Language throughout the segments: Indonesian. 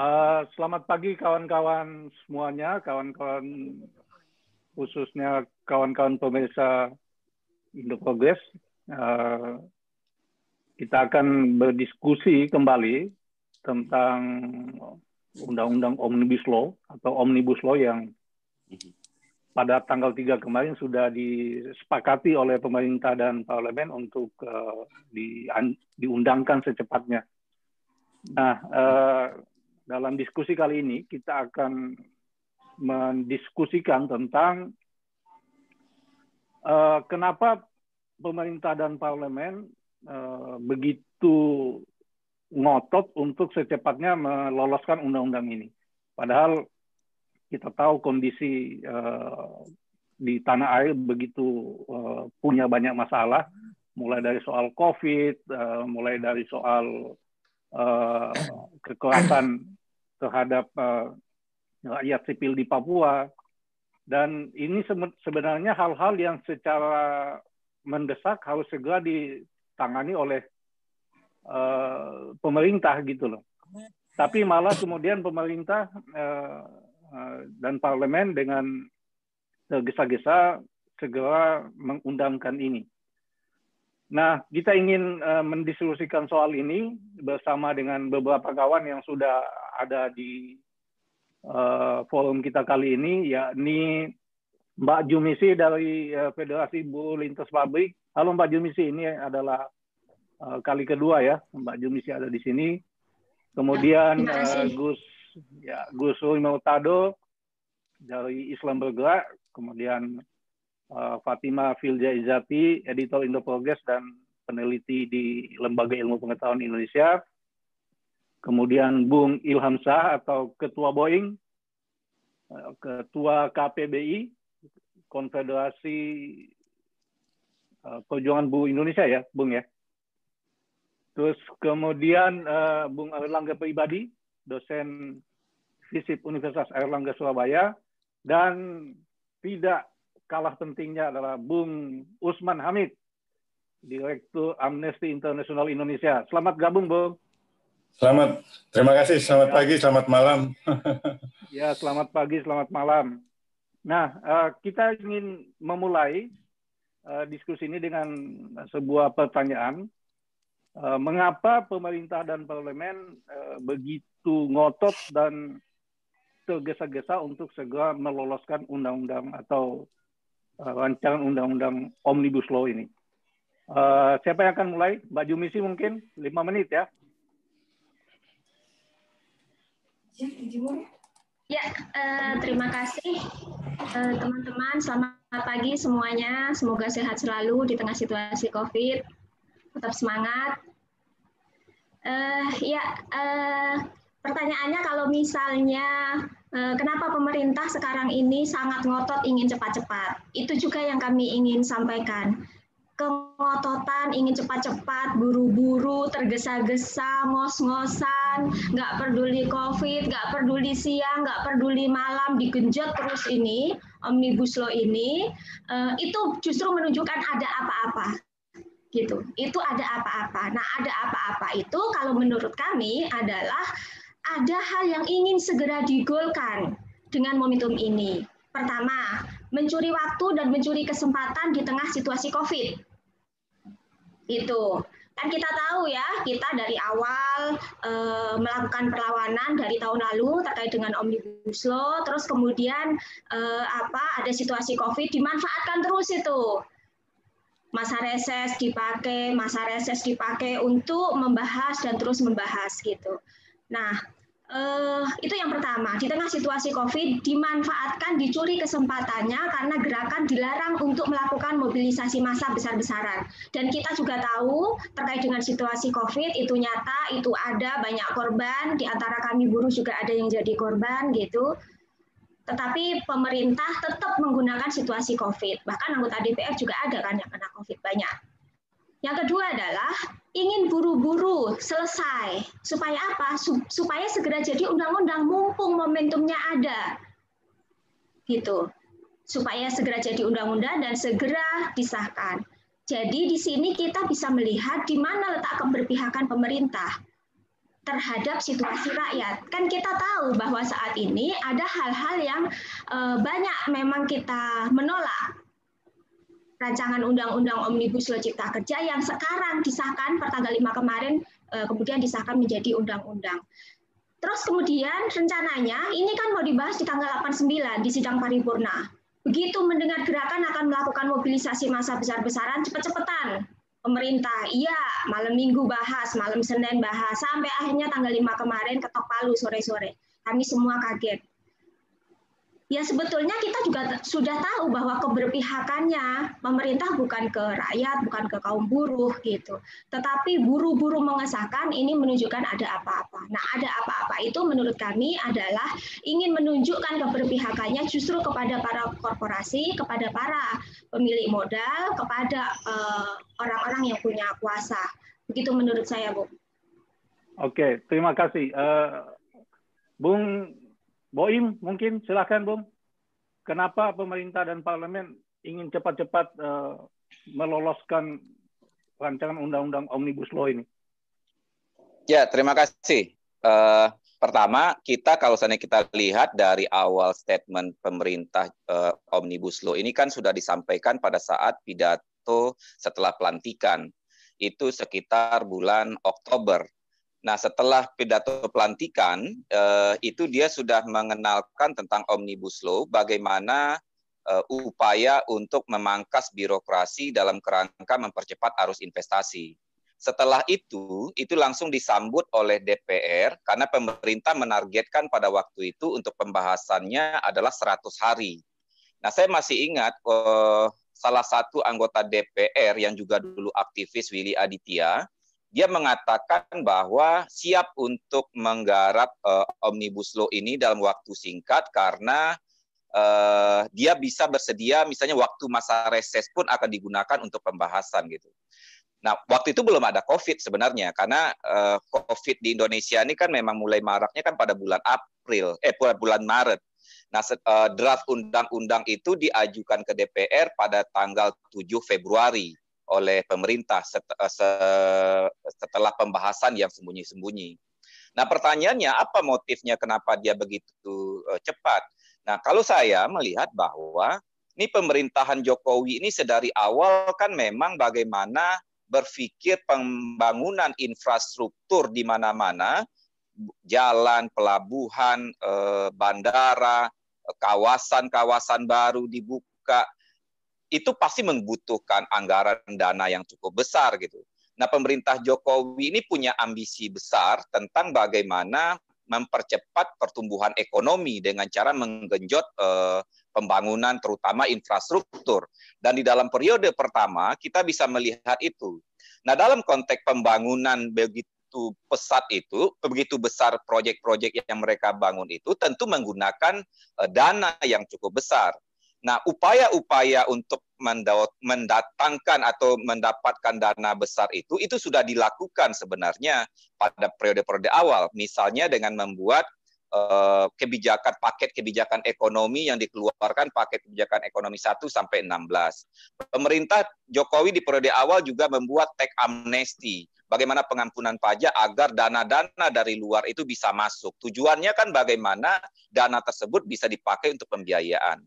Uh, selamat pagi kawan-kawan semuanya, kawan-kawan khususnya kawan-kawan pemirsa Indo Progress. Uh, kita akan berdiskusi kembali tentang Undang-Undang Omnibus Law atau Omnibus Law yang pada tanggal 3 kemarin sudah disepakati oleh pemerintah dan parlemen untuk uh, di, diundangkan secepatnya. Nah, uh, dalam diskusi kali ini kita akan mendiskusikan tentang uh, kenapa pemerintah dan parlemen uh, begitu ngotot untuk secepatnya meloloskan undang-undang ini. Padahal kita tahu kondisi uh, di tanah air begitu uh, punya banyak masalah, mulai dari soal COVID, uh, mulai dari soal uh, kekerasan terhadap uh, rakyat sipil di Papua dan ini sebenarnya hal-hal yang secara mendesak harus segera ditangani oleh uh, pemerintah gitu loh. Tapi malah kemudian pemerintah uh, uh, dan parlemen dengan tergesa-gesa segera mengundangkan ini. Nah, kita ingin uh, mendiskusikan soal ini bersama dengan beberapa kawan yang sudah ada di uh, forum kita kali ini, yakni Mbak Jumisi dari uh, Federasi Buruh Lintas Pabrik. Halo Mbak Jumisi, ini adalah uh, kali kedua ya Mbak Jumisi ada di sini. Kemudian ya, uh, Gus ya Gus Rui Mautado dari Islam Bergerak, kemudian Fatima Filja Izati, editor Indo Progress dan peneliti di Lembaga Ilmu Pengetahuan Indonesia. Kemudian Bung Ilham Shah atau Ketua Boeing, uh, Ketua KPBI, Konfederasi uh, Perjuangan Buruh Indonesia ya, Bung ya. Terus kemudian Bung Erlangga Pribadi, dosen FISIP Universitas Erlangga Surabaya, dan tidak kalah pentingnya adalah Bung Usman Hamid, Direktur Amnesty International Indonesia. Selamat gabung, Bung. Selamat, terima kasih. Selamat ya. pagi, selamat malam. ya, selamat pagi, selamat malam. Nah, uh, kita ingin memulai uh, diskusi ini dengan sebuah pertanyaan. Uh, mengapa pemerintah dan parlemen begitu ngotot dan tergesa-gesa untuk segera meloloskan undang-undang atau rancangan undang-undang omnibus law ini. Uh, siapa yang akan mulai? Mbak Jumisi mungkin lima menit ya. Ya, uh, terima kasih teman-teman. Uh, Selamat pagi semuanya. Semoga sehat selalu di tengah situasi COVID. Tetap semangat. Uh, ya, uh, pertanyaannya kalau misalnya Eh, kenapa pemerintah sekarang ini sangat ngotot ingin cepat-cepat? Itu juga yang kami ingin sampaikan. Kengototan, ingin cepat-cepat, buru-buru, tergesa-gesa, ngos-ngosan, nggak peduli COVID, nggak peduli siang, nggak peduli malam, digenjot terus ini, Omnibus Law ini, eh, itu justru menunjukkan ada apa-apa gitu. Itu ada apa-apa. Nah, ada apa-apa itu kalau menurut kami adalah ada hal yang ingin segera digolkan dengan momentum ini. Pertama, mencuri waktu dan mencuri kesempatan di tengah situasi COVID. Itu. Kan kita tahu ya, kita dari awal e, melakukan perlawanan dari tahun lalu terkait dengan Omnibus Law, terus kemudian e, apa ada situasi COVID dimanfaatkan terus itu. Masa reses dipakai, masa reses dipakai untuk membahas dan terus membahas gitu. Nah, Uh, itu yang pertama, di tengah situasi COVID dimanfaatkan, dicuri kesempatannya karena gerakan dilarang untuk melakukan mobilisasi massa besar-besaran. Dan kita juga tahu terkait dengan situasi COVID itu nyata, itu ada banyak korban, di antara kami buruh juga ada yang jadi korban gitu. Tetapi pemerintah tetap menggunakan situasi COVID. Bahkan anggota DPR juga ada kan yang kena COVID banyak. Yang kedua adalah ingin buru-buru selesai. Supaya apa? Supaya segera jadi undang-undang mumpung momentumnya ada. Gitu. Supaya segera jadi undang-undang dan segera disahkan. Jadi di sini kita bisa melihat di mana letak keberpihakan pemerintah. terhadap situasi rakyat. Kan kita tahu bahwa saat ini ada hal-hal yang uh, banyak memang kita menolak. Rancangan Undang-Undang Omnibus Law Cipta Kerja yang sekarang disahkan per tanggal 5 kemarin uh, kemudian disahkan menjadi undang-undang. Terus kemudian rencananya ini kan mau dibahas di tanggal 89 di sidang paripurna. Begitu mendengar gerakan akan melakukan mobilisasi massa besar-besaran, cepet-cepetan pemerintah, iya malam minggu bahas, malam Senin bahas, sampai akhirnya tanggal 5 kemarin ketok palu sore-sore. Kami semua kaget ya sebetulnya kita juga sudah tahu bahwa keberpihakannya pemerintah bukan ke rakyat, bukan ke kaum buruh gitu. Tetapi buru-buru mengesahkan ini menunjukkan ada apa-apa. Nah, ada apa-apa itu menurut kami adalah ingin menunjukkan keberpihakannya justru kepada para korporasi, kepada para pemilik modal, kepada eh, orang-orang yang punya kuasa. Begitu menurut saya, Bu. Oke, terima kasih. Uh, Bung Boim mungkin silakan Bung. Kenapa pemerintah dan parlemen ingin cepat-cepat uh, meloloskan rancangan undang-undang omnibus law ini? Ya, terima kasih. Uh, pertama, kita kalau misalnya kita lihat dari awal statement pemerintah uh, omnibus law ini kan sudah disampaikan pada saat pidato setelah pelantikan. Itu sekitar bulan Oktober Nah, setelah pidato pelantikan, eh, itu dia sudah mengenalkan tentang Omnibus Law, bagaimana eh, upaya untuk memangkas birokrasi dalam kerangka mempercepat arus investasi. Setelah itu, itu langsung disambut oleh DPR karena pemerintah menargetkan pada waktu itu untuk pembahasannya adalah 100 hari. Nah, saya masih ingat eh, salah satu anggota DPR yang juga dulu aktivis Willy Aditya, dia mengatakan bahwa siap untuk menggarap uh, omnibus law ini dalam waktu singkat karena uh, dia bisa bersedia misalnya waktu masa reses pun akan digunakan untuk pembahasan gitu. Nah, waktu itu belum ada COVID sebenarnya karena uh, COVID di Indonesia ini kan memang mulai maraknya kan pada bulan April, eh bulan Maret. Nah, draft undang-undang itu diajukan ke DPR pada tanggal 7 Februari oleh pemerintah eh, setelah pembahasan yang sembunyi-sembunyi. Nah, pertanyaannya apa motifnya kenapa dia begitu eh, cepat? Nah, kalau saya melihat bahwa ini pemerintahan Jokowi ini sedari awal kan memang bagaimana berpikir pembangunan infrastruktur di mana-mana, jalan, pelabuhan, eh, bandara, kawasan-kawasan baru dibuka, itu pasti membutuhkan anggaran dana yang cukup besar gitu. Nah, pemerintah Jokowi ini punya ambisi besar tentang bagaimana mempercepat pertumbuhan ekonomi dengan cara menggenjot eh, pembangunan terutama infrastruktur. Dan di dalam periode pertama kita bisa melihat itu. Nah, dalam konteks pembangunan begitu pesat itu, begitu besar proyek-proyek yang mereka bangun itu tentu menggunakan eh, dana yang cukup besar. Nah, upaya-upaya untuk mendatangkan atau mendapatkan dana besar itu itu sudah dilakukan sebenarnya pada periode-periode awal. Misalnya dengan membuat uh, kebijakan paket kebijakan ekonomi yang dikeluarkan paket kebijakan ekonomi 1 sampai 16. Pemerintah Jokowi di periode awal juga membuat tax amnesty bagaimana pengampunan pajak agar dana-dana dari luar itu bisa masuk. Tujuannya kan bagaimana dana tersebut bisa dipakai untuk pembiayaan.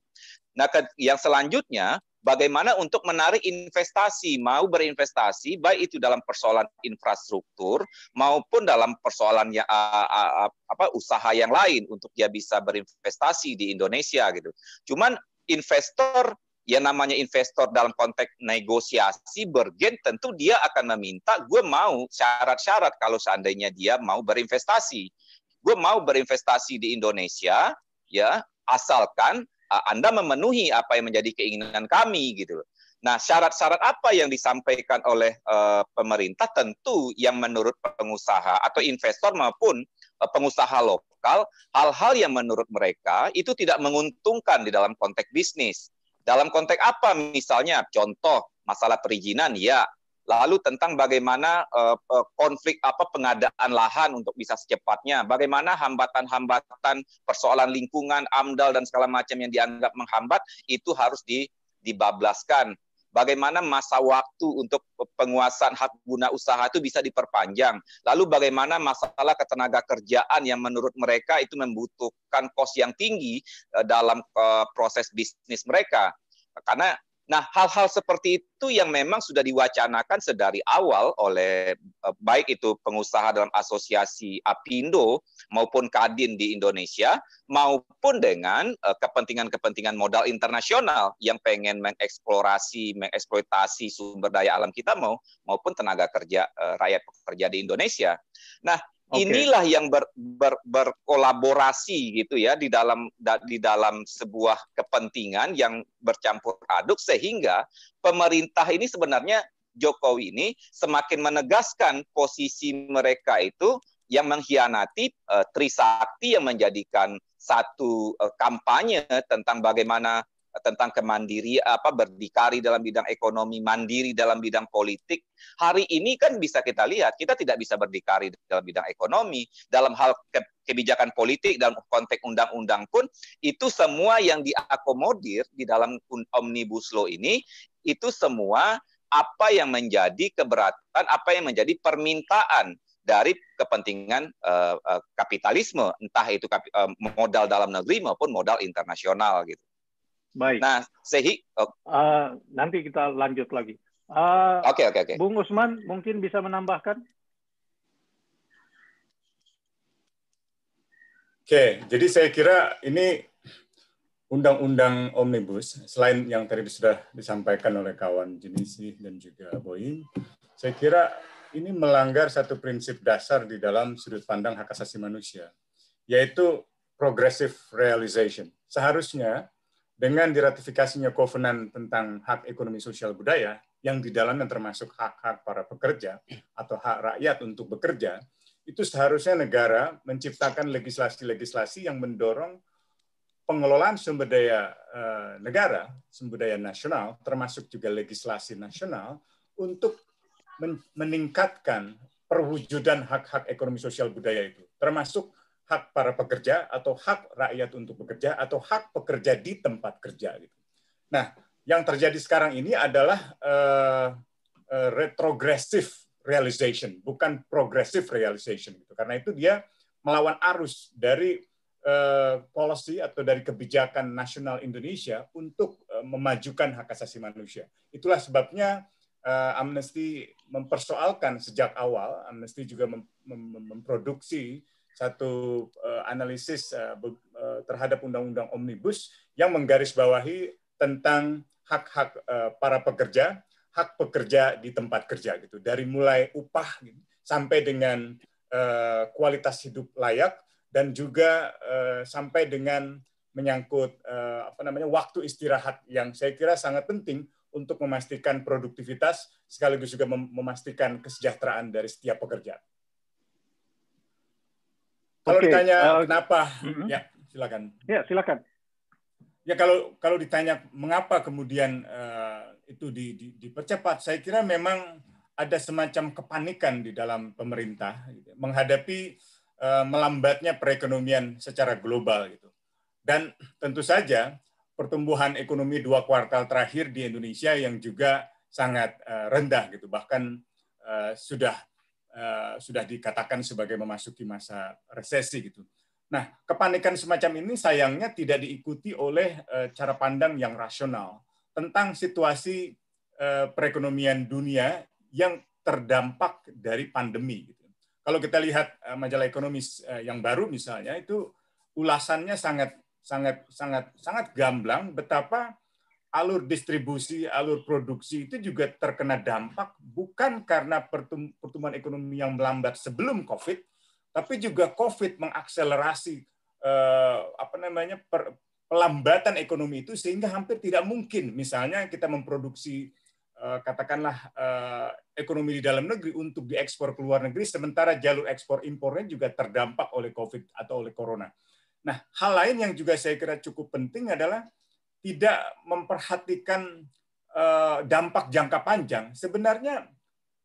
Nah, yang selanjutnya bagaimana untuk menarik investasi, mau berinvestasi baik itu dalam persoalan infrastruktur maupun dalam persoalan ya, apa usaha yang lain untuk dia bisa berinvestasi di Indonesia gitu. Cuman investor yang namanya investor dalam konteks negosiasi bergen tentu dia akan meminta gue mau syarat-syarat kalau seandainya dia mau berinvestasi. Gue mau berinvestasi di Indonesia ya asalkan anda memenuhi apa yang menjadi keinginan kami gitu Nah, syarat-syarat apa yang disampaikan oleh uh, pemerintah tentu yang menurut pengusaha atau investor maupun uh, pengusaha lokal, hal-hal yang menurut mereka itu tidak menguntungkan di dalam konteks bisnis. Dalam konteks apa misalnya? Contoh masalah perizinan, ya Lalu tentang bagaimana uh, konflik apa pengadaan lahan untuk bisa secepatnya, bagaimana hambatan-hambatan persoalan lingkungan, AMDAL dan segala macam yang dianggap menghambat itu harus di, dibablaskan. bagaimana masa waktu untuk penguasaan hak guna usaha itu bisa diperpanjang. Lalu bagaimana masalah ketenaga kerjaan yang menurut mereka itu membutuhkan kos yang tinggi eh, dalam eh, proses bisnis mereka. Karena Nah, hal-hal seperti itu yang memang sudah diwacanakan sedari awal oleh eh, baik itu pengusaha dalam asosiasi Apindo maupun Kadin di Indonesia maupun dengan eh, kepentingan-kepentingan modal internasional yang pengen mengeksplorasi, mengeksploitasi sumber daya alam kita mau maupun tenaga kerja eh, rakyat pekerja di Indonesia. Nah, Okay. Inilah yang ber, ber, berkolaborasi gitu ya di dalam di dalam sebuah kepentingan yang bercampur aduk sehingga pemerintah ini sebenarnya Jokowi ini semakin menegaskan posisi mereka itu yang mengkhianati uh, Trisakti yang menjadikan satu uh, kampanye tentang bagaimana tentang kemandiri apa berdikari dalam bidang ekonomi, mandiri dalam bidang politik. Hari ini kan bisa kita lihat kita tidak bisa berdikari dalam bidang ekonomi, dalam hal ke, kebijakan politik dalam konteks undang-undang pun itu semua yang diakomodir di dalam omnibus law ini itu semua apa yang menjadi keberatan, apa yang menjadi permintaan dari kepentingan uh, uh, kapitalisme, entah itu kapi, uh, modal dalam negeri maupun modal internasional gitu. Baik. Nah, sehi oh. uh, nanti kita lanjut lagi. Oke, uh, oke, okay, oke. Okay, okay. Bung Usman mungkin bisa menambahkan? Oke, jadi saya kira ini undang-undang omnibus, selain yang tadi sudah disampaikan oleh kawan Jenisi dan juga Boeing, saya kira ini melanggar satu prinsip dasar di dalam sudut pandang hak asasi manusia, yaitu progressive realization. Seharusnya dengan diratifikasinya Covenant tentang hak ekonomi sosial budaya, yang di dalamnya termasuk hak-hak para pekerja atau hak rakyat untuk bekerja, itu seharusnya negara menciptakan legislasi-legislasi yang mendorong pengelolaan sumber daya eh, negara, sumber daya nasional, termasuk juga legislasi nasional, untuk meningkatkan perwujudan hak-hak ekonomi sosial budaya itu, termasuk hak para pekerja atau hak rakyat untuk bekerja atau hak pekerja di tempat kerja gitu. Nah, yang terjadi sekarang ini adalah uh, uh, retrogressive realization, bukan progressive realization gitu. Karena itu dia melawan arus dari uh, policy atau dari kebijakan nasional Indonesia untuk memajukan hak asasi manusia. Itulah sebabnya uh, Amnesty mempersoalkan sejak awal, Amnesty juga mem mem memproduksi satu uh, analisis uh, uh, terhadap undang-undang omnibus yang menggarisbawahi tentang hak-hak uh, para pekerja, hak pekerja di tempat kerja gitu. Dari mulai upah gitu, sampai dengan uh, kualitas hidup layak dan juga uh, sampai dengan menyangkut uh, apa namanya waktu istirahat yang saya kira sangat penting untuk memastikan produktivitas sekaligus juga mem memastikan kesejahteraan dari setiap pekerja. Kalau okay. ditanya uh, kenapa, uh-huh. ya silakan. Ya silakan. Ya kalau kalau ditanya mengapa kemudian uh, itu di, di, dipercepat, saya kira memang ada semacam kepanikan di dalam pemerintah gitu, menghadapi uh, melambatnya perekonomian secara global gitu. Dan tentu saja pertumbuhan ekonomi dua kuartal terakhir di Indonesia yang juga sangat uh, rendah gitu, bahkan uh, sudah uh, sudah dikatakan sebagai memasuki masa resesi gitu. Nah, kepanikan semacam ini sayangnya tidak diikuti oleh uh, cara pandang yang rasional tentang situasi uh, perekonomian dunia yang terdampak dari pandemi. Gitu. Kalau kita lihat majalah ekonomis yang baru misalnya itu ulasannya sangat sangat sangat sangat gamblang betapa alur distribusi, alur produksi itu juga terkena dampak bukan karena pertumbuhan ekonomi yang melambat sebelum COVID, tapi juga COVID mengakselerasi eh, apa namanya per, pelambatan ekonomi itu sehingga hampir tidak mungkin misalnya kita memproduksi eh, katakanlah eh, ekonomi di dalam negeri untuk diekspor ke luar negeri sementara jalur ekspor impornya juga terdampak oleh COVID atau oleh corona. Nah, hal lain yang juga saya kira cukup penting adalah tidak memperhatikan eh, dampak jangka panjang, sebenarnya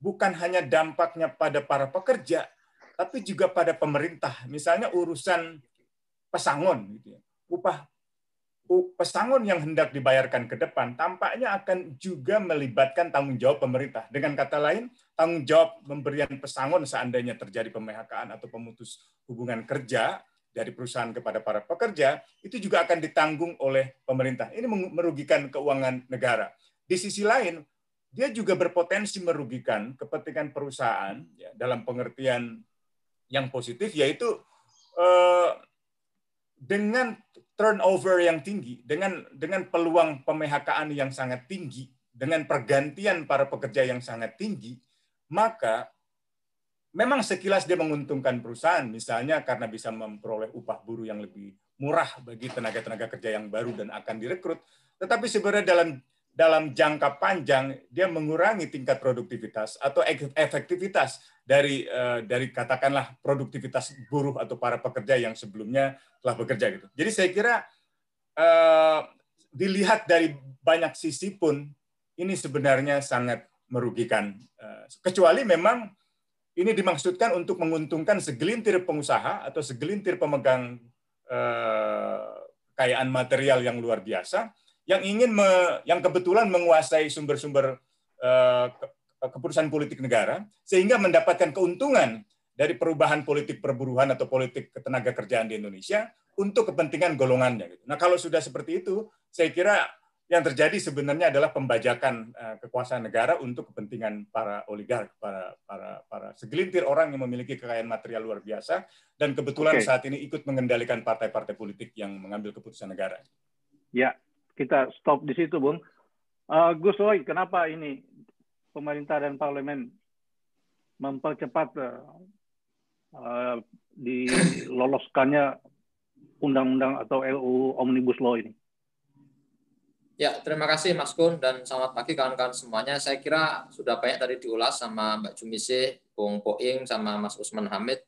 bukan hanya dampaknya pada para pekerja, tapi juga pada pemerintah. Misalnya urusan pesangon, gitu ya. upah pesangon yang hendak dibayarkan ke depan tampaknya akan juga melibatkan tanggung jawab pemerintah. Dengan kata lain, tanggung jawab pemberian pesangon seandainya terjadi pemehak atau pemutus hubungan kerja dari perusahaan kepada para pekerja itu juga akan ditanggung oleh pemerintah. Ini merugikan keuangan negara. Di sisi lain, dia juga berpotensi merugikan kepentingan perusahaan ya, dalam pengertian yang positif, yaitu eh, dengan turnover yang tinggi, dengan dengan peluang pemehak yang sangat tinggi, dengan pergantian para pekerja yang sangat tinggi, maka memang sekilas dia menguntungkan perusahaan, misalnya karena bisa memperoleh upah buruh yang lebih murah bagi tenaga-tenaga kerja yang baru dan akan direkrut. Tetapi sebenarnya dalam dalam jangka panjang dia mengurangi tingkat produktivitas atau efektivitas dari eh, dari katakanlah produktivitas buruh atau para pekerja yang sebelumnya telah bekerja gitu. Jadi saya kira uh, dilihat dari banyak sisi pun ini sebenarnya sangat merugikan. Uh, kecuali memang ini dimaksudkan untuk menguntungkan segelintir pengusaha atau segelintir pemegang uh, kekayaan material yang luar biasa yang ingin me, yang kebetulan menguasai sumber-sumber uh, keputusan politik negara sehingga mendapatkan keuntungan dari perubahan politik perburuhan atau politik ketenaga kerjaan di Indonesia untuk kepentingan golongannya. Gitu. Nah kalau sudah seperti itu, saya kira yang terjadi sebenarnya adalah pembajakan uh, kekuasaan negara untuk kepentingan para oligark, para para para segelintir orang yang memiliki kekayaan material luar biasa dan kebetulan okay. saat ini ikut mengendalikan partai-partai politik yang mengambil keputusan negara. Ya, kita stop di situ, Bung. Uh, Gus Roy, kenapa ini pemerintah dan parlemen mempercepat uh, uh, diloloskannya undang-undang atau RUU Omnibus Law ini? Ya, terima kasih Mas Kun dan selamat pagi kawan-kawan semuanya. Saya kira sudah banyak tadi diulas sama Mbak Jumise, Bung Poing, sama Mas Usman Hamid.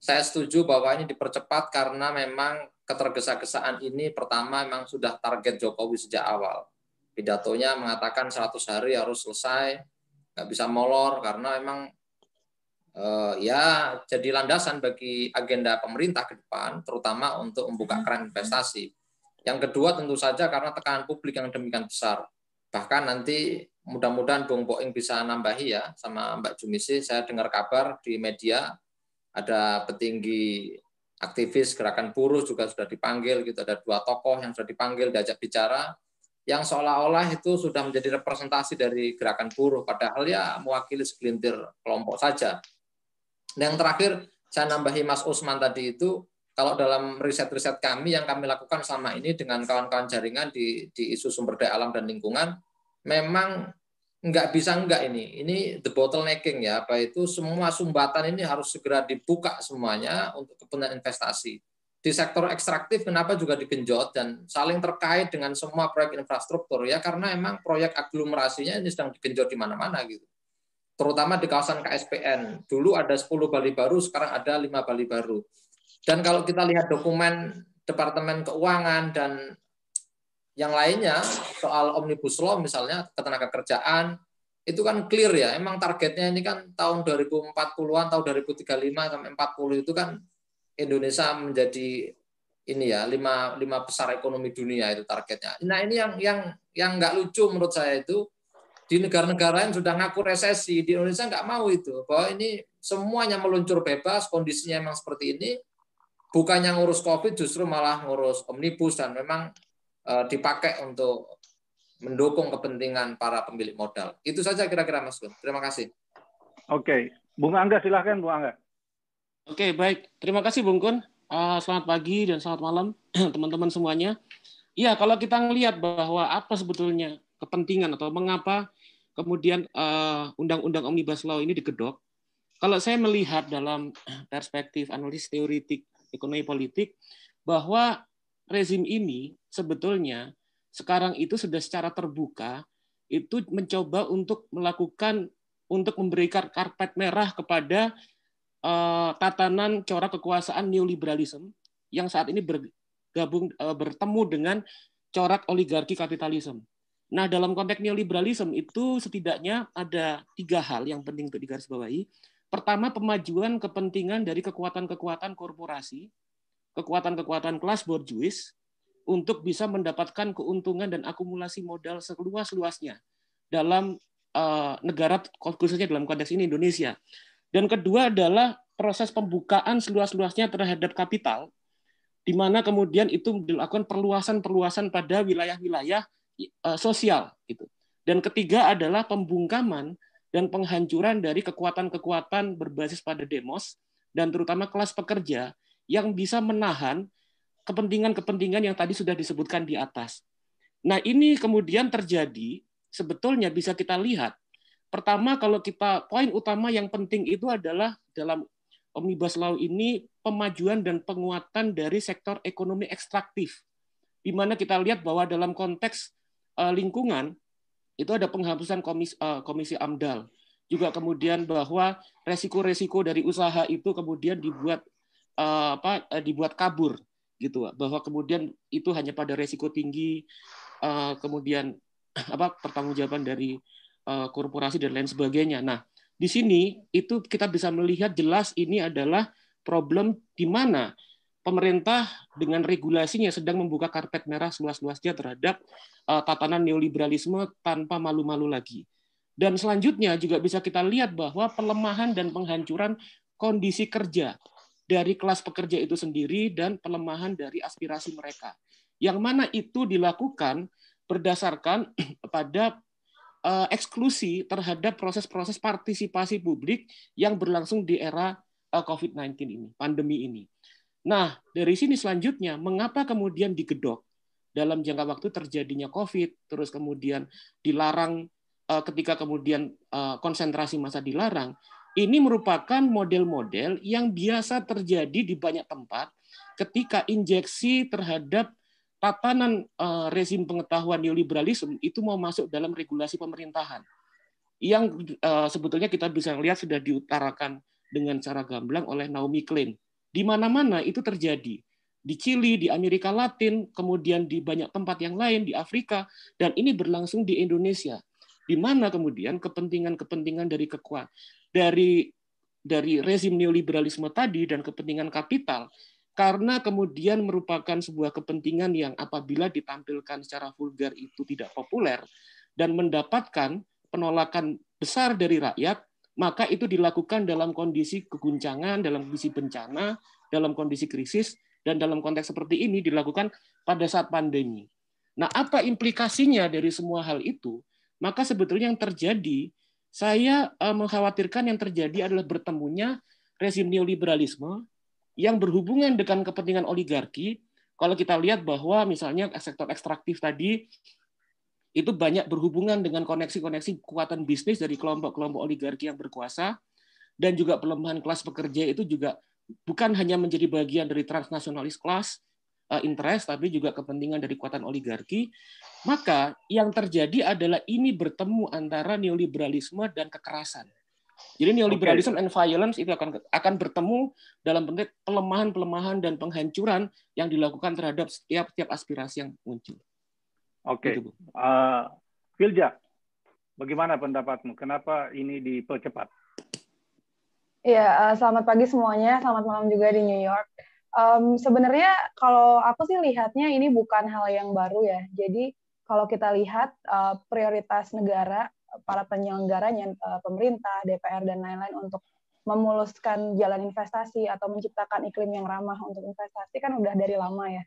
Saya setuju bahwa ini dipercepat karena memang ketergesa-gesaan ini pertama memang sudah target Jokowi sejak awal. Pidatonya mengatakan 100 hari harus selesai, nggak bisa molor karena memang eh, ya jadi landasan bagi agenda pemerintah ke depan, terutama untuk membuka keran investasi. Yang kedua tentu saja karena tekanan publik yang demikian besar. Bahkan nanti mudah-mudahan Bung Boeing bisa nambahi ya sama Mbak Jumisi, saya dengar kabar di media ada petinggi aktivis gerakan buruh juga sudah dipanggil gitu ada dua tokoh yang sudah dipanggil diajak bicara yang seolah-olah itu sudah menjadi representasi dari gerakan buruh padahal ya mewakili segelintir kelompok saja. Dan yang terakhir saya nambahi Mas Usman tadi itu kalau dalam riset-riset kami yang kami lakukan selama ini dengan kawan-kawan jaringan di, di isu sumber daya alam dan lingkungan memang nggak bisa enggak ini. Ini the bottlenecking ya, apa itu semua sumbatan ini harus segera dibuka semuanya untuk kepentingan investasi. Di sektor ekstraktif kenapa juga digenjot dan saling terkait dengan semua proyek infrastruktur ya karena emang proyek aglomerasinya ini sedang digenjot di mana-mana gitu. Terutama di kawasan KSPN. Dulu ada 10 Bali baru, sekarang ada 5 Bali baru. Dan kalau kita lihat dokumen Departemen Keuangan dan yang lainnya soal omnibus law misalnya ketenaga kerjaan itu kan clear ya. Emang targetnya ini kan tahun 2040-an, tahun 2035 sampai 40 itu kan Indonesia menjadi ini ya lima lima besar ekonomi dunia itu targetnya. Nah ini yang yang yang nggak lucu menurut saya itu di negara-negara yang sudah ngaku resesi di Indonesia nggak mau itu bahwa ini semuanya meluncur bebas kondisinya memang seperti ini bukannya ngurus covid justru malah ngurus omnibus dan memang Eh, dipakai untuk mendukung kepentingan para pemilik modal. Itu saja kira-kira Mas Gun. Terima kasih. Oke, Bung Angga silahkan Bung Angga. Oke, baik. Terima kasih Bung Kun. Uh, selamat pagi dan selamat malam teman-teman semuanya. Iya, kalau kita melihat bahwa apa sebetulnya kepentingan atau mengapa kemudian uh, undang-undang Omnibus Law ini digedok, kalau saya melihat dalam perspektif analis teoritik ekonomi politik bahwa rezim ini sebetulnya sekarang itu sudah secara terbuka itu mencoba untuk melakukan untuk memberikan karpet merah kepada uh, tatanan corak kekuasaan neoliberalisme yang saat ini bergabung uh, bertemu dengan corak oligarki kapitalisme. Nah, dalam konteks neoliberalisme itu setidaknya ada tiga hal yang penting untuk digarisbawahi. Pertama, pemajuan kepentingan dari kekuatan-kekuatan korporasi kekuatan-kekuatan kelas borjuis untuk bisa mendapatkan keuntungan dan akumulasi modal seluas-luasnya dalam uh, negara khususnya dalam konteks ini Indonesia. Dan kedua adalah proses pembukaan seluas-luasnya terhadap kapital di mana kemudian itu dilakukan perluasan-perluasan pada wilayah-wilayah uh, sosial gitu. Dan ketiga adalah pembungkaman dan penghancuran dari kekuatan-kekuatan berbasis pada demos dan terutama kelas pekerja yang bisa menahan kepentingan-kepentingan yang tadi sudah disebutkan di atas. Nah, ini kemudian terjadi sebetulnya bisa kita lihat. Pertama, kalau kita poin utama yang penting itu adalah dalam Omnibus Law ini pemajuan dan penguatan dari sektor ekonomi ekstraktif. Di mana kita lihat bahwa dalam konteks eh, lingkungan itu ada penghapusan komisi, eh, komisi AMDAL. Juga kemudian bahwa resiko-resiko dari usaha itu kemudian dibuat eh, apa dibuat kabur gitu bahwa kemudian itu hanya pada resiko tinggi uh, kemudian apa pertanggungjawaban dari uh, korporasi dan lain sebagainya. Nah, di sini itu kita bisa melihat jelas ini adalah problem di mana pemerintah dengan regulasinya sedang membuka karpet merah seluas-luasnya terhadap uh, tatanan neoliberalisme tanpa malu-malu lagi. Dan selanjutnya juga bisa kita lihat bahwa pelemahan dan penghancuran kondisi kerja dari kelas pekerja itu sendiri dan pelemahan dari aspirasi mereka. Yang mana itu dilakukan berdasarkan pada eh, eksklusi terhadap proses-proses partisipasi publik yang berlangsung di era eh, COVID-19 ini, pandemi ini. Nah, dari sini selanjutnya, mengapa kemudian digedok dalam jangka waktu terjadinya COVID, terus kemudian dilarang eh, ketika kemudian konsentrasi masa dilarang, ini merupakan model-model yang biasa terjadi di banyak tempat ketika injeksi terhadap tatanan uh, rezim pengetahuan neoliberalisme itu mau masuk dalam regulasi pemerintahan. Yang sebetulnya kita bisa lihat sudah diutarakan dengan cara gamblang oleh Naomi Klein. Di mana-mana itu terjadi. Di Chili, di Amerika Latin, kemudian di banyak tempat yang lain, di Afrika, dan ini berlangsung di Indonesia di mana kemudian kepentingan-kepentingan dari kekuatan dari dari rezim neoliberalisme tadi dan kepentingan kapital karena kemudian merupakan sebuah kepentingan yang apabila ditampilkan secara vulgar itu tidak populer dan mendapatkan penolakan besar dari rakyat maka itu dilakukan dalam kondisi keguncangan, dalam kondisi bencana, dalam kondisi krisis, dan dalam konteks seperti ini dilakukan pada saat pandemi. Nah, apa implikasinya dari semua hal itu? maka sebetulnya yang terjadi, saya eh, mengkhawatirkan yang terjadi adalah bertemunya rezim neoliberalisme yang berhubungan dengan kepentingan oligarki. Kalau kita lihat bahwa misalnya sektor ekstraktif tadi itu banyak berhubungan dengan koneksi-koneksi kekuatan bisnis dari kelompok-kelompok oligarki yang berkuasa dan juga pelemahan kelas pekerja itu juga bukan hanya menjadi bagian dari transnasionalis kelas, Eh, interest tapi juga kepentingan dari kekuatan oligarki, maka yang terjadi adalah ini bertemu antara neoliberalisme dan kekerasan. Jadi neoliberalism okay. and violence itu akan akan bertemu dalam bentuk pelemahan-pelemahan dan penghancuran yang dilakukan terhadap setiap setiap aspirasi yang muncul. Oke. Okay. Gitu, uh, Vilja, bagaimana pendapatmu? Kenapa ini dipercepat? Iya, uh, selamat pagi semuanya. Selamat malam juga di New York. Um, sebenarnya kalau aku sih lihatnya ini bukan hal yang baru ya. Jadi kalau kita lihat uh, prioritas negara, para penyelenggaranya, uh, pemerintah, DPR dan lain-lain untuk memuluskan jalan investasi atau menciptakan iklim yang ramah untuk investasi kan udah dari lama ya.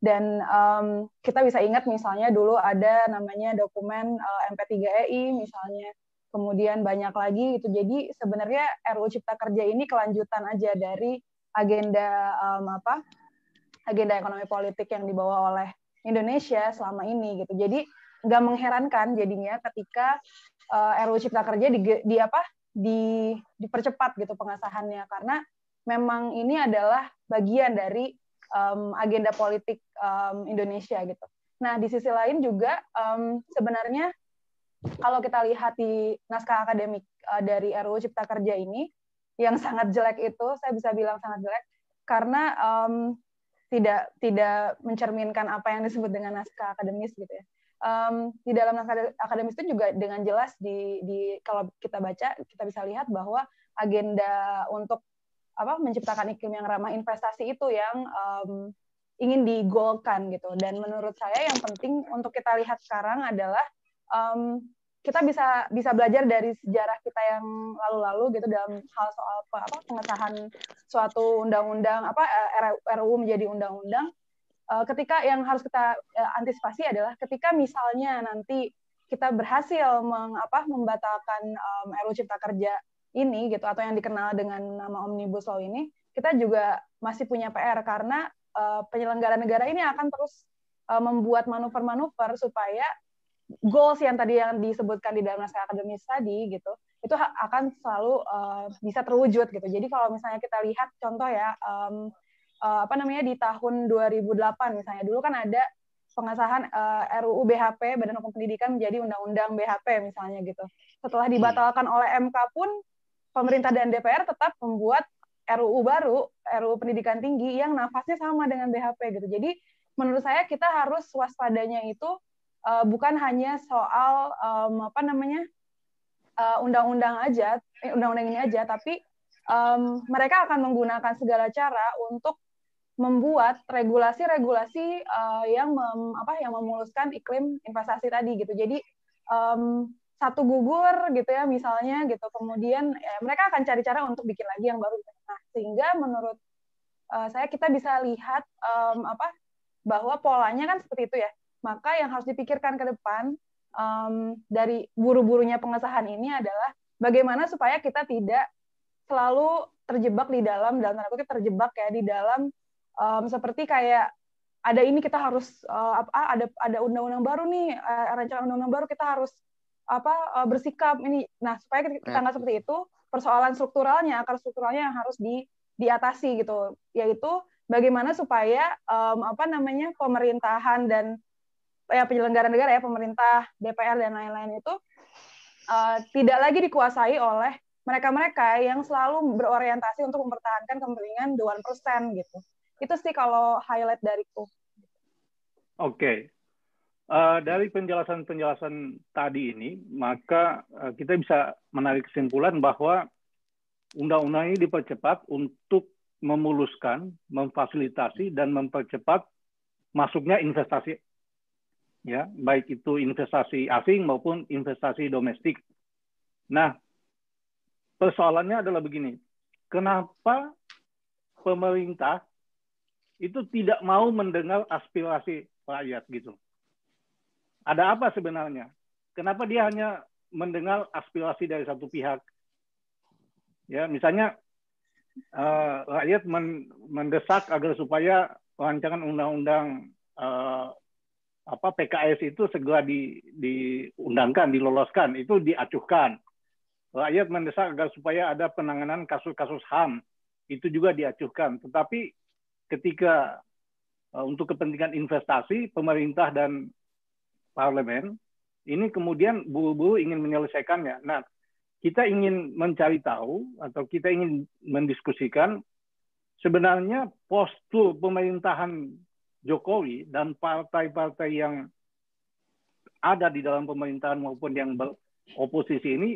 Dan um, kita bisa ingat misalnya dulu ada namanya dokumen uh, MP3EI misalnya, kemudian banyak lagi itu. Jadi sebenarnya RUU Cipta Kerja ini kelanjutan aja dari agenda um, apa agenda ekonomi politik yang dibawa oleh Indonesia selama ini gitu. Jadi nggak mengherankan jadinya ketika uh, RUU Cipta Kerja di, di apa di dipercepat gitu pengesahannya karena memang ini adalah bagian dari um, agenda politik um, Indonesia gitu. Nah di sisi lain juga um, sebenarnya kalau kita lihat di naskah akademik uh, dari RUU Cipta Kerja ini yang sangat jelek itu saya bisa bilang sangat jelek karena um, tidak tidak mencerminkan apa yang disebut dengan naskah akademis gitu ya. Um, di dalam naskah akademis itu juga dengan jelas di, di kalau kita baca kita bisa lihat bahwa agenda untuk apa menciptakan iklim yang ramah investasi itu yang um, ingin digolkan gitu. Dan menurut saya yang penting untuk kita lihat sekarang adalah um, kita bisa bisa belajar dari sejarah kita yang lalu-lalu gitu dalam hal soal apa, apa pengesahan suatu undang-undang apa RUU menjadi undang-undang. Uh, ketika yang harus kita uh, antisipasi adalah ketika misalnya nanti kita berhasil meng, apa, membatalkan um, RUU Cipta Kerja ini gitu atau yang dikenal dengan nama Omnibus Law ini, kita juga masih punya PR karena uh, penyelenggara negara ini akan terus uh, membuat manuver-manuver supaya goals yang tadi yang disebutkan di dalam naskah akademis tadi gitu itu akan selalu uh, bisa terwujud gitu. Jadi kalau misalnya kita lihat contoh ya um, uh, apa namanya di tahun 2008 misalnya dulu kan ada pengesahan uh, RUU BHP Badan Hukum Pendidikan menjadi Undang-Undang BHP misalnya gitu. Setelah hmm. dibatalkan oleh MK pun pemerintah dan DPR tetap membuat RUU baru, RUU Pendidikan Tinggi yang nafasnya sama dengan BHP gitu. Jadi menurut saya kita harus waspadanya itu uh, bukan hanya soal um, apa namanya undang-undang uh, aja, eh, undang-undang ini aja, tapi um, mereka akan menggunakan segala cara untuk membuat regulasi-regulasi uh, yang mem, apa yang memuluskan iklim investasi tadi gitu. Jadi um, satu gugur gitu ya misalnya gitu, kemudian ya, mereka akan cari cara untuk bikin lagi yang baru. Nah, sehingga menurut uh, saya kita bisa lihat um, apa bahwa polanya kan seperti itu ya maka yang harus dipikirkan ke depan um, dari buru-burunya pengesahan ini adalah bagaimana supaya kita tidak selalu terjebak di dalam dalam tanda kutip terjebak ya di dalam um, seperti kayak ada ini kita harus uh, apa ada ada undang-undang baru nih uh, rancangan undang-undang baru kita harus apa uh, bersikap ini nah supaya kita ya. nggak seperti itu persoalan strukturalnya akar strukturalnya yang harus di diatasi gitu yaitu bagaimana supaya um, apa namanya pemerintahan dan ya penyelenggara negara ya pemerintah, DPR dan lain-lain itu uh, tidak lagi dikuasai oleh mereka-mereka yang selalu berorientasi untuk mempertahankan kepentingan dewan persen gitu. Itu sih kalau highlight dariku. Oke. Okay. Uh, dari penjelasan-penjelasan tadi ini, maka uh, kita bisa menarik kesimpulan bahwa undang-undang ini dipercepat untuk memuluskan, memfasilitasi, dan mempercepat masuknya investasi ya baik itu investasi asing maupun investasi domestik. Nah, persoalannya adalah begini, kenapa pemerintah itu tidak mau mendengar aspirasi rakyat gitu? Ada apa sebenarnya? Kenapa dia hanya mendengar aspirasi dari satu pihak? Ya, misalnya uh, rakyat mendesak agar supaya rancangan undang-undang uh, apa PKS itu segera di, diundangkan, diloloskan, itu diacuhkan. Rakyat mendesak agar supaya ada penanganan kasus-kasus HAM, itu juga diacuhkan. Tetapi ketika uh, untuk kepentingan investasi, pemerintah dan parlemen, ini kemudian buru-buru ingin menyelesaikannya. Nah, kita ingin mencari tahu atau kita ingin mendiskusikan sebenarnya postur pemerintahan Jokowi dan partai-partai yang ada di dalam pemerintahan maupun yang beroposisi ini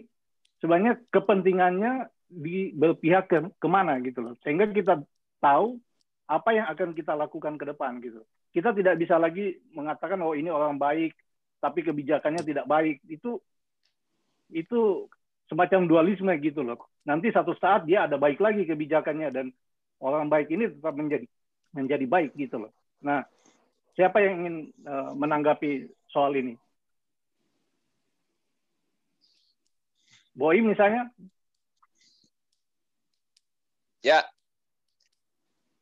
sebenarnya kepentingannya di berpihak ke ke mana gitu loh sehingga kita tahu apa yang akan kita lakukan ke depan gitu kita tidak bisa lagi mengatakan oh ini orang baik tapi kebijakannya tidak baik itu itu semacam dualisme gitu loh nanti satu saat dia ada baik lagi kebijakannya dan orang baik ini tetap menjadi menjadi baik gitu loh Nah, siapa yang ingin uh, menanggapi soal ini? Boy misalnya? Ya,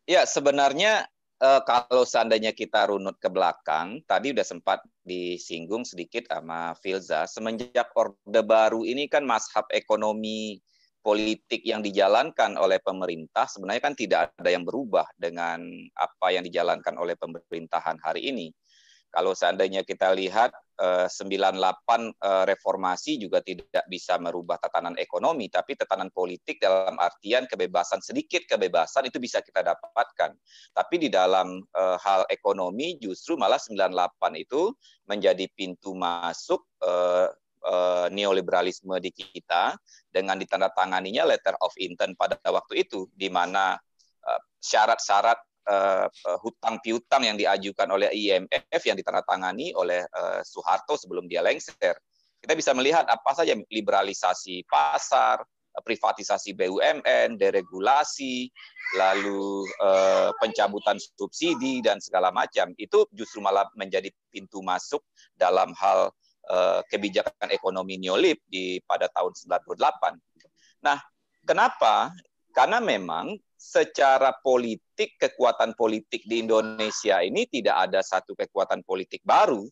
ya sebenarnya uh, kalau seandainya kita runut ke belakang, tadi udah sempat disinggung sedikit sama Filza, semenjak Orde Baru ini kan mashab ekonomi politik yang dijalankan oleh pemerintah sebenarnya kan tidak ada yang berubah dengan apa yang dijalankan oleh pemerintahan hari ini. Kalau seandainya kita lihat 98 eh, eh, reformasi juga tidak bisa merubah tatanan ekonomi, tapi tatanan politik dalam artian kebebasan sedikit kebebasan itu bisa kita dapatkan. Tapi di dalam eh, hal ekonomi justru malah 98 itu menjadi pintu masuk uh, neoliberalisme di kita dengan ditandatanganinya letter of intent pada waktu itu di mana syarat-syarat uh, hutang piutang yang diajukan oleh IMF yang ditandatangani oleh uh, Soeharto sebelum dia lengser. Kita bisa melihat apa saja liberalisasi pasar, privatisasi BUMN, deregulasi, lalu uh, pencabutan subsidi dan segala macam. Itu justru malah menjadi pintu masuk dalam hal uh, kebijakan ekonomi neolib di pada tahun 98. Nah, kenapa? Karena memang secara politik, kekuatan politik di Indonesia ini tidak ada satu kekuatan politik baru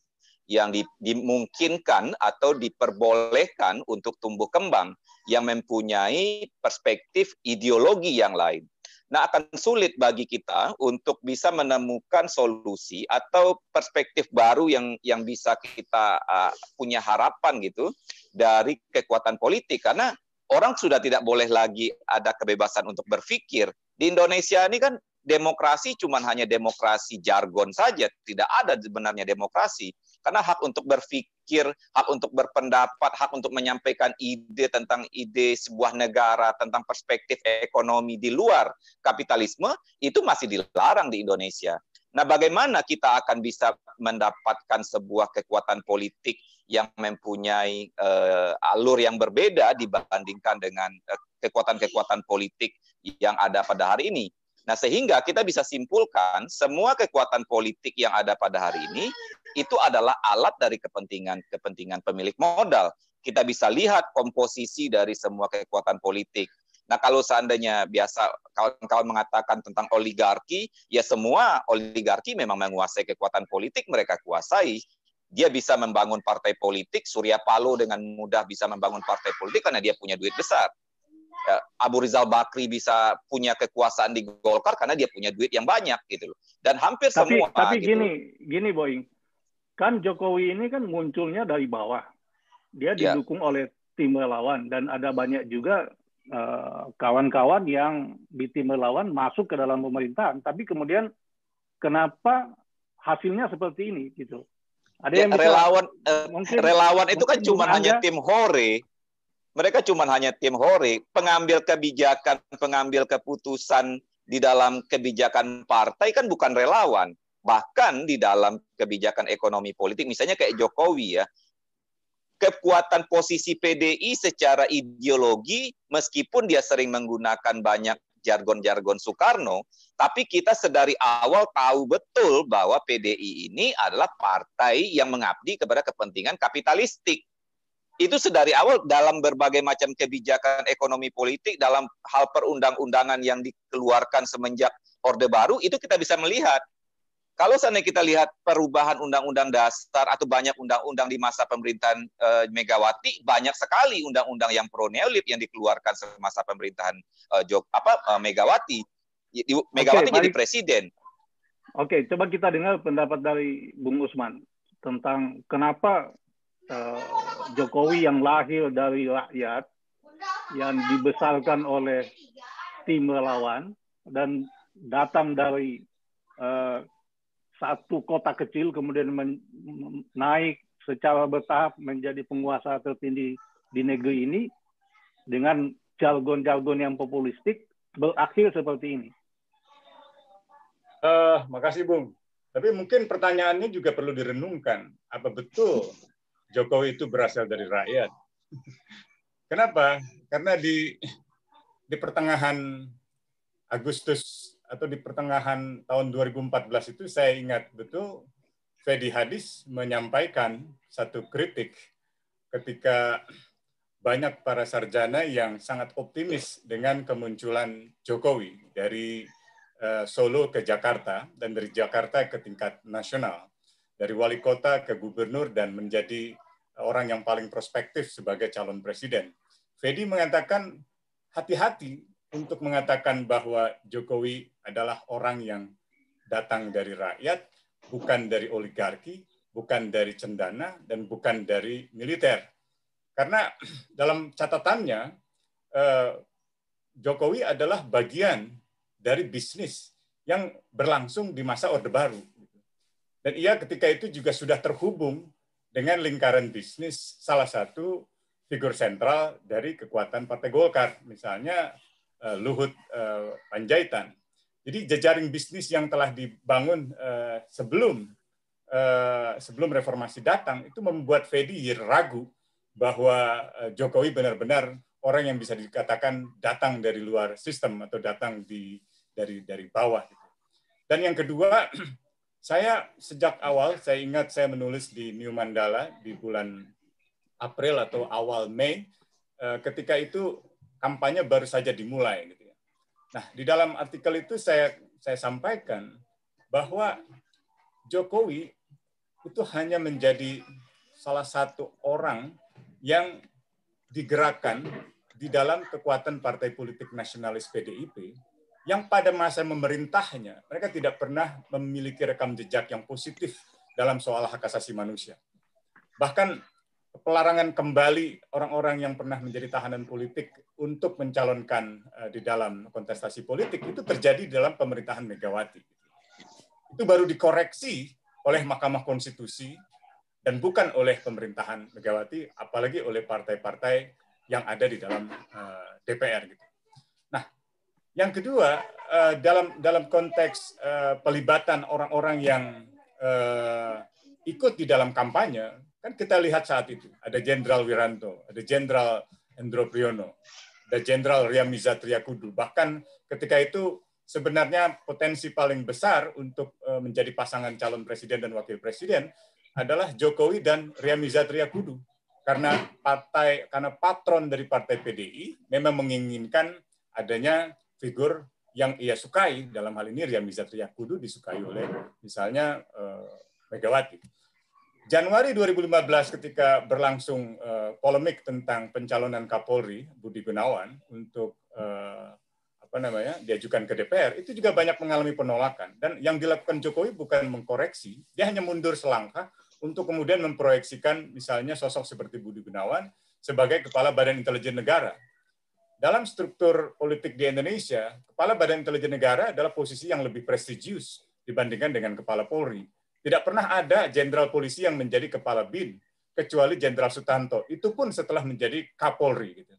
yang dimungkinkan atau diperbolehkan untuk tumbuh kembang yang mempunyai perspektif ideologi yang lain. Nah, akan sulit bagi kita untuk bisa menemukan solusi atau perspektif baru yang yang bisa kita uh, punya harapan gitu dari kekuatan politik karena orang sudah tidak boleh lagi ada kebebasan untuk berpikir. Di Indonesia ini kan demokrasi cuma hanya demokrasi jargon saja, tidak ada sebenarnya demokrasi. Karena hak untuk berpikir, hak untuk berpendapat, hak untuk menyampaikan ide tentang ide sebuah negara, tentang perspektif ekonomi di luar kapitalisme, itu masih dilarang di Indonesia. Nah, bagaimana kita akan bisa mendapatkan sebuah kekuatan politik yang mempunyai uh, alur yang berbeda dibandingkan dengan uh, kekuatan-kekuatan politik yang ada pada hari ini. Nah, sehingga kita bisa simpulkan semua kekuatan politik yang ada pada hari ini itu adalah alat dari kepentingan-kepentingan pemilik modal. Kita bisa lihat komposisi dari semua kekuatan politik. Nah, kalau seandainya biasa kawan-kawan mengatakan tentang oligarki, ya semua oligarki memang menguasai kekuatan politik mereka kuasai dia bisa membangun partai politik, Surya Paloh dengan mudah bisa membangun partai politik karena dia punya duit besar. Ya, Abu Rizal Bakri bisa punya kekuasaan di Golkar karena dia punya duit yang banyak gitu loh. Dan hampir tapi, semua Tapi gitu. gini, gini Boeing. Kan Jokowi ini kan munculnya dari bawah. Dia Ya. didukung oleh tim relawan dan ada banyak juga eh, kawan-kawan yang di tim relawan masuk ke dalam pemerintahan. Tapi kemudian kenapa hasilnya seperti ini gitu? Ada Ya, yang bisa relawan eh, mungkin relawan itu kan cuma hanya tim hore. Mereka cuma hanya tim hore, pengambil kebijakan, pengambil keputusan di dalam kebijakan partai kan bukan relawan. Bahkan di dalam kebijakan ekonomi politik, misalnya kayak Jokowi ya, kekuatan posisi PDI secara ideologi, meskipun dia sering menggunakan banyak jargon-jargon Soekarno, tapi kita sedari awal tahu betul bahwa PDI ini adalah partai yang mengabdi kepada kepentingan kapitalistik. Itu sedari awal dalam berbagai macam kebijakan ekonomi politik, dalam hal perundang-undangan yang dikeluarkan semenjak Orde Baru, itu kita bisa melihat. Kalau seandainya kita lihat perubahan undang-undang dasar atau banyak undang-undang di masa pemerintahan eh, Megawati, banyak sekali undang-undang yang pro neolib yang dikeluarkan semasa pemerintahan eh, Jok apa eh, Megawati. Di- Megawati jadi baik. presiden. Oke, coba kita dengar pendapat dari Bung Usman tentang kenapa eh, Jokowi yang lahir dari rakyat, yang dibesarkan oleh tim relawan dan datang dari eh, satu kota kecil kemudian men- naik secara bertahap menjadi penguasa tertinggi di negeri ini dengan jargon-jargon yang populistik berakhir seperti ini. Eh, makasih Bung. Tapi mungkin pertanyaannya juga perlu direnungkan. Apa betul Jokowi itu berasal dari rakyat? Kenapa? Karena di di pertengahan Agustus atau di pertengahan tahun 2014 itu saya ingat betul Fedi Hadis menyampaikan satu kritik ketika banyak para sarjana yang sangat optimis dengan kemunculan Jokowi dari eh, Solo ke Jakarta dan dari Jakarta ke tingkat nasional, dari wali kota ke gubernur dan menjadi orang yang paling prospektif sebagai calon presiden. Fedi mengatakan hati-hati untuk mengatakan bahwa Jokowi adalah orang yang datang dari rakyat, bukan dari oligarki, bukan dari cendana, dan bukan dari militer. Karena dalam catatannya, eh, Jokowi adalah bagian dari bisnis yang berlangsung di masa Orde Baru. Dan ia ketika itu juga sudah terhubung dengan lingkaran bisnis salah satu figur sentral dari kekuatan Partai Golkar, misalnya eh, Luhut eh, Panjaitan. Jadi jejaring bisnis yang telah dibangun uh, sebelum uh, sebelum reformasi datang itu membuat Fedi ragu bahwa uh, Jokowi benar-benar orang yang bisa dikatakan datang dari luar sistem atau datang di dari dari bawah. Gitu. Dan yang kedua, saya sejak awal saya ingat saya menulis di New Mandala di bulan April atau awal Mei ketika itu kampanye baru saja dimulai gitu. Nah, di dalam artikel itu saya saya sampaikan bahwa Jokowi itu hanya menjadi salah satu orang yang digerakkan di dalam kekuatan partai politik nasionalis PDIP yang pada masa memerintahnya mereka tidak pernah memiliki rekam jejak yang positif dalam soal hak asasi manusia. Bahkan pelarangan kembali orang-orang yang pernah menjadi tahanan politik untuk mencalonkan eh, di dalam kontestasi politik itu terjadi dalam pemerintahan Megawati. Itu baru dikoreksi oleh Mahkamah Konstitusi dan bukan oleh pemerintahan Megawati, apalagi oleh partai-partai yang ada di dalam eh, DPR. Gitu. Nah, yang kedua eh, dalam dalam konteks pelibatan orang-orang yang ikut di dalam kampanye Kan kita lihat saat itu, ada Jenderal Wiranto, ada Jenderal Hendro Priyono, ada Jenderal Riamiza Triakudu. Bahkan ketika itu sebenarnya potensi paling besar untuk eh, menjadi pasangan calon presiden dan wakil presiden adalah Jokowi dan Riamiza Triakudu. Karena partai karena patron dari partai PDI memang menginginkan adanya figur yang ia sukai dalam hal ini Riamiza Triakudu disukai oleh misalnya uh, Megawati. Januari 2015 ketika berlangsung uh, polemik tentang pencalonan Kapolri Budi Gunawan untuk uh, apa namanya diajukan ke DPR itu juga banyak mengalami penolakan. Dan yang dilakukan Jokowi bukan mengkoreksi dia hanya mundur selangkah untuk kemudian memproyeksikan misalnya sosok seperti Budi Gunawan sebagai kepala Badan Intelijen Negara. Dalam struktur politik di Indonesia kepala Badan Intelijen Negara adalah posisi yang lebih prestisius dibandingkan dengan kepala Polri tidak pernah ada jenderal polisi yang menjadi kepala BIN, kecuali Jenderal Sutanto. Itu pun setelah menjadi Kapolri. Gitu.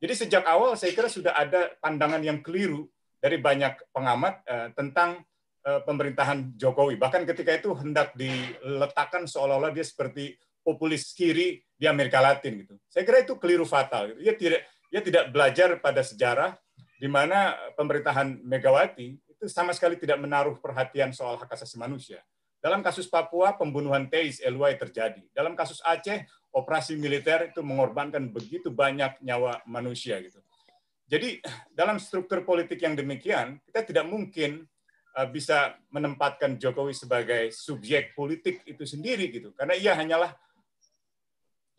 Jadi sejak awal saya kira sudah ada pandangan yang keliru dari banyak pengamat uh, tentang uh, pemerintahan Jokowi. Bahkan ketika itu hendak diletakkan seolah-olah dia seperti populis kiri di Amerika Latin gitu. Saya kira itu keliru fatal. Gitu. Dia tidak dia tidak belajar pada sejarah di mana pemerintahan Megawati itu sama sekali tidak menaruh perhatian soal hak asasi manusia. Dalam kasus Papua, pembunuhan Teis Eluai terjadi. Dalam kasus Aceh, operasi militer itu mengorbankan begitu banyak nyawa manusia gitu. Jadi dalam struktur politik yang demikian, kita tidak mungkin uh, bisa menempatkan Jokowi sebagai subjek politik itu sendiri gitu. Karena ia hanyalah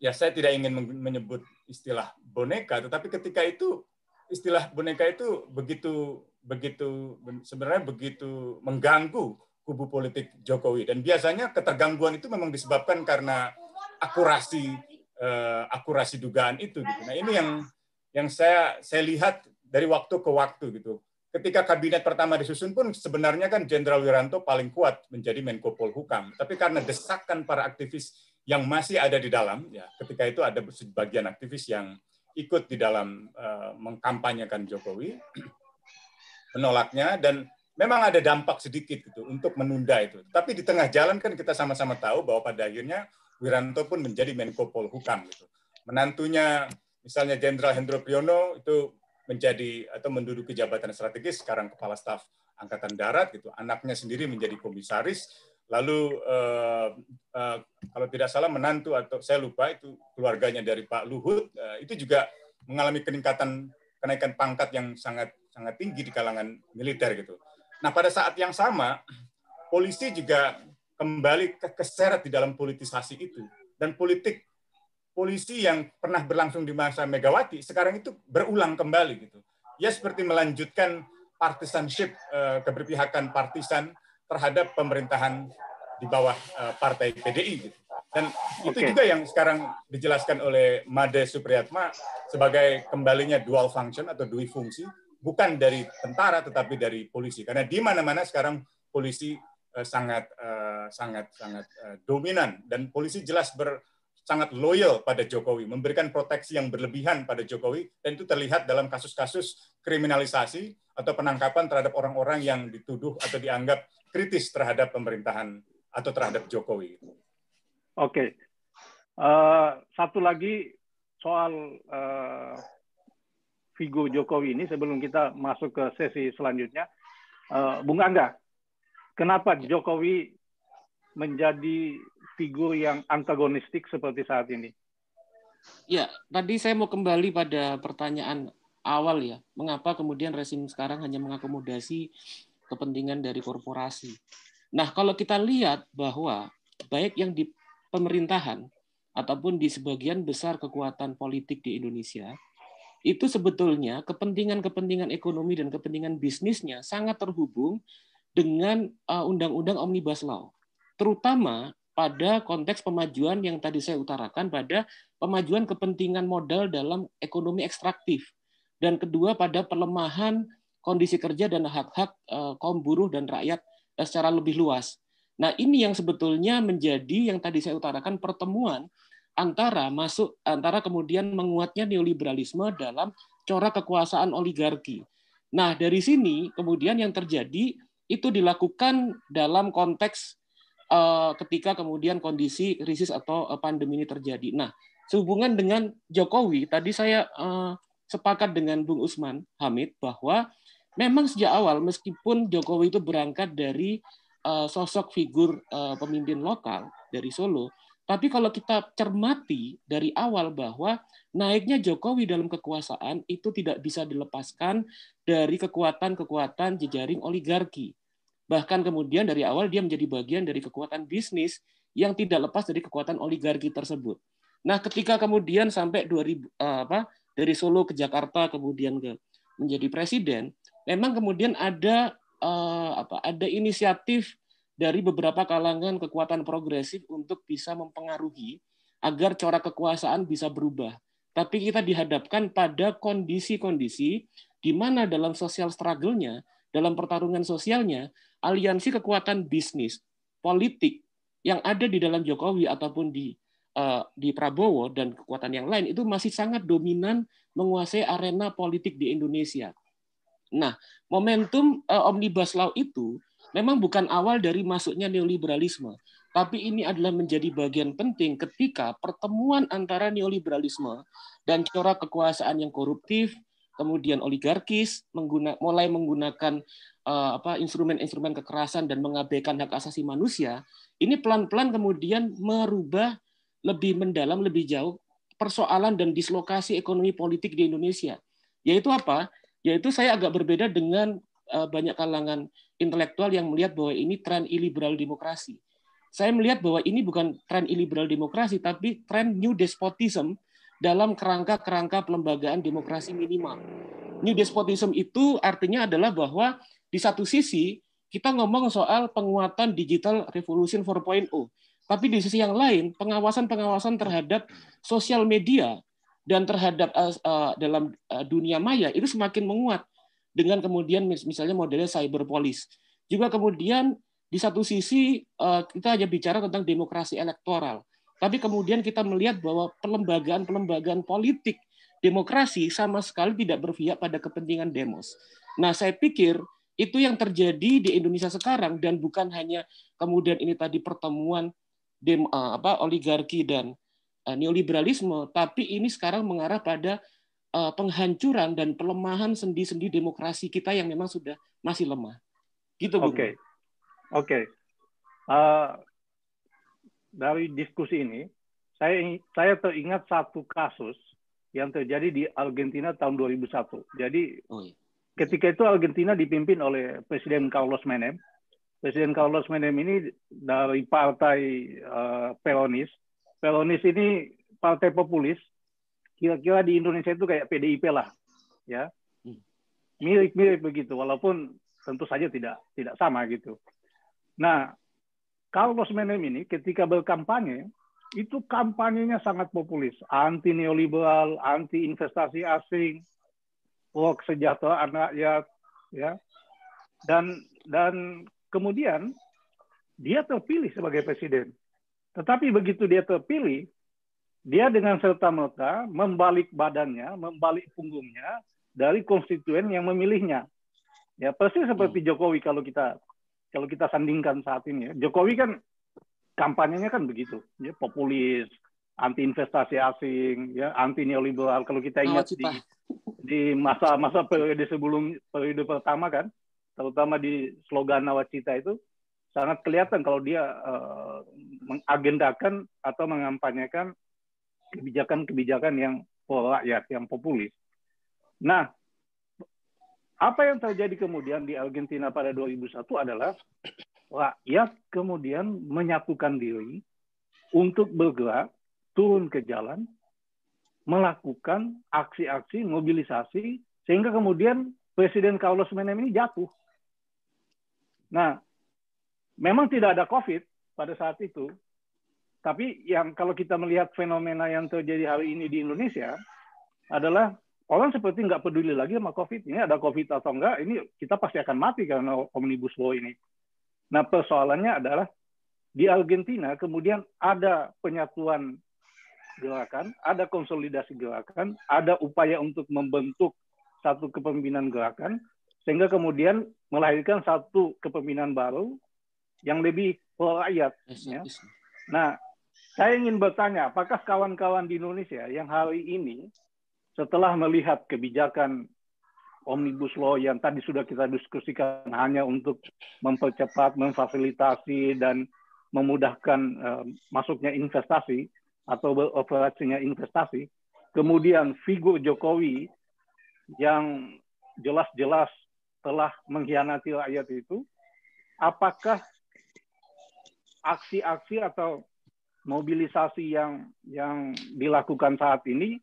ya saya tidak ingin menyebut istilah boneka, tetapi ketika itu istilah boneka itu begitu begitu sebenarnya begitu mengganggu kubu politik Jokowi. Dan biasanya ketergangguan itu memang disebabkan karena akurasi uh, akurasi dugaan itu. Gitu. Nah ini yang yang saya saya lihat dari waktu ke waktu gitu. Ketika kabinet pertama disusun pun sebenarnya kan Jenderal Wiranto paling kuat menjadi Menko Polhukam. Tapi karena desakan para aktivis yang masih ada di dalam, ya ketika itu ada sebagian aktivis yang ikut di dalam uh, mengkampanyekan Jokowi, menolaknya dan memang ada dampak sedikit gitu untuk menunda itu. Tapi di tengah jalan kan kita sama-sama tahu bahwa pada akhirnya Wiranto pun menjadi Menko Polhukam gitu. Menantunya misalnya Jenderal Hendro Priyono itu menjadi atau menduduki jabatan strategis sekarang kepala staf angkatan darat gitu. Anaknya sendiri menjadi komisaris. Lalu eh, eh, kalau tidak salah menantu atau saya lupa itu keluarganya dari Pak Luhut eh, itu juga mengalami peningkatan kenaikan pangkat yang sangat sangat tinggi di kalangan militer gitu. Nah, pada saat yang sama, polisi juga kembali ke keseret di dalam politisasi itu. Dan politik polisi yang pernah berlangsung di masa Megawati sekarang itu berulang kembali gitu. Ya seperti melanjutkan partisanship eh, keberpihakan partisan terhadap pemerintahan di bawah eh, partai PDI gitu. Dan itu okay. juga yang sekarang dijelaskan oleh Made Supriyatma sebagai kembalinya dual function atau dui fungsi bukan dari tentara tetapi dari polisi. Karena di mana-mana sekarang polisi uh, sangat uh, sangat sangat uh, dominan. Dan polisi jelas ber sangat loyal pada Jokowi, memberikan proteksi yang berlebihan pada Jokowi, dan itu terlihat dalam kasus-kasus kriminalisasi atau penangkapan terhadap orang-orang yang dituduh atau dianggap kritis terhadap pemerintahan atau terhadap Jokowi. Oke, uh, satu lagi soal uh, figur Jokowi ini sebelum kita masuk ke sesi selanjutnya, uh, Bung Angga, kenapa Jokowi menjadi figur yang antagonistik seperti saat ini? Ya, tadi saya mau kembali pada pertanyaan awal ya, mengapa kemudian rezim sekarang hanya mengakomodasi kepentingan dari korporasi. Nah, kalau kita lihat bahwa baik yang di pemerintahan ataupun di sebagian besar kekuatan politik di Indonesia, itu sebetulnya kepentingan-kepentingan ekonomi dan kepentingan bisnisnya sangat terhubung dengan uh, undang-undang Omnibus Law terutama pada konteks pemajuan yang tadi saya utarakan pada pemajuan kepentingan modal dalam ekonomi ekstraktif dan kedua pada pelemahan kondisi kerja dan hak-hak eh, kaum buruh dan rakyat eh, secara lebih luas. Nah, ini yang sebetulnya menjadi yang tadi saya utarakan pertemuan antara masuk antara kemudian menguatnya neoliberalisme dalam corak kekuasaan oligarki. Nah, dari sini kemudian yang terjadi itu dilakukan dalam konteks uh, ketika kemudian kondisi krisis atau uh, pandemi ini terjadi. Nah, sehubungan dengan Jokowi, tadi saya uh, sepakat dengan Bung Usman Hamid bahwa memang sejak awal meskipun Jokowi itu berangkat dari uh, sosok figur uh, pemimpin lokal dari Solo, tapi kalau kita cermati dari awal bahwa naiknya Jokowi dalam kekuasaan itu tidak bisa dilepaskan dari kekuatan-kekuatan jejaring oligarki. Bahkan kemudian dari awal dia menjadi bagian dari kekuatan bisnis yang tidak lepas dari kekuatan oligarki tersebut. Nah, ketika kemudian sampai 2000 eh, apa dari Solo ke Jakarta kemudian ke menjadi presiden, memang kemudian ada uh, apa ada inisiatif dari beberapa kalangan kekuatan progresif untuk bisa mempengaruhi agar corak kekuasaan bisa berubah. Tapi kita dihadapkan pada kondisi-kondisi di mana dalam sosial struggle-nya, dalam pertarungan sosialnya, aliansi kekuatan bisnis, politik yang ada di dalam Jokowi ataupun di uh, di Prabowo dan kekuatan yang lain itu masih sangat dominan menguasai arena politik di Indonesia. Nah, momentum uh, omnibus law itu memang bukan awal dari masuknya neoliberalisme, tapi ini adalah menjadi bagian penting ketika pertemuan antara neoliberalisme dan corak kekuasaan yang koruptif, kemudian oligarkis, mengguna, mulai menggunakan uh, apa instrumen-instrumen kekerasan dan mengabaikan hak asasi manusia, ini pelan-pelan kemudian merubah lebih mendalam, lebih jauh persoalan dan dislokasi ekonomi politik di Indonesia. Yaitu apa? Yaitu saya agak berbeda dengan uh, banyak kalangan intelektual yang melihat bahwa ini tren iliberal demokrasi. Saya melihat bahwa ini bukan tren iliberal demokrasi, tapi tren new despotism dalam kerangka-kerangka pelembagaan demokrasi minimal. New despotism itu artinya adalah bahwa di satu sisi kita ngomong soal penguatan digital revolution 4.0, tapi di sisi yang lain pengawasan-pengawasan terhadap sosial media dan terhadap uh, dalam uh, dunia maya itu semakin menguat dengan kemudian misalnya modelnya cyber police. Juga kemudian di satu sisi uh, kita hanya bicara tentang demokrasi elektoral tapi kemudian kita melihat bahwa pelembagaan-pelembagaan politik demokrasi sama sekali tidak berpihak pada kepentingan demos. Nah, saya pikir itu yang terjadi di Indonesia sekarang dan bukan hanya kemudian ini tadi pertemuan dem, eh, apa oligarki dan uh, neoliberalisme, tapi ini sekarang mengarah pada penghancuran dan pelemahan sendi-sendi demokrasi kita yang memang sudah masih lemah. Gitu, Oke. Oke. Okay. Uh, dari diskusi ini, saya saya teringat satu kasus yang terjadi di Argentina tahun 2001. Jadi oh, iya. ketika itu Argentina dipimpin oleh Presiden Carlos Menem. Presiden Carlos Menem ini dari partai uh, Peronis. Peronis ini partai populis. Kira-kira di Indonesia itu kayak PDIP lah, ya. Mirip-mirip begitu, walaupun tentu saja tidak tidak sama gitu. Nah, Carlos Menem ini ketika berkampanye itu kampanyenya sangat populis, anti neoliberal, anti investasi asing, pro kesejahteraan rakyat, ya. Dan dan kemudian dia terpilih sebagai presiden. Tetapi begitu dia terpilih, dia dengan serta-merta membalik badannya, membalik punggungnya dari konstituen yang memilihnya. Ya persis seperti hmm. Jokowi kalau kita kalau kita sandingkan saat ini. Ya. Jokowi kan kampanyenya kan begitu, ya populis, anti investasi asing, ya anti neoliberal. Kalau kita ingat di di masa-masa periode sebelum periode pertama kan, terutama di slogan nawacita itu sangat kelihatan kalau dia uh, mengagendakan atau mengampanyekan kebijakan-kebijakan yang rakyat, yang populis. Nah, apa yang terjadi kemudian di Argentina pada 2001 adalah rakyat kemudian menyatukan diri untuk bergerak turun ke jalan, melakukan aksi-aksi mobilisasi sehingga kemudian Presiden Carlos Menem ini jatuh. Nah, memang tidak ada COVID pada saat itu, tapi yang kalau kita melihat fenomena yang terjadi hari ini di Indonesia adalah orang seperti nggak peduli lagi sama COVID. Ini ada COVID atau enggak, ini kita pasti akan mati karena omnibus law ini. Nah persoalannya adalah di Argentina kemudian ada penyatuan gerakan, ada konsolidasi gerakan, ada upaya untuk membentuk satu kepemimpinan gerakan, sehingga kemudian melahirkan satu kepemimpinan baru yang lebih pro rakyat. Ya. Nah, saya ingin bertanya, apakah kawan-kawan di Indonesia yang hari ini setelah melihat kebijakan omnibus law yang tadi sudah kita diskusikan hanya untuk mempercepat, memfasilitasi dan memudahkan uh, masuknya investasi atau beroperasinya investasi, kemudian figur Jokowi yang jelas-jelas telah mengkhianati rakyat itu, apakah aksi-aksi atau mobilisasi yang yang dilakukan saat ini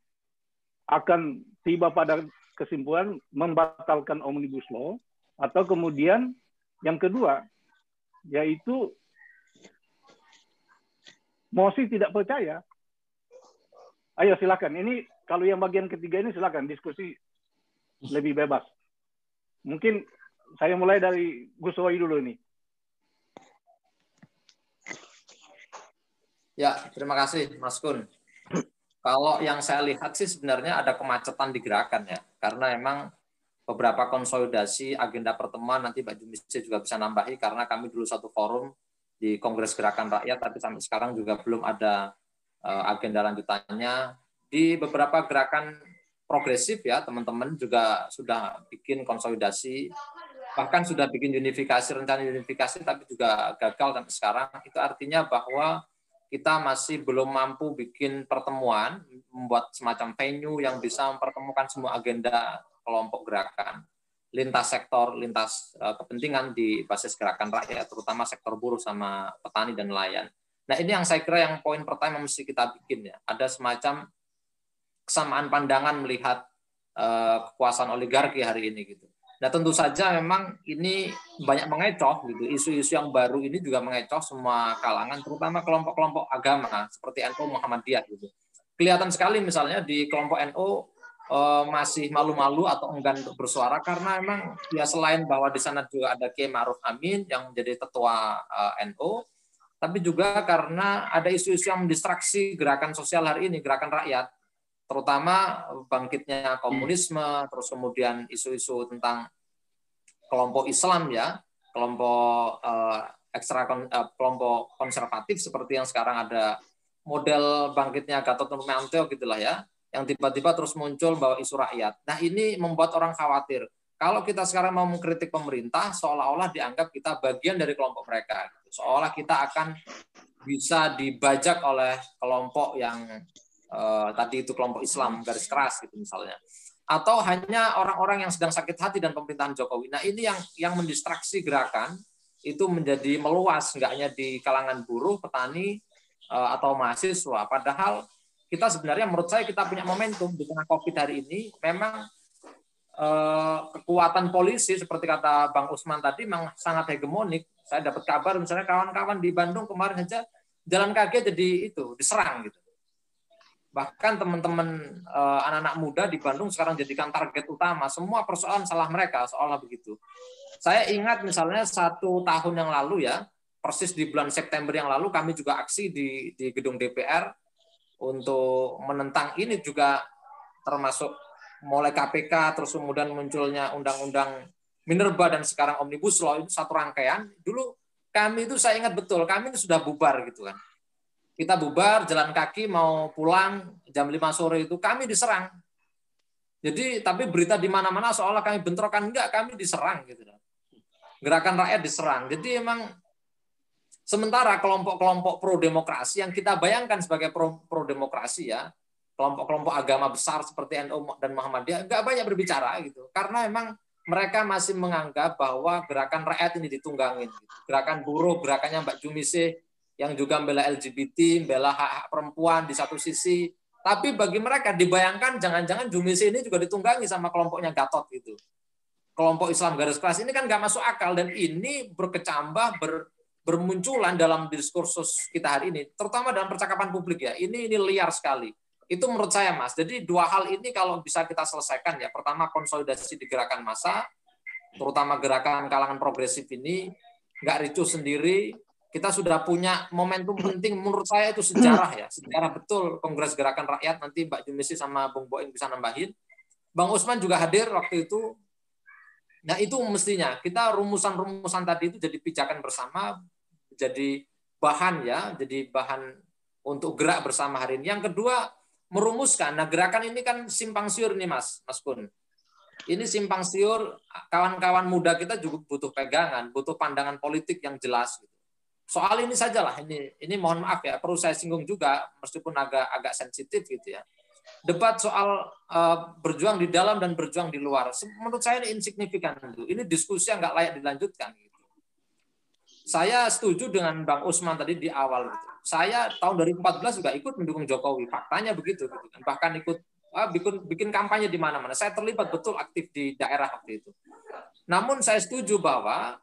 akan tiba pada kesimpulan membatalkan omnibus law atau kemudian yang kedua yaitu mosi tidak percaya. Ayo silakan. Ini kalau yang bagian ketiga ini silakan diskusi lebih bebas. Mungkin saya mulai dari Gus Roy dulu nih. Ya, terima kasih Mas Kun. Kalau yang saya lihat sih sebenarnya ada kemacetan di gerakan ya, karena emang beberapa konsolidasi agenda pertemuan nanti Mbak Jumisi juga bisa nambahi karena kami dulu satu forum di Kongres Gerakan Rakyat tapi sampai sekarang juga belum ada eh, agenda lanjutannya. Di beberapa gerakan progresif ya teman-teman juga sudah bikin konsolidasi bahkan sudah bikin unifikasi rencana unifikasi tapi juga gagal sampai sekarang. Itu artinya bahwa kita masih belum mampu bikin pertemuan, membuat semacam venue yang bisa mempertemukan semua agenda kelompok gerakan, lintas sektor, lintas uh, kepentingan di basis gerakan rakyat, terutama sektor buruh sama petani dan nelayan. Nah ini yang saya kira yang poin pertama mesti kita bikin ya, ada semacam kesamaan pandangan melihat uh, kekuasaan oligarki hari ini gitu. Nah tentu saja memang ini banyak mengecoh gitu. Isu-isu yang baru ini juga mengecoh semua kalangan, terutama kelompok-kelompok agama seperti NU Muhammadiyah gitu. Kelihatan sekali misalnya di kelompok NU eh, masih malu-malu atau enggan untuk bersuara karena memang ya selain bahwa di sana juga ada Kiai Ma'ruf Amin yang menjadi ketua eh, NU, tapi juga karena ada isu-isu yang mendistraksi gerakan sosial hari ini, gerakan rakyat terutama bangkitnya komunisme, terus kemudian isu-isu tentang kelompok Islam ya, kelompok uh, ekstra uh, kelompok konservatif seperti yang sekarang ada model bangkitnya Gatot Nurmantio gitulah ya, yang tiba-tiba terus muncul bahwa isu rakyat. Nah ini membuat orang khawatir. Kalau kita sekarang mau mengkritik pemerintah, seolah-olah dianggap kita bagian dari kelompok mereka. Seolah kita akan bisa dibajak oleh kelompok yang uh, tadi itu kelompok Islam garis keras gitu misalnya atau hanya orang-orang yang sedang sakit hati dan pemerintahan Jokowi. Nah ini yang yang mendistraksi gerakan itu menjadi meluas nggak hanya di kalangan buruh, petani uh, atau mahasiswa. Padahal kita sebenarnya menurut saya kita punya momentum di tengah COVID hari ini memang uh, kekuatan polisi seperti kata Bang Usman tadi memang sangat hegemonik. Saya dapat kabar misalnya kawan-kawan di Bandung kemarin saja jalan kaki jadi itu diserang gitu bahkan teman-teman uh, anak-anak muda di Bandung sekarang jadikan target utama semua persoalan salah mereka seolah begitu saya ingat misalnya satu tahun yang lalu ya persis di bulan September yang lalu kami juga aksi di di gedung DPR untuk menentang ini juga termasuk mulai KPK terus kemudian munculnya undang-undang Minerba dan sekarang Omnibus Law itu satu rangkaian. Dulu kami itu saya ingat betul, kami itu sudah bubar gitu kan. Kita bubar, jalan kaki mau pulang jam 5 sore itu kami diserang. Jadi tapi berita di mana-mana seolah kami bentrokan enggak, kami diserang gitu. Gerakan rakyat diserang. Jadi emang sementara kelompok-kelompok pro demokrasi yang kita bayangkan sebagai pro, pro demokrasi ya, kelompok-kelompok agama besar seperti NU dan Muhammadiyah enggak banyak berbicara gitu. Karena emang mereka masih menganggap bahwa gerakan rakyat ini ditunggangin. Gerakan buruh, gerakannya Mbak Jumise yang juga membela LGBT, membela hak-hak perempuan di satu sisi. Tapi bagi mereka dibayangkan jangan-jangan Jumise ini juga ditunggangi sama kelompoknya Gatot gitu. Kelompok Islam garis keras ini kan nggak masuk akal dan ini berkecambah ber, bermunculan dalam diskursus kita hari ini, terutama dalam percakapan publik ya. Ini ini liar sekali itu menurut saya, Mas. Jadi dua hal ini kalau bisa kita selesaikan ya. Pertama konsolidasi di gerakan massa, terutama gerakan kalangan progresif ini nggak ricu sendiri. Kita sudah punya momentum penting menurut saya itu sejarah ya. Sejarah betul Kongres Gerakan Rakyat nanti Mbak Jumisi sama Bung Boeing bisa nambahin. Bang Usman juga hadir waktu itu. Nah itu mestinya kita rumusan-rumusan tadi itu jadi pijakan bersama, jadi bahan ya, jadi bahan untuk gerak bersama hari ini. Yang kedua, merumuskan. Nah, gerakan ini kan simpang siur nih, Mas, Mas Kun. Ini simpang siur, kawan-kawan muda kita juga butuh pegangan, butuh pandangan politik yang jelas. Gitu. Soal ini sajalah, ini ini mohon maaf ya, perlu saya singgung juga, meskipun agak agak sensitif gitu ya. Debat soal uh, berjuang di dalam dan berjuang di luar, menurut saya ini insignifikan. Ini diskusi yang nggak layak dilanjutkan. Gitu. Saya setuju dengan Bang Usman tadi di awal. Gitu saya tahun 2014 juga ikut mendukung Jokowi. Faktanya begitu, gitu kan. Bahkan ikut ah, bikin bikin kampanye di mana-mana. Saya terlibat betul aktif di daerah waktu itu. Namun saya setuju bahwa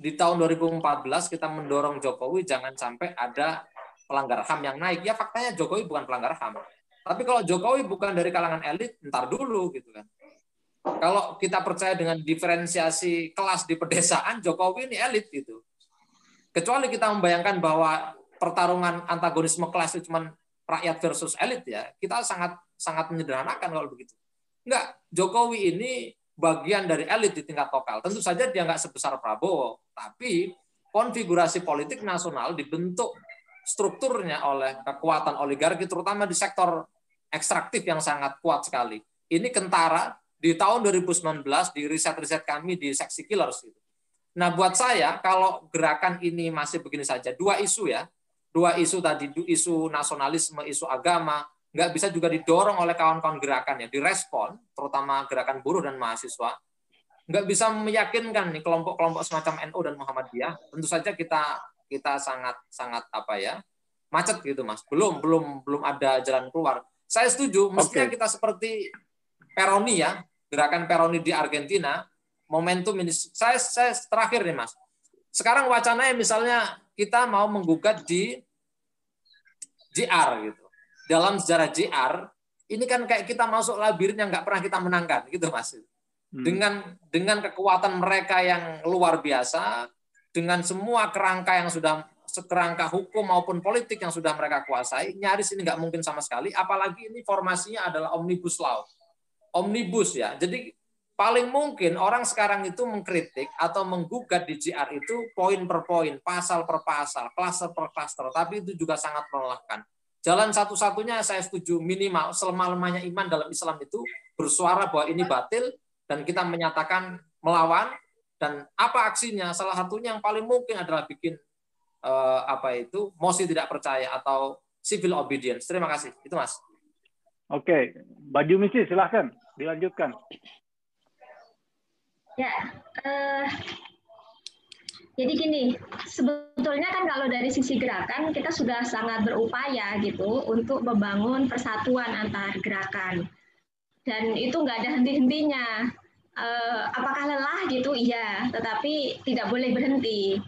di tahun 2014 kita mendorong Jokowi jangan sampai ada pelanggar HAM yang naik. Ya faktanya Jokowi bukan pelanggar HAM. Tapi kalau Jokowi bukan dari kalangan elit, ntar dulu gitu kan. Kalau kita percaya dengan diferensiasi kelas di pedesaan, Jokowi ini elit gitu. Kecuali kita membayangkan bahwa pertarungan antagonisme kelas itu cuma rakyat versus elit ya, kita sangat sangat menyederhanakan kalau begitu. Enggak, Jokowi ini bagian dari elit di tingkat lokal. Tentu saja dia nggak sebesar Prabowo, tapi konfigurasi politik nasional dibentuk strukturnya oleh kekuatan oligarki, terutama di sektor ekstraktif yang sangat kuat sekali. Ini kentara di tahun 2019 di riset-riset kami di seksi killers. Gitu. Nah, buat saya kalau gerakan ini masih begini saja, dua isu ya, dua isu tadi, isu nasionalisme, isu agama, nggak bisa juga didorong oleh kawan-kawan gerakan ya, direspon, terutama gerakan buruh dan mahasiswa, nggak bisa meyakinkan nih kelompok-kelompok semacam NU dan Muhammadiyah. Tentu saja kita kita sangat sangat apa ya macet gitu mas. Belum belum belum ada jalan keluar. Saya setuju. Mestinya okay. kita seperti Peroni ya, gerakan Peroni di Argentina. Momentum ini. Saya saya terakhir nih mas. Sekarang wacananya misalnya kita mau menggugat di JR gitu. Dalam sejarah JR ini kan kayak kita masuk labirin yang nggak pernah kita menangkan gitu Mas. Hmm. Dengan dengan kekuatan mereka yang luar biasa, dengan semua kerangka yang sudah kerangka hukum maupun politik yang sudah mereka kuasai, nyaris ini nggak mungkin sama sekali. Apalagi ini formasinya adalah omnibus law, omnibus ya. Jadi paling mungkin orang sekarang itu mengkritik atau menggugat di GR itu poin per poin, pasal per pasal, klaster per klaster, tapi itu juga sangat melelahkan. Jalan satu-satunya saya setuju minimal selama-lamanya iman dalam Islam itu bersuara bahwa ini batil dan kita menyatakan melawan dan apa aksinya? Salah satunya yang paling mungkin adalah bikin eh, apa itu mosi tidak percaya atau civil obedience. Terima kasih. Itu Mas. Oke, Baju Misi silahkan dilanjutkan. Ya, uh, jadi gini, sebetulnya kan kalau dari sisi gerakan kita sudah sangat berupaya gitu untuk membangun persatuan antar gerakan. Dan itu nggak ada henti-hentinya. Uh, apakah lelah gitu? Iya, tetapi tidak boleh berhenti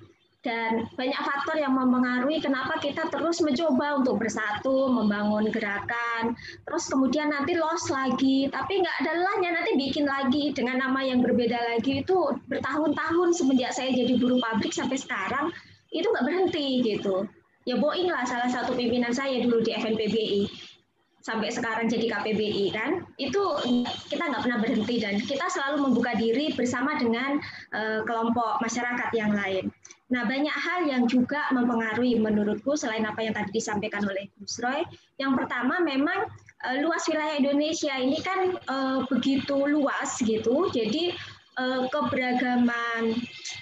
dan banyak faktor yang mempengaruhi kenapa kita terus mencoba untuk bersatu, membangun gerakan, terus kemudian nanti loss lagi, tapi nggak ada lelahnya nanti bikin lagi dengan nama yang berbeda lagi itu bertahun-tahun semenjak saya jadi buruh pabrik sampai sekarang itu nggak berhenti gitu. Ya Boeing lah salah satu pimpinan saya dulu di FNPBI sampai sekarang jadi KPBI kan itu kita nggak pernah berhenti dan kita selalu membuka diri bersama dengan uh, kelompok masyarakat yang lain. Nah banyak hal yang juga mempengaruhi menurutku selain apa yang tadi disampaikan oleh Gus Roy. Yang pertama memang uh, luas wilayah Indonesia ini kan uh, begitu luas gitu, jadi uh, keberagaman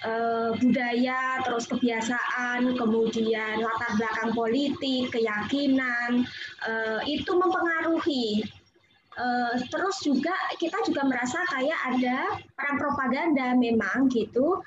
uh, budaya, terus kebiasaan, kemudian latar belakang politik, keyakinan, uh, itu mempengaruhi. Uh, terus juga kita juga merasa kayak ada peran propaganda memang gitu.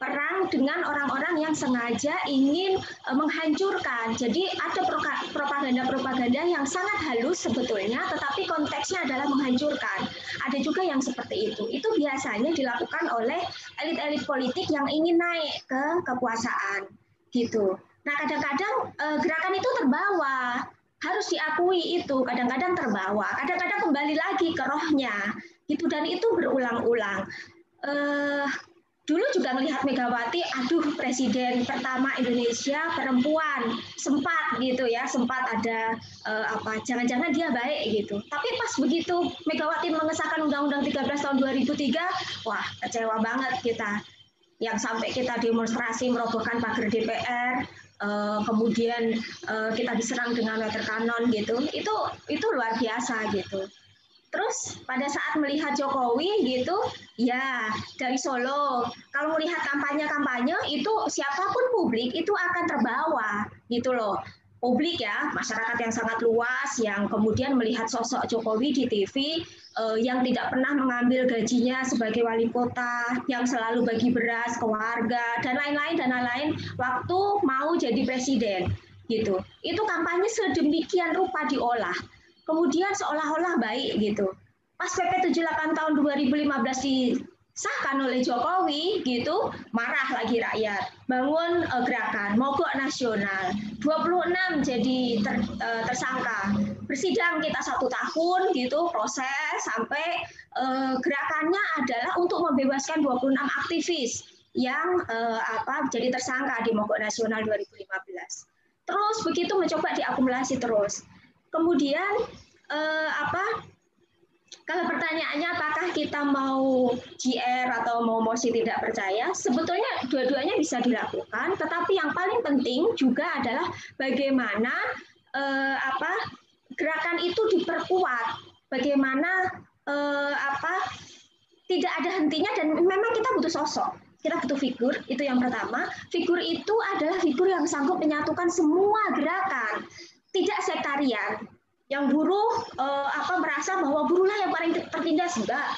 Perang dengan orang-orang yang sengaja ingin uh, menghancurkan. Jadi ada propaganda-propaganda yang sangat halus sebetulnya, tetapi konteksnya adalah menghancurkan. Ada juga yang seperti itu. Itu biasanya dilakukan oleh elit-elit politik yang ingin naik ke kekuasaan, gitu. Nah kadang-kadang uh, gerakan itu terbawa, harus diakui itu kadang-kadang terbawa, kadang-kadang kembali lagi ke rohnya, gitu dan itu berulang-ulang. Uh, dulu juga melihat Megawati, aduh presiden pertama Indonesia perempuan, sempat gitu ya, sempat ada uh, apa, jangan-jangan dia baik gitu. Tapi pas begitu Megawati mengesahkan Undang-Undang 13 tahun 2003, wah kecewa banget kita. Yang sampai kita demonstrasi merobohkan pagar DPR, eh, kemudian uh, kita diserang dengan meter kanon gitu, itu itu luar biasa gitu. Terus pada saat melihat Jokowi gitu, ya dari Solo, kalau melihat kampanye-kampanye itu siapa pun publik itu akan terbawa gitu loh. Publik ya, masyarakat yang sangat luas yang kemudian melihat sosok Jokowi di TV eh, yang tidak pernah mengambil gajinya sebagai wali kota, yang selalu bagi beras ke warga dan lain-lain dan lain-lain waktu mau jadi presiden gitu. Itu kampanye sedemikian rupa diolah kemudian seolah-olah baik gitu. Pas PP 78 tahun 2015 disahkan oleh Jokowi gitu, marah lagi rakyat. Bangun uh, gerakan mogok nasional. 26 jadi ter, uh, tersangka. Bersidang kita satu tahun gitu proses sampai uh, gerakannya adalah untuk membebaskan 26 aktivis yang uh, apa jadi tersangka di mogok nasional 2015. Terus begitu mencoba diakumulasi terus. Kemudian eh, apa? Kalau pertanyaannya apakah kita mau GR atau mau mosi tidak percaya, sebetulnya dua-duanya bisa dilakukan. Tetapi yang paling penting juga adalah bagaimana eh, apa gerakan itu diperkuat, bagaimana eh, apa tidak ada hentinya dan memang kita butuh sosok kita butuh figur itu yang pertama figur itu adalah figur yang sanggup menyatukan semua gerakan tidak sektarian yang buruh uh, apa merasa bahwa buruhlah yang paling tertindas? Enggak.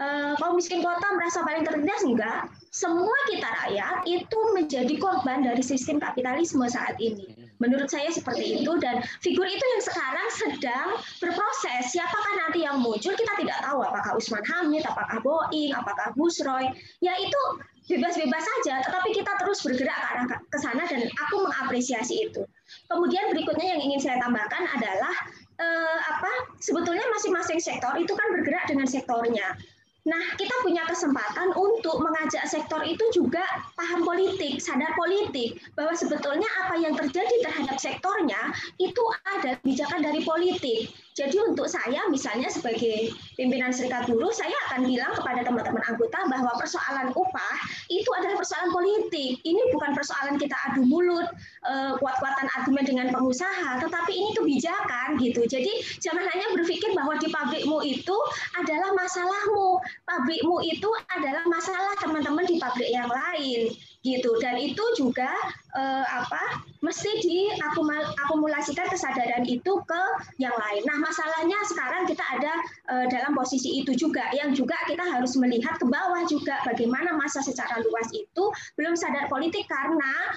Uh, kaum miskin kota merasa paling tertindas? Enggak. Semua kita rakyat itu menjadi korban dari sistem kapitalisme saat ini. Menurut saya seperti itu dan figur itu yang sekarang sedang berproses. Siapakah nanti yang muncul kita tidak tahu. Apakah Usman Hamid apakah Boeing apakah Busroy ya itu bebas-bebas saja tetapi kita terus bergerak ke sana dan aku mengapresiasi itu kemudian berikutnya yang ingin saya tambahkan adalah eh, apa sebetulnya masing-masing sektor itu kan bergerak dengan sektornya. Nah, kita punya kesempatan untuk mengajak sektor itu juga paham politik, sadar politik, bahwa sebetulnya apa yang terjadi terhadap sektornya itu ada kebijakan dari politik. Jadi untuk saya misalnya sebagai pimpinan serikat buruh, saya akan bilang kepada teman-teman anggota bahwa persoalan upah itu adalah persoalan politik. Ini bukan persoalan kita adu mulut, eh, kuat-kuatan argumen dengan pengusaha, tetapi ini kebijakan gitu. Jadi jangan hanya berpikir bahwa di pabrikmu itu adalah masalahmu, pabrikmu itu adalah masalah teman-teman di pabrik yang lain gitu dan itu juga eh, apa mesti diakumulasikan kesadaran itu ke yang lain. Nah masalahnya sekarang kita ada eh, dalam posisi itu juga yang juga kita harus melihat ke bawah juga bagaimana masa secara luas itu belum sadar politik karena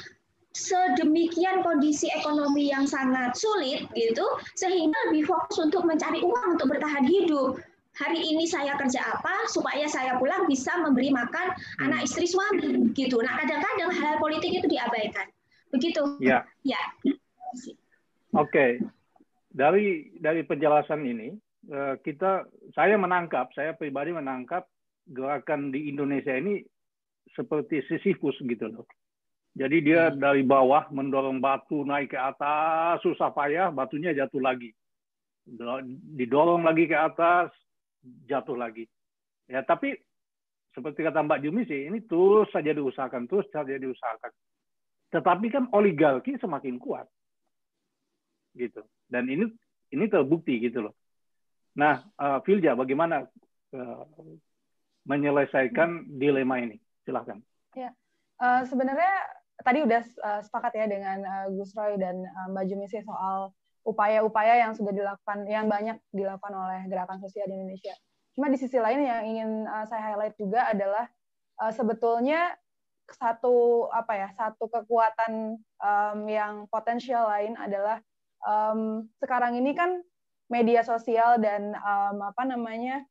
sedemikian kondisi ekonomi yang sangat sulit gitu sehingga lebih fokus untuk mencari uang untuk bertahan hidup hari ini saya kerja apa supaya saya pulang bisa memberi makan hmm. anak istri suami gitu. Nah kadang-kadang hal, hal politik itu diabaikan. Begitu. Ya. Ya. Oke. Okay. Dari dari penjelasan ini eh, kita saya menangkap saya pribadi menangkap gerakan di Indonesia ini seperti Sisyphus gitu loh. Jadi dia hmm. dari bawah mendorong batu naik ke atas, susah payah, batunya jatuh lagi. Didorong lagi ke atas, jatuh lagi. Ya, tapi seperti kata Mbak Jumi sih, ini terus saja diusahakan, terus saja diusahakan. Tetapi kan oligarki semakin kuat, gitu. Dan ini ini terbukti gitu loh. Nah, uh, Filja, bagaimana uh, menyelesaikan dilema ini? Silahkan. Ya, uh, sebenarnya tadi udah sepakat ya dengan Gus Roy dan uh, Mbak Jumisi soal upaya-upaya yang sudah dilakukan, yang banyak dilakukan oleh gerakan sosial di Indonesia. Cuma di sisi lain yang ingin uh, saya highlight juga adalah uh, sebetulnya satu apa ya satu kekuatan um, yang potensial lain adalah um, sekarang ini kan media sosial dan um, apa namanya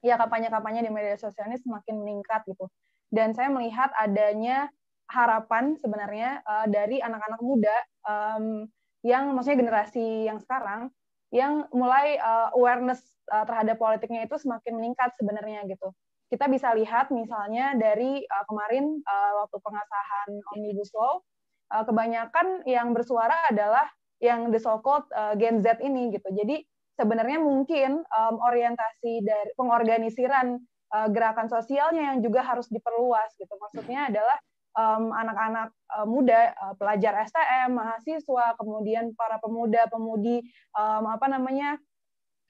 ya kampanye-kampanye di media sosial ini semakin meningkat gitu dan saya melihat adanya harapan sebenarnya uh, dari anak-anak muda um, yang maksudnya generasi yang sekarang yang mulai uh, awareness uh, terhadap politiknya itu semakin meningkat sebenarnya gitu. Kita bisa lihat misalnya dari uh, kemarin uh, waktu pengesahan Omnibus Law, uh, kebanyakan yang bersuara adalah yang the so-called uh, Gen Z ini gitu. Jadi sebenarnya mungkin um, orientasi dari pengorganisiran uh, gerakan sosialnya yang juga harus diperluas gitu. Maksudnya adalah um, anak-anak uh, muda, uh, pelajar STM, mahasiswa, kemudian para pemuda-pemudi um, apa namanya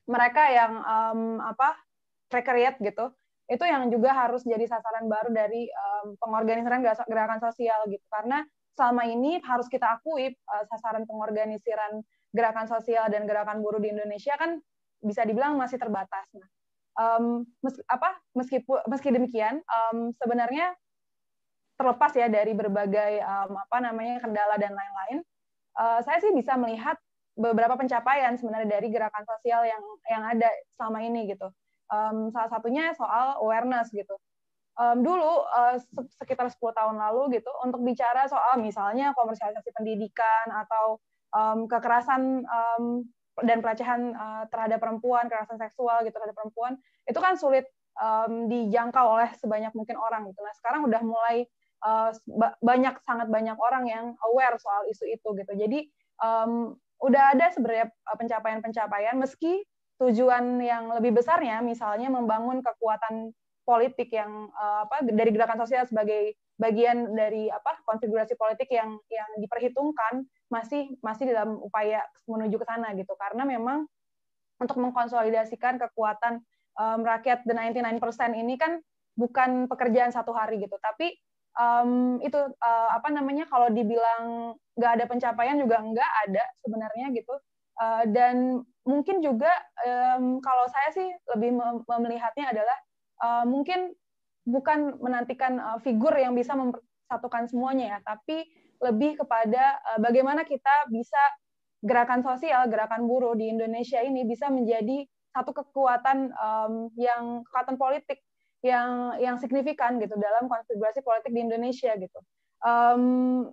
mereka yang um, apa prekariat gitu, itu yang juga harus jadi sasaran baru dari um, pengorganisiran gerakan sosial gitu karena selama ini harus kita akui uh, sasaran pengorganisiran gerakan sosial dan gerakan buruh di Indonesia kan bisa dibilang masih terbatas. Nah, um, mes, apa meskipun meski demikian um, sebenarnya terlepas ya dari berbagai um, apa namanya kendala dan lain-lain, uh, saya sih bisa melihat beberapa pencapaian sebenarnya dari gerakan sosial yang yang ada selama ini gitu. Um, salah satunya soal awareness gitu. Um, dulu uh, sekitar 10 tahun lalu gitu untuk bicara soal misalnya komersialisasi pendidikan atau um, kekerasan um, dan pelecehan uh, terhadap perempuan, kekerasan seksual gitu terhadap perempuan itu kan sulit um, dijangkau oleh sebanyak mungkin orang gitu. Nah sekarang udah mulai uh, banyak sangat banyak orang yang aware soal isu itu gitu. Jadi um, udah ada sebenarnya eh, pencapaian-pencapaian meski tujuan yang lebih besarnya misalnya membangun kekuatan politik yang uh, apa dari gerakan sosial sebagai bagian dari apa konfigurasi politik yang yang diperhitungkan masih masih dalam upaya menuju ke sana gitu karena memang untuk mengkonsolidasikan kekuatan um, rakyat the 99% ini kan bukan pekerjaan satu hari gitu tapi um, itu uh, apa namanya kalau dibilang nggak ada pencapaian juga nggak ada sebenarnya gitu. Uh, dan mungkin juga um, kalau saya sih lebih melihatnya adalah uh, mungkin bukan menantikan uh, figur yang bisa mempersatukan semuanya ya tapi lebih kepada uh, bagaimana kita bisa gerakan sosial gerakan buruh di Indonesia ini bisa menjadi satu kekuatan um, yang kekuatan politik yang yang signifikan gitu dalam konfigurasi politik di Indonesia gitu. Um,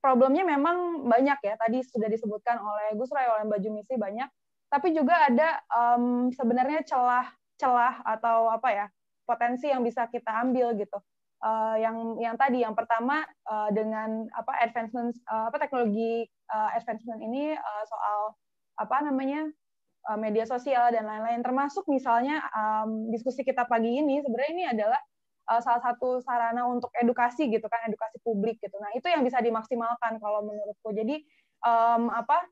problemnya memang banyak ya. Tadi sudah disebutkan oleh Gus Ray oleh Mbak Jumisi banyak. Tapi juga ada um, sebenarnya celah-celah atau apa ya potensi yang bisa kita ambil gitu. Uh, yang yang tadi yang pertama uh, dengan apa advancement uh, apa teknologi uh, advancement ini uh, soal apa namanya Eh, media sosial dan lain-lain. Termasuk misalnya um, diskusi kita pagi ini sebenarnya ini adalah uh, salah satu sarana untuk edukasi gitu kan edukasi publik gitu. Nah itu yang bisa dimaksimalkan kalau menurutku. Jadi um, apa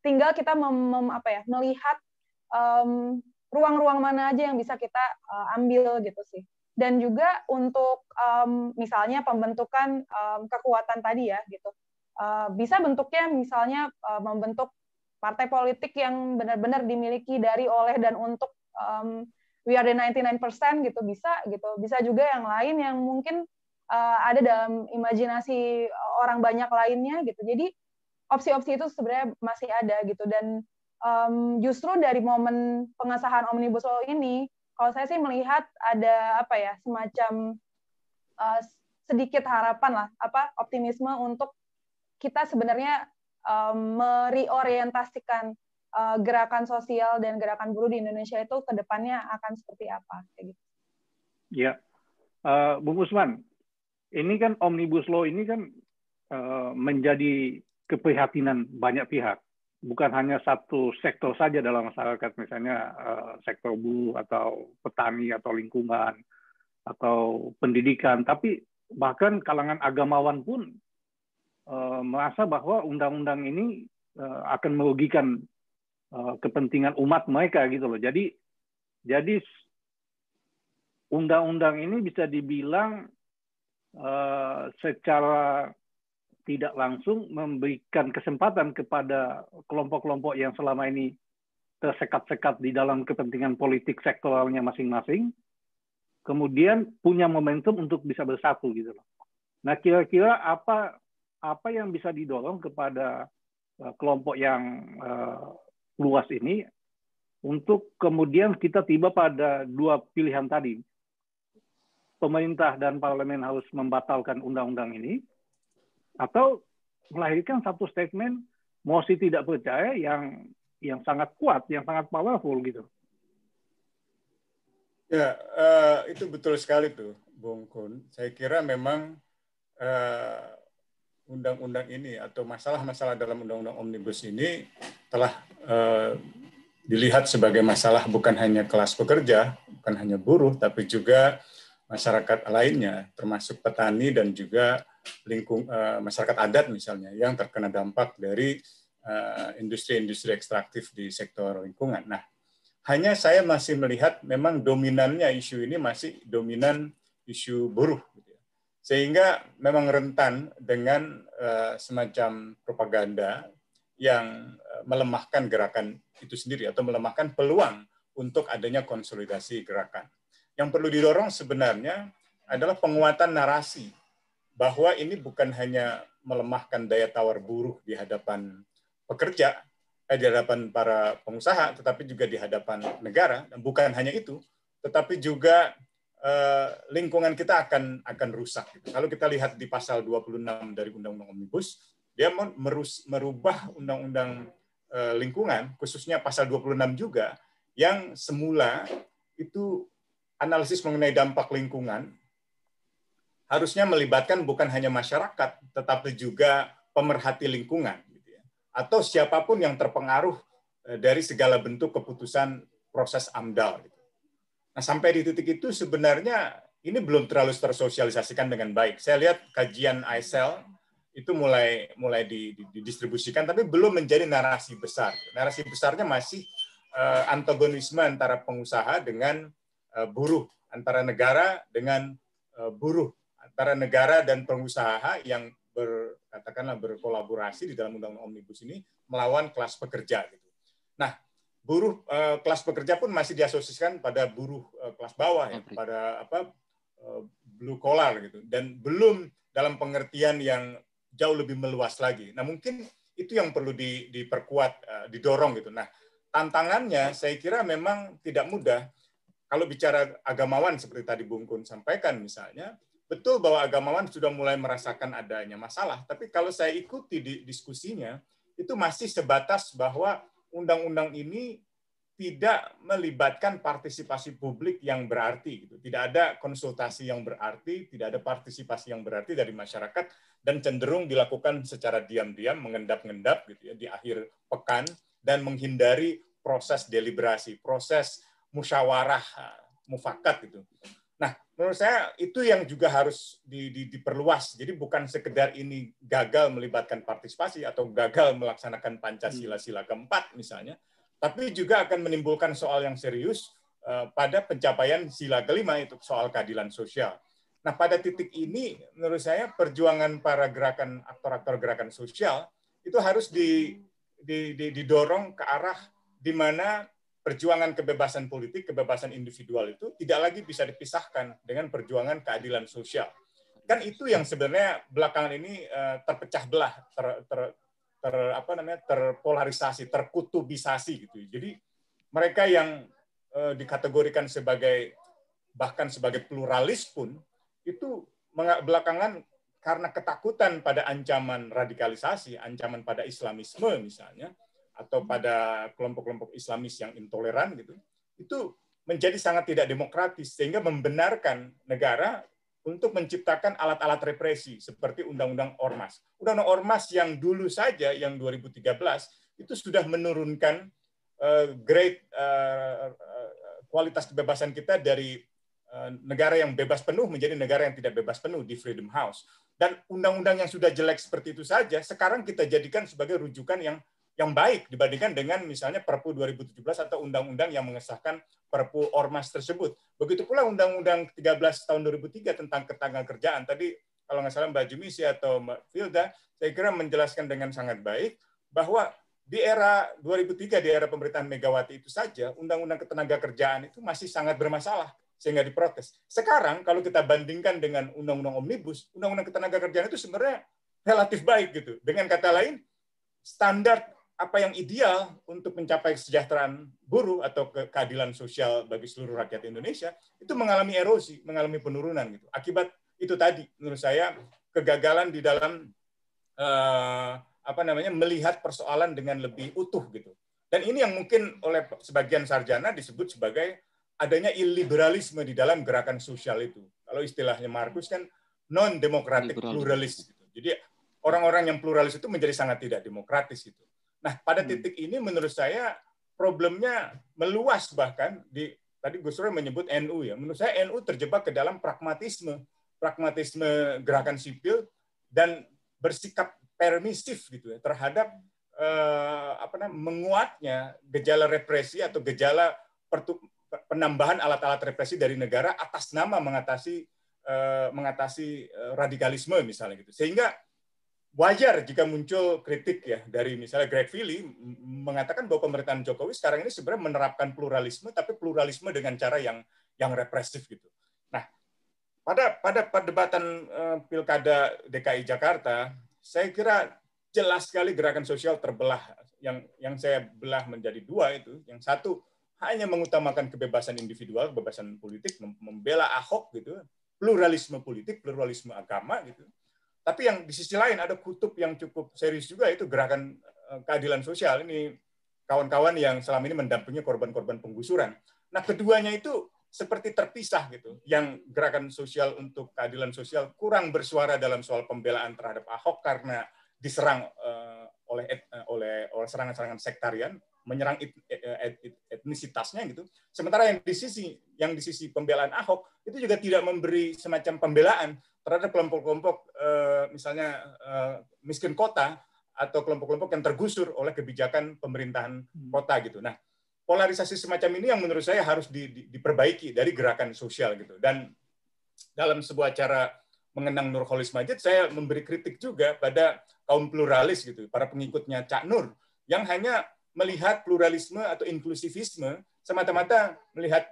tinggal kita mem, mem, apa ya melihat um, ruang-ruang mana aja yang bisa kita uh, ambil gitu sih. Dan juga untuk um, misalnya pembentukan um, kekuatan tadi ya gitu. Uh, bisa bentuknya misalnya uh, membentuk partai politik yang benar-benar dimiliki dari oleh dan untuk um, we are the 99% gitu bisa gitu. Bisa juga yang lain yang mungkin uh, ada dalam imajinasi orang banyak lainnya gitu. Jadi opsi-opsi itu sebenarnya masih ada gitu. Dan um, justru dari momen pengesahan omnibus law ini kalau saya sih melihat ada apa ya semacam uh, sedikit harapan lah apa optimisme untuk kita sebenarnya um, mereorientasikan uh, gerakan sosial dan gerakan buruh di Indonesia itu ke depannya akan seperti apa kayak gitu. Ya, uh, Bung Usman, ini kan omnibus law ini kan uh, menjadi keprihatinan banyak pihak. Bukan hanya satu sektor saja dalam masyarakat, misalnya uh, sektor buruh atau petani atau lingkungan atau pendidikan, tapi bahkan kalangan agamawan pun uh, merasa bahwa undang-undang ini uh, akan merugikan uh, kepentingan umat mereka gitu loh. Jadi jadi undang-undang ini bisa dibilang secara tidak langsung memberikan kesempatan kepada kelompok-kelompok yang selama ini tersekat-sekat di dalam kepentingan politik sektoralnya masing-masing, kemudian punya momentum untuk bisa bersatu gitu loh. Nah kira-kira apa apa yang bisa didorong kepada uh, kelompok yang uh, luas ini untuk kemudian kita tiba pada dua pilihan tadi. Pemerintah dan parlemen harus membatalkan undang-undang ini, atau melahirkan satu statement mosi tidak percaya yang yang sangat kuat, yang sangat powerful gitu. Ya, uh, itu betul sekali tuh, Bung Kun. Saya kira memang uh, undang-undang ini atau masalah-masalah dalam undang-undang omnibus ini telah uh, dilihat sebagai masalah bukan hanya kelas pekerja, bukan hanya buruh, tapi juga masyarakat lainnya, termasuk petani dan juga lingkung uh, masyarakat adat misalnya yang terkena dampak dari eh, industri-industri uh, ekstraktif di sektor lingkungan. Nah, hanya saya masih melihat memang dominannya isu ini masih dominan isu buruh. Sehingga memang rentan dengan uh, semacam propaganda yang melemahkan gerakan itu sendiri atau melemahkan peluang untuk adanya konsolidasi gerakan. Yang perlu didorong sebenarnya adalah penguatan narasi bahwa ini bukan hanya melemahkan daya tawar buruh di hadapan pekerja, eh, di hadapan para pengusaha, tetapi juga di hadapan negara. Dan bukan hanya itu, tetapi juga eh, lingkungan kita akan akan rusak. Kalau kita lihat di pasal 26 dari Undang-Undang Omnibus, dia merus, merubah Undang-Undang eh, lingkungan, khususnya pasal 26 juga, yang semula itu analisis mengenai dampak lingkungan harusnya melibatkan bukan hanya masyarakat, tetapi juga pemerhati lingkungan, gitu ya. atau siapa pun yang terpengaruh eh, dari segala bentuk keputusan proses AMDAL. Gitu. Nah, sampai di titik itu sebenarnya ini belum terlalu tersosialisasikan dengan baik. Saya lihat kajian ISL itu mulai mulai didistribusikan, tapi belum menjadi narasi besar. Narasi besarnya masih uh, antagonisme antara pengusaha dengan uh, buruh, antara negara dengan uh, buruh antara negara dan pengusaha yang ber, katakanlah berkolaborasi di dalam undang-undang omnibus ini melawan kelas pekerja gitu. Nah, buruh eh, kelas pekerja pun masih diasosiasikan pada buruh eh, kelas bawah ya, pada apa eh, blue collar gitu dan belum dalam pengertian yang jauh lebih meluas lagi. Nah, mungkin itu yang perlu di, diperkuat, eh, didorong gitu. Nah, tantangannya saya kira memang tidak mudah. Kalau bicara agamawan seperti tadi Bung Kun sampaikan misalnya, betul bahwa agamawan sudah mulai merasakan adanya masalah, tapi kalau saya ikuti di diskusinya, itu masih sebatas bahwa undang-undang ini tidak melibatkan partisipasi publik yang berarti gitu. Tidak ada konsultasi yang berarti, tidak ada partisipasi yang berarti dari masyarakat dan cenderung dilakukan secara diam-diam mengendap-endap gitu ya di akhir pekan dan menghindari proses deliberasi, proses musyawarah mufakat gitu. Nah, menurut saya itu yang juga harus di, di, diperluas. Jadi bukan sekedar ini gagal melibatkan partisipasi atau gagal melaksanakan Pancasila sila keempat misalnya, tapi juga akan menimbulkan soal yang serius uh, pada pencapaian sila kelima itu soal keadilan sosial. Nah, pada titik ini menurut saya perjuangan para gerakan aktor-aktor gerakan sosial itu harus di, di, di, didorong ke arah di mana perjuangan kebebasan politik, kebebasan individual itu tidak lagi bisa dipisahkan dengan perjuangan keadilan sosial. Kan itu yang sebenarnya belakangan ini uh, terpecah belah, ter, ter, ter apa namanya terpolarisasi, terkutubisasi gitu. Jadi mereka yang uh, dikategorikan sebagai bahkan sebagai pluralis pun itu belakangan karena ketakutan pada ancaman radikalisasi, ancaman pada Islamisme misalnya, atau pada kelompok-kelompok Islamis yang intoleran gitu, itu menjadi sangat tidak demokratis sehingga membenarkan negara untuk menciptakan alat-alat represi seperti Undang-Undang Ormas. Undang-Undang Ormas yang dulu saja yang 2013 itu sudah menurunkan uh, grade uh, kualitas kebebasan kita dari uh, negara yang bebas penuh menjadi negara yang tidak bebas penuh di Freedom House. Dan undang-undang yang sudah jelek seperti itu saja sekarang kita jadikan sebagai rujukan yang yang baik dibandingkan dengan misalnya Perpu 2017 atau undang-undang yang mengesahkan Perpu Ormas tersebut. Begitu pula Undang-Undang 13 tahun 2003 tentang ketenaga kerjaan. Tadi kalau nggak salah Mbak Jumisi atau Mbak Filda, saya kira menjelaskan dengan sangat baik bahwa di era 2003, di era pemerintahan Megawati itu saja, Undang-Undang ketenaga kerjaan itu masih sangat bermasalah sehingga diprotes. Sekarang kalau kita bandingkan dengan Undang-Undang Omnibus, Undang-Undang ketenaga kerjaan itu sebenarnya relatif baik gitu. Dengan kata lain, standar apa yang ideal untuk mencapai kesejahteraan buruh atau keadilan sosial bagi seluruh rakyat Indonesia itu mengalami erosi, mengalami penurunan gitu. Akibat itu tadi menurut saya kegagalan di dalam uh, apa namanya melihat persoalan dengan lebih utuh gitu. Dan ini yang mungkin oleh sebagian sarjana disebut sebagai adanya illiberalisme di dalam gerakan sosial itu. Kalau istilahnya Markus kan non demokratik pluralis gitu. Jadi orang-orang yang pluralis itu menjadi sangat tidak demokratis gitu. Nah, pada hmm. titik ini menurut saya problemnya meluas bahkan di tadi Gus Roy menyebut NU ya. Menurut saya NU terjebak ke dalam pragmatisme, pragmatisme gerakan sipil dan bersikap permisif gitu ya terhadap eh, apa namanya menguatnya gejala represi atau gejala pertu, penambahan alat-alat represi dari negara atas nama mengatasi eh, mengatasi eh, radikalisme misalnya gitu. Sehingga wajar jika muncul kritik ya dari misalnya Greg Philly mengatakan bahwa pemerintahan Jokowi sekarang ini sebenarnya menerapkan pluralisme tapi pluralisme dengan cara yang yang represif gitu. Nah, pada pada perdebatan uh, Pilkada DKI Jakarta, saya kira jelas sekali gerakan sosial terbelah yang yang saya belah menjadi dua itu. Yang satu hanya mengutamakan kebebasan individual, kebebasan politik, membela Ahok gitu, pluralisme politik, pluralisme agama gitu tapi yang di sisi lain ada kutub yang cukup serius juga itu gerakan eh, keadilan sosial ini kawan-kawan yang selama ini mendampingi korban-korban penggusuran. Nah, keduanya itu seperti terpisah gitu. Yang gerakan sosial untuk keadilan sosial kurang bersuara dalam soal pembelaan terhadap Ahok karena diserang uh, oleh uh, oleh oleh serangan-serangan sektarian, menyerang et, et, et, etnisitasnya gitu. Sementara yang di sisi yang di sisi pembelaan Ahok itu juga tidak memberi semacam pembelaan terhadap kelompok-kelompok eh, misalnya eh, miskin kota atau kelompok-kelompok yang tergusur oleh kebijakan pemerintahan hmm. kota gitu. Nah, polarisasi semacam ini yang menurut saya harus di, di, diperbaiki dari gerakan sosial gitu. Dan dalam sebuah acara mengenang Nurholis Majid, saya memberi kritik juga pada kaum pluralis gitu, para pengikutnya Cak Nur, yang hanya melihat pluralisme atau inklusivisme semata-mata melihat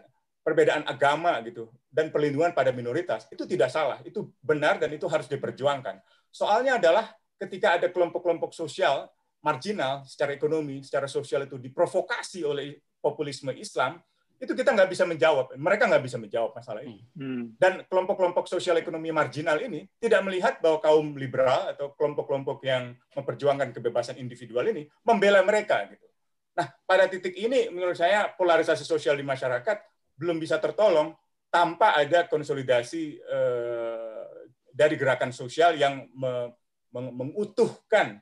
perbedaan agama gitu dan perlindungan pada minoritas itu tidak salah. Itu benar dan itu harus diperjuangkan. Soalnya adalah ketika ada kelompok-kelompok sosial marginal secara ekonomi secara sosial itu diprovokasi oleh populisme Islam itu kita nggak bisa menjawab. Mereka nggak bisa menjawab masalah ini. Hmm. dan kelompok-kelompok sosial ekonomi marginal ini tidak melihat bahwa kaum liberal atau kelompok-kelompok yang memperjuangkan kebebasan individual ini membela mereka gitu. Nah pada titik ini menurut saya polarisasi sosial di masyarakat belum bisa tertolong tanpa ada konsolidasi eh, dari gerakan sosial yang mengutuhkan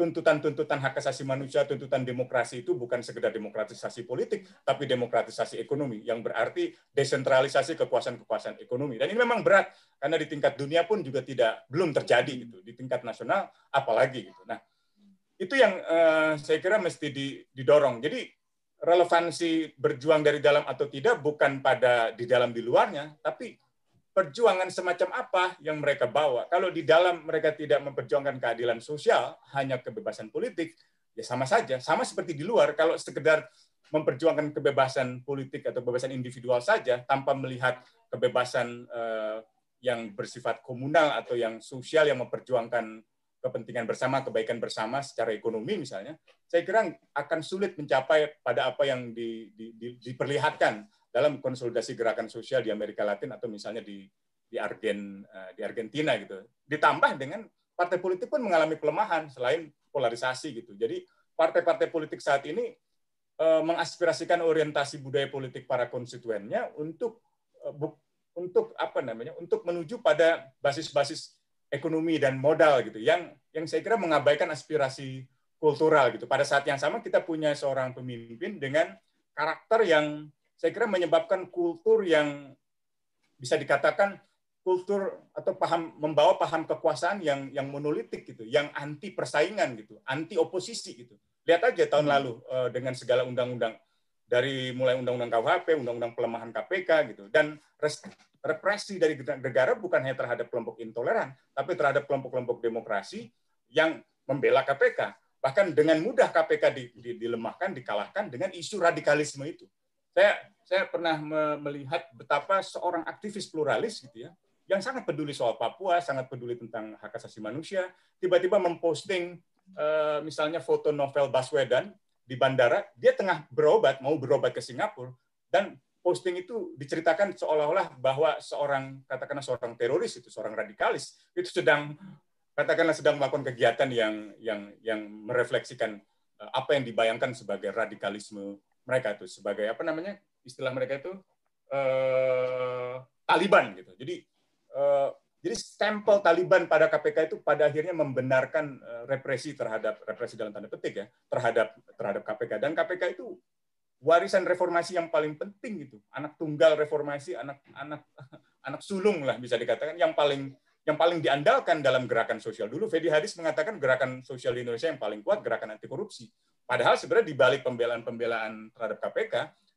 tuntutan-tuntutan hak asasi manusia, tuntutan demokrasi itu bukan sekedar demokratisasi politik, tapi demokratisasi ekonomi, yang berarti desentralisasi kekuasaan-kekuasaan ekonomi. Dan ini memang berat, karena di tingkat dunia pun juga tidak belum terjadi gitu, di tingkat nasional apalagi gitu. Nah, itu yang uh, saya kira mesti didorong. Jadi relevansi berjuang dari dalam atau tidak bukan pada di dalam di luarnya, tapi perjuangan semacam apa yang mereka bawa. Kalau di dalam mereka tidak memperjuangkan keadilan sosial, hanya kebebasan politik, ya sama saja. Sama seperti di luar, kalau sekedar memperjuangkan kebebasan politik atau kebebasan individual saja, tanpa melihat kebebasan eh, yang bersifat komunal atau yang sosial yang memperjuangkan kepentingan bersama, kebaikan bersama secara ekonomi misalnya, saya kira akan sulit mencapai pada apa yang di, di, di, diperlihatkan dalam konsolidasi gerakan sosial di Amerika Latin atau misalnya di di Argen eh, di Argentina gitu. Ditambah dengan partai politik pun mengalami pelemahan selain polarisasi gitu. Jadi partai-partai politik saat ini eh, mengaspirasikan orientasi budaya politik para konstituennya untuk eh, untuk apa namanya untuk menuju pada basis-basis ekonomi dan modal gitu yang yang saya kira mengabaikan aspirasi kultural gitu pada saat yang sama kita punya seorang pemimpin dengan karakter yang saya kira menyebabkan kultur yang bisa dikatakan kultur atau paham membawa paham kekuasaan yang yang monolitik gitu, yang anti persaingan gitu, anti oposisi gitu. Lihat aja tahun hmm. lalu uh, dengan segala undang-undang dari mulai undang-undang KUHP, undang-undang pelemahan KPK gitu, dan represi dari negara bukan hanya terhadap kelompok intoleran, tapi terhadap kelompok-kelompok demokrasi yang membela KPK. Bahkan dengan mudah KPK di, di, dilemahkan, dikalahkan dengan isu radikalisme itu. Saya saya pernah melihat betapa seorang aktivis pluralis gitu ya, yang sangat peduli soal Papua, sangat peduli tentang hak asasi manusia, tiba-tiba memposting uh, misalnya foto novel Baswedan di bandara, dia tengah berobat, mau berobat ke Singapura, dan posting itu diceritakan seolah-olah bahwa seorang katakanlah seorang teroris itu seorang radikalis itu sedang katakanlah sedang melakukan kegiatan yang yang yang merefleksikan uh, apa yang dibayangkan sebagai radikalisme mereka itu sebagai apa namanya istilah mereka itu uh, Taliban gitu. Jadi Eh, jadi stempel Taliban pada KPK itu pada akhirnya membenarkan eh, represi terhadap represi dalam tanda petik ya terhadap terhadap KPK dan KPK itu warisan reformasi yang paling penting itu anak tunggal reformasi anak anak anak sulung lah bisa dikatakan yang paling yang paling diandalkan dalam gerakan sosial. Dulu Fedi Hadis mengatakan gerakan sosial di Indonesia yang paling kuat gerakan anti korupsi padahal sebenarnya di balik pembelaan-pembelaan terhadap KPK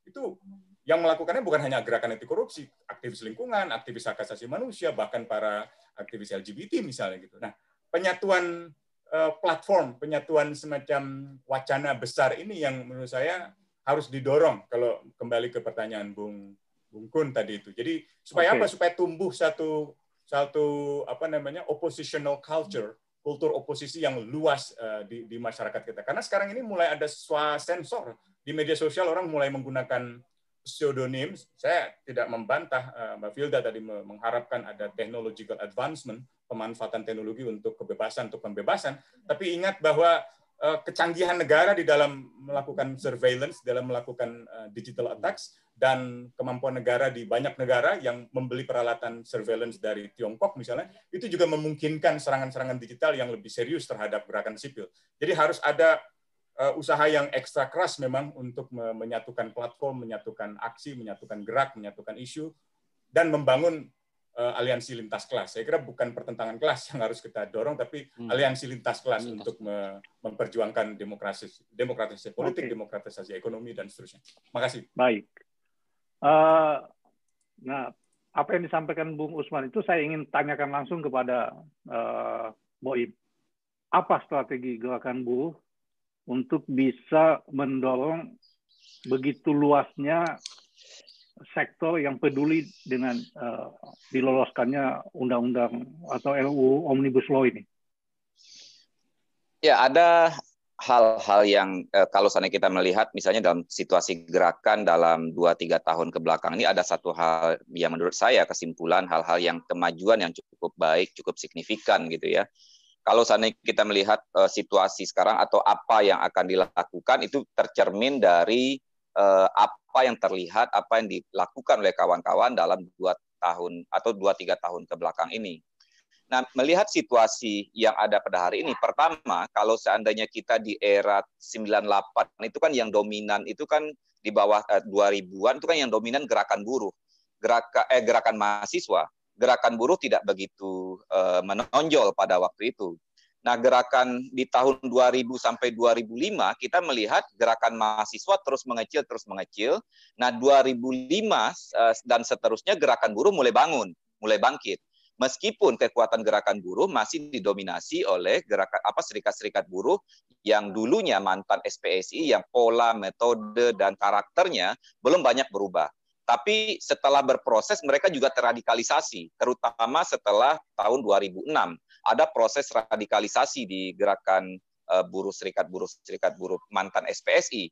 itu yang melakukannya bukan hanya gerakan anti korupsi, aktivis lingkungan, aktivis hak asasi manusia, bahkan para aktivis LGBT misalnya gitu. Nah, penyatuan eh, platform, penyatuan semacam wacana besar ini yang menurut saya harus didorong kalau kembali ke pertanyaan Bung Bung Kun tadi itu. Jadi supaya okay. apa? Supaya tumbuh satu satu apa namanya oppositional culture, kultur oposisi yang luas uh, di, di masyarakat kita. Karena sekarang ini mulai ada sensor di media sosial orang mulai menggunakan pseudonym, saya tidak membantah uh, Mbak Filda tadi mengharapkan ada technological advancement, pemanfaatan teknologi untuk kebebasan, untuk pembebasan, tapi ingat bahwa kecanggihan negara di dalam melakukan surveillance, dalam melakukan uh, digital attacks, dan kemampuan negara di banyak negara yang membeli peralatan surveillance dari Tiongkok misalnya, itu juga memungkinkan serangan-serangan digital yang lebih serius terhadap gerakan sipil. Jadi harus ada uh, usaha yang ekstra keras memang untuk menyatukan platform, menyatukan aksi, menyatukan gerak, menyatukan isu, dan membangun uh, aliansi lintas kelas. Saya kira bukan pertentangan kelas yang harus kita dorong, tapi hmm. aliansi lintas kelas lintas. untuk me memperjuangkan demokrasi, demokratisasi politik, okay. demokratisasi ekonomi, dan seterusnya. Makasih. Baik. Uh, nah, apa yang disampaikan Bung Usman itu saya ingin tanyakan langsung kepada uh, Boim. Apa strategi gerakan buruh untuk bisa mendorong begitu luasnya sektor yang peduli dengan uh, diloloskannya undang-undang atau RUU Omnibus Law ini? Ya, ada hal-hal yang eh, kalau sana kita melihat misalnya dalam situasi gerakan dalam 2-3 tahun ke belakang ini ada satu hal yang menurut saya kesimpulan hal-hal yang kemajuan yang cukup baik, cukup signifikan gitu ya kalau seandainya kita melihat uh, situasi sekarang atau apa yang akan dilakukan itu tercermin dari uh, apa yang terlihat, apa yang dilakukan oleh kawan-kawan dalam dua tahun atau dua tiga tahun ke belakang ini. Nah, melihat situasi yang ada pada hari ini, pertama, kalau seandainya kita di era 98 itu kan yang dominan itu kan di bawah uh, 2000-an itu kan yang dominan gerakan buruh, gerakan eh gerakan mahasiswa gerakan buruh tidak begitu uh, menonjol pada waktu itu. Nah, gerakan di tahun 2000 sampai 2005 kita melihat gerakan mahasiswa terus mengecil terus mengecil. Nah, 2005 uh, dan seterusnya gerakan buruh mulai bangun, mulai bangkit. Meskipun kekuatan gerakan buruh masih didominasi oleh gerakan apa serikat-serikat buruh yang dulunya mantan SPSI yang pola, metode dan karakternya belum banyak berubah. Tapi setelah berproses mereka juga terradikalisasi, terutama setelah tahun 2006. Ada proses radikalisasi di gerakan uh, buruh serikat buruh serikat buruh mantan SPSI.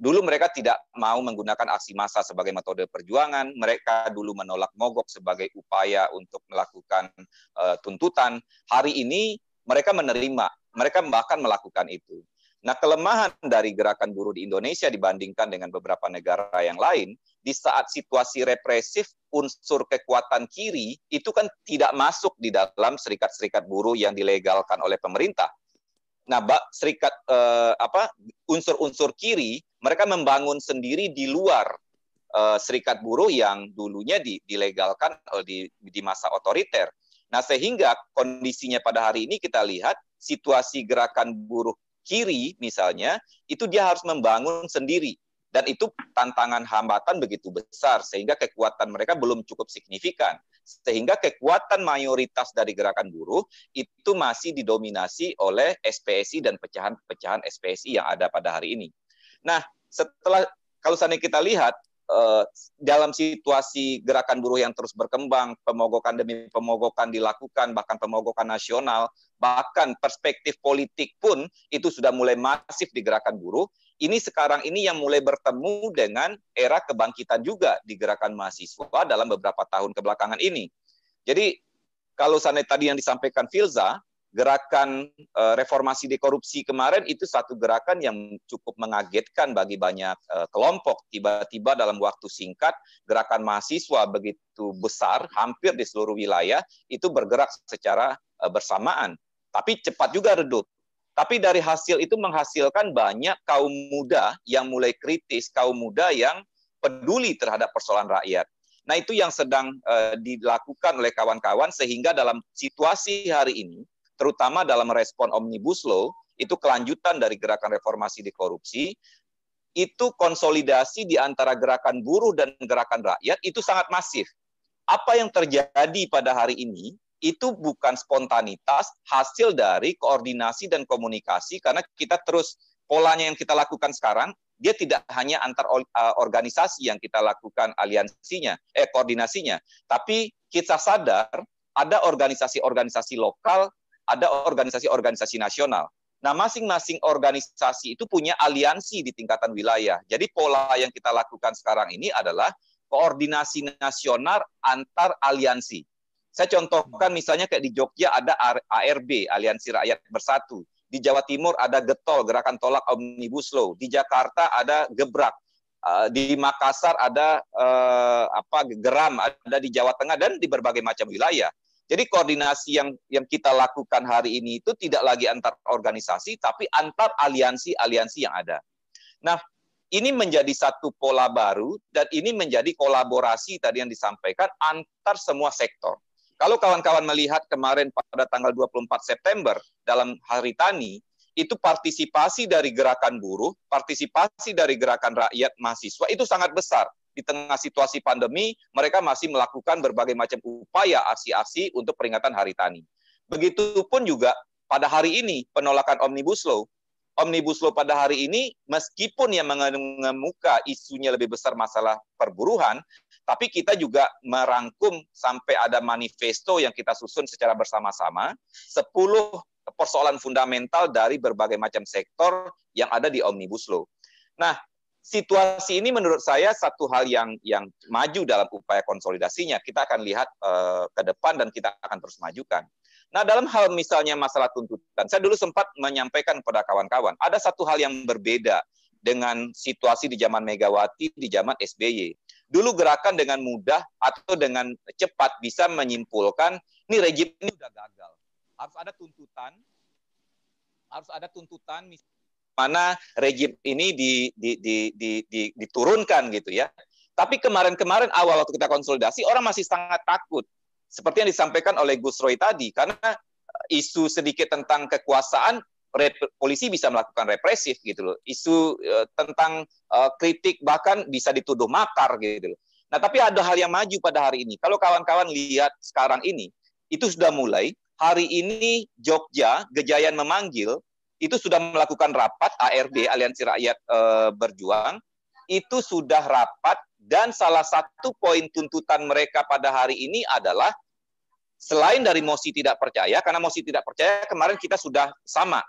Dulu mereka tidak mau menggunakan aksi massa sebagai metode perjuangan. Mereka dulu menolak mogok sebagai upaya untuk melakukan uh, tuntutan. Hari ini mereka menerima, mereka bahkan melakukan itu. Nah, kelemahan dari gerakan buruh di Indonesia dibandingkan dengan beberapa negara yang lain, di saat situasi represif unsur kekuatan kiri itu kan tidak masuk di dalam serikat-serikat buruh yang dilegalkan oleh pemerintah. Nah, serikat eh, apa unsur-unsur kiri mereka membangun sendiri di luar eh, serikat buruh yang dulunya di, dilegalkan eh, di, di masa otoriter. Nah, sehingga kondisinya pada hari ini kita lihat situasi gerakan buruh kiri misalnya itu dia harus membangun sendiri dan itu tantangan hambatan begitu besar sehingga kekuatan mereka belum cukup signifikan sehingga kekuatan mayoritas dari gerakan buruh itu masih didominasi oleh SPSI dan pecahan-pecahan SPSI yang ada pada hari ini. Nah, setelah kalau seandainya kita lihat eh, dalam situasi gerakan buruh yang terus berkembang, pemogokan demi pemogokan dilakukan, bahkan pemogokan nasional, bahkan perspektif politik pun itu sudah mulai masif di gerakan buruh, ini sekarang ini yang mulai bertemu dengan era kebangkitan juga di gerakan mahasiswa dalam beberapa tahun kebelakangan ini. Jadi kalau sana tadi yang disampaikan Filza, gerakan uh, reformasi di korupsi kemarin itu satu gerakan yang cukup mengagetkan bagi banyak uh, kelompok. Tiba-tiba dalam waktu singkat gerakan mahasiswa begitu besar, hampir di seluruh wilayah itu bergerak secara uh, bersamaan. Tapi cepat juga redup. Tapi dari hasil itu menghasilkan banyak kaum muda yang mulai kritis, kaum muda yang peduli terhadap persoalan rakyat. Nah, itu yang sedang uh, dilakukan oleh kawan-kawan sehingga dalam situasi hari ini, terutama dalam respon Omnibus Law, itu kelanjutan dari gerakan reformasi di korupsi, itu konsolidasi di antara gerakan buruh dan gerakan rakyat itu sangat masif. Apa yang terjadi pada hari ini itu bukan spontanitas hasil dari koordinasi dan komunikasi karena kita terus polanya yang kita lakukan sekarang dia tidak hanya antar uh, organisasi yang kita lakukan aliansinya eh koordinasinya tapi kita sadar ada organisasi-organisasi lokal ada organisasi-organisasi nasional Nah, masing-masing organisasi itu punya aliansi di tingkatan wilayah. Jadi pola yang kita lakukan sekarang ini adalah koordinasi nasional antar aliansi. Saya contohkan misalnya kayak di Jogja ada ARB, Aliansi Rakyat Bersatu. Di Jawa Timur ada Getol, Gerakan Tolak Omnibus Law. Di Jakarta ada Gebrak. Eh, di Makassar ada uh, apa Geram, ada di Jawa Tengah dan di berbagai macam wilayah. Jadi koordinasi yang yang kita lakukan hari ini itu tidak lagi antar organisasi tapi antar aliansi-aliansi yang ada. Nah, ini menjadi satu pola baru dan ini menjadi kolaborasi tadi yang disampaikan antar semua sektor. Kalau kawan-kawan melihat kemarin pada tanggal 24 September dalam Hari Tani, itu partisipasi dari gerakan buruh, partisipasi dari gerakan rakyat mahasiswa itu sangat besar. Di tengah situasi pandemi, mereka masih melakukan berbagai macam upaya aksi-aksi untuk peringatan Hari Tani. Begitupun juga pada hari ini penolakan Omnibus Law. Omnibus Law pada hari ini, meskipun yang mengemuka isunya lebih besar masalah perburuhan, tapi kita juga merangkum sampai ada manifesto yang kita susun secara bersama-sama, 10 persoalan fundamental dari berbagai macam sektor yang ada di Omnibus Law. Nah, situasi ini menurut saya satu hal yang yang maju dalam upaya konsolidasinya. Kita akan lihat uh, ke depan dan kita akan terus majukan. Nah, dalam hal misalnya masalah tuntutan, saya dulu sempat menyampaikan kepada kawan-kawan, ada satu hal yang berbeda dengan situasi di zaman Megawati, di zaman SBY. Dulu gerakan dengan mudah atau dengan cepat bisa menyimpulkan ini rejim ini sudah gagal. Harus ada tuntutan, harus ada tuntutan mana rejim ini di, di, di, di, di, diturunkan gitu ya. Tapi kemarin-kemarin awal waktu kita konsolidasi orang masih sangat takut. Seperti yang disampaikan oleh Gus Roy tadi, karena isu sedikit tentang kekuasaan polisi bisa melakukan represif gitu loh. Isu uh, tentang uh, kritik bahkan bisa dituduh makar gitu loh. Nah, tapi ada hal yang maju pada hari ini. Kalau kawan-kawan lihat sekarang ini, itu sudah mulai hari ini Jogja, Gejayan memanggil itu sudah melakukan rapat ARB Aliansi Rakyat e, Berjuang itu sudah rapat dan salah satu poin tuntutan mereka pada hari ini adalah selain dari mosi tidak percaya karena mosi tidak percaya kemarin kita sudah sama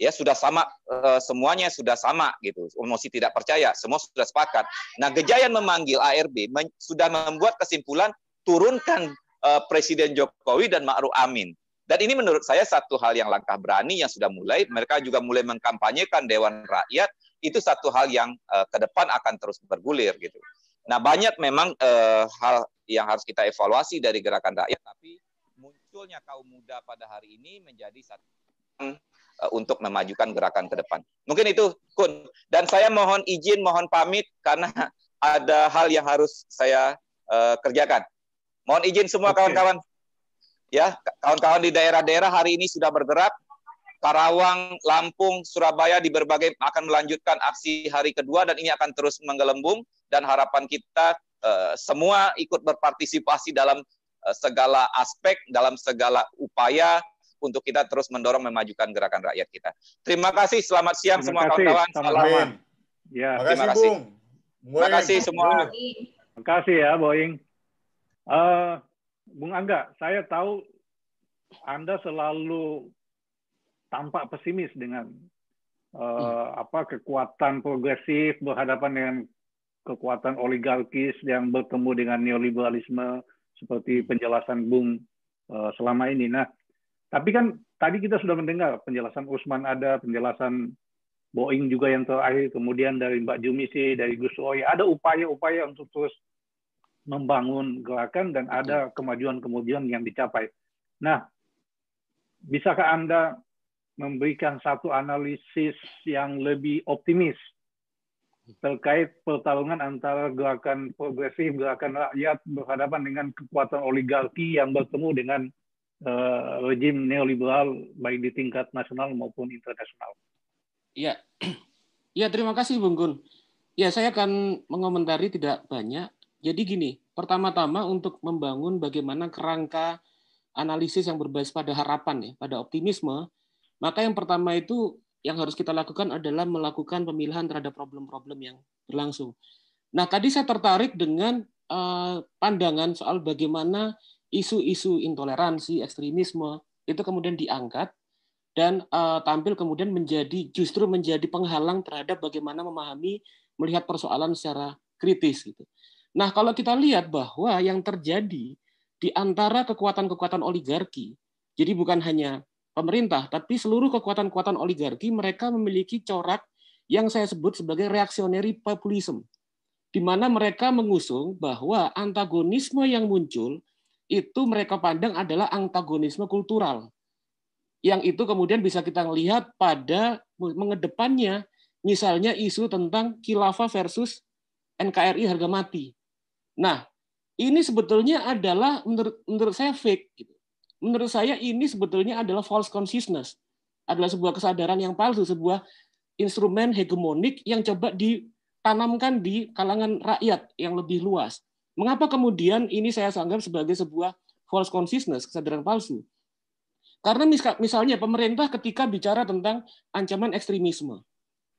ya sudah sama uh, semuanya sudah sama gitu. Emosi tidak percaya semua sudah sepakat. Nah Gejayan memanggil ARB men sudah membuat kesimpulan turunkan uh, Presiden Jokowi dan Ma'ruf Amin. Dan ini menurut saya satu hal yang langkah berani yang sudah mulai. Mereka juga mulai mengkampanyekan Dewan Rakyat. Itu satu hal yang uh, ke depan akan terus bergulir gitu. Nah, banyak memang uh, hal yang harus kita evaluasi dari gerakan rakyat, tapi munculnya kaum muda pada hari ini menjadi satu untuk memajukan gerakan ke depan. Mungkin itu, Kun. Dan saya mohon izin, mohon pamit karena ada hal yang harus saya uh, kerjakan. Mohon izin semua kawan-kawan. Okay. Ya, kawan-kawan di daerah-daerah hari ini sudah bergerak. Karawang, Lampung, Surabaya di berbagai akan melanjutkan aksi hari kedua dan ini akan terus menggelembung dan harapan kita uh, semua ikut berpartisipasi dalam uh, segala aspek, dalam segala upaya untuk kita terus mendorong memajukan gerakan rakyat kita. Terima kasih, selamat siang Terima semua kawan-kawan. Salam. Ya. Terima kasih, Bung. Terima kasih semua. Terima kasih ya, Boeing. Uh, Bung Angga, saya tahu Anda selalu tampak pesimis dengan uh, hmm. apa kekuatan progresif berhadapan dengan kekuatan oligarkis yang bertemu dengan neoliberalisme seperti penjelasan Bung uh, selama ini. Nah, tapi kan tadi kita sudah mendengar penjelasan Usman ada, penjelasan Boeing juga yang terakhir, kemudian dari Mbak Jumisi, dari Gus Roy, ada upaya-upaya untuk terus membangun gerakan dan ada kemajuan-kemajuan yang dicapai. Nah, bisakah Anda memberikan satu analisis yang lebih optimis terkait pertarungan antara gerakan progresif, gerakan rakyat berhadapan dengan kekuatan oligarki yang bertemu dengan uh, rejim neoliberal baik di tingkat nasional maupun internasional. Ya, ya terima kasih Bung Gun. Ya saya akan mengomentari tidak banyak. Jadi gini, pertama-tama untuk membangun bagaimana kerangka analisis yang berbasis pada harapan ya, pada optimisme, maka yang pertama itu yang harus kita lakukan adalah melakukan pemilihan terhadap problem-problem yang berlangsung. Nah, tadi saya tertarik dengan uh, pandangan soal bagaimana isu-isu intoleransi, ekstremisme itu kemudian diangkat dan uh, tampil kemudian menjadi justru menjadi penghalang terhadap bagaimana memahami melihat persoalan secara kritis gitu. Nah, kalau kita lihat bahwa yang terjadi di antara kekuatan-kekuatan oligarki, jadi bukan hanya pemerintah, tapi seluruh kekuatan-kekuatan oligarki mereka memiliki corak yang saya sebut sebagai reactionary populism, di mana mereka mengusung bahwa antagonisme yang muncul itu mereka pandang adalah antagonisme kultural. Yang itu kemudian bisa kita lihat pada mengedepannya misalnya isu tentang khilafah versus NKRI harga mati. Nah, ini sebetulnya adalah menurut menurut saya fake gitu menurut saya ini sebetulnya adalah false consciousness, adalah sebuah kesadaran yang palsu, sebuah instrumen hegemonik yang coba ditanamkan di kalangan rakyat yang lebih luas. Mengapa kemudian ini saya anggap sebagai sebuah false consciousness, kesadaran palsu? Karena misalnya pemerintah ketika bicara tentang ancaman ekstremisme,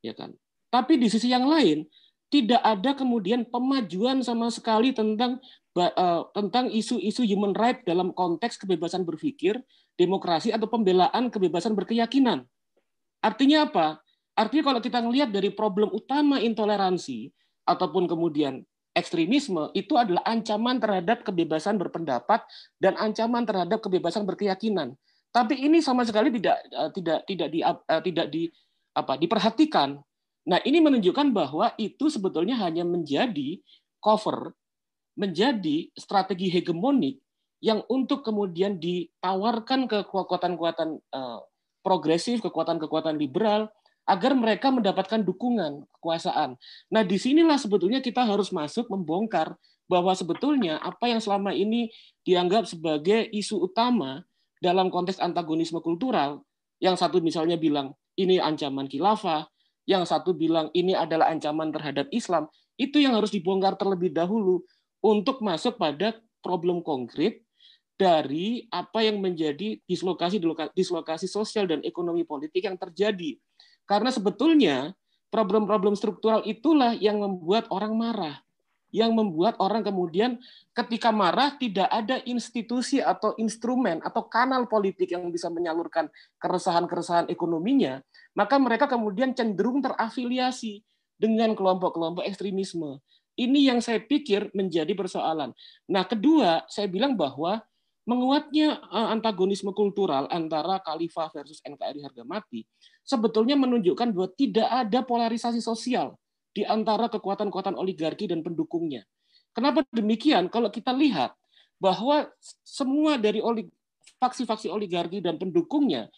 ya kan. Tapi di sisi yang lain tidak ada kemudian pemajuan sama sekali tentang Eh, tentang isu-isu human right dalam konteks kebebasan berpikir, demokrasi atau pembelaan kebebasan berkeyakinan. Artinya apa? Artinya kalau kita melihat dari problem utama intoleransi ataupun kemudian ekstremisme itu adalah ancaman terhadap kebebasan berpendapat dan ancaman terhadap kebebasan berkeyakinan. Tapi ini sama sekali tidak eh, tidak tidak di eh, tidak di apa diperhatikan. Nah, ini menunjukkan bahwa itu sebetulnya hanya menjadi cover menjadi strategi hegemonik yang untuk kemudian ditawarkan ke kekuatan-kekuatan eh, progresif, kekuatan-kekuatan liberal, agar mereka mendapatkan dukungan kekuasaan. Nah, di sinilah sebetulnya kita harus masuk membongkar bahwa sebetulnya apa yang selama ini dianggap sebagai isu utama dalam konteks antagonisme kultural, yang satu misalnya bilang ini ancaman khilafah, yang satu bilang ini adalah ancaman terhadap Islam, itu yang harus dibongkar terlebih dahulu untuk masuk pada problem konkret dari apa yang menjadi dislokasi dislokasi sosial dan ekonomi politik yang terjadi. Karena sebetulnya problem-problem struktural itulah yang membuat orang marah. Yang membuat orang kemudian ketika marah tidak ada institusi atau instrumen atau kanal politik yang bisa menyalurkan keresahan-keresahan ekonominya, maka mereka kemudian cenderung terafiliasi dengan kelompok-kelompok ekstremisme. Ini yang saya pikir menjadi persoalan. Nah, kedua, saya bilang bahwa menguatnya eh, antagonisme kultural antara Khalifah versus NKRI harga mati sebetulnya menunjukkan bahwa tidak ada polarisasi sosial di antara kekuatan-kekuatan oligarki dan pendukungnya. Kenapa demikian? Kalau kita lihat bahwa semua dari faksi-faksi oligarki dan pendukungnya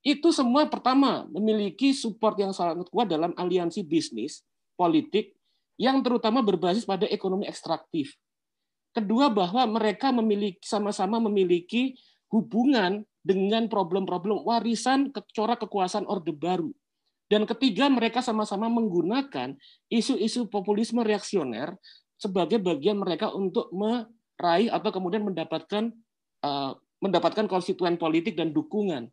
itu semua pertama memiliki support yang sangat kuat dalam aliansi bisnis, politik, yang terutama berbasis pada ekonomi ekstraktif. Kedua bahwa mereka memiliki sama-sama memiliki hubungan dengan problem-problem warisan corak kekuasaan Orde Baru. Dan ketiga, mereka sama-sama menggunakan isu-isu populisme reaksioner sebagai bagian mereka untuk meraih atau kemudian mendapatkan uh, mendapatkan konstituen politik dan dukungan.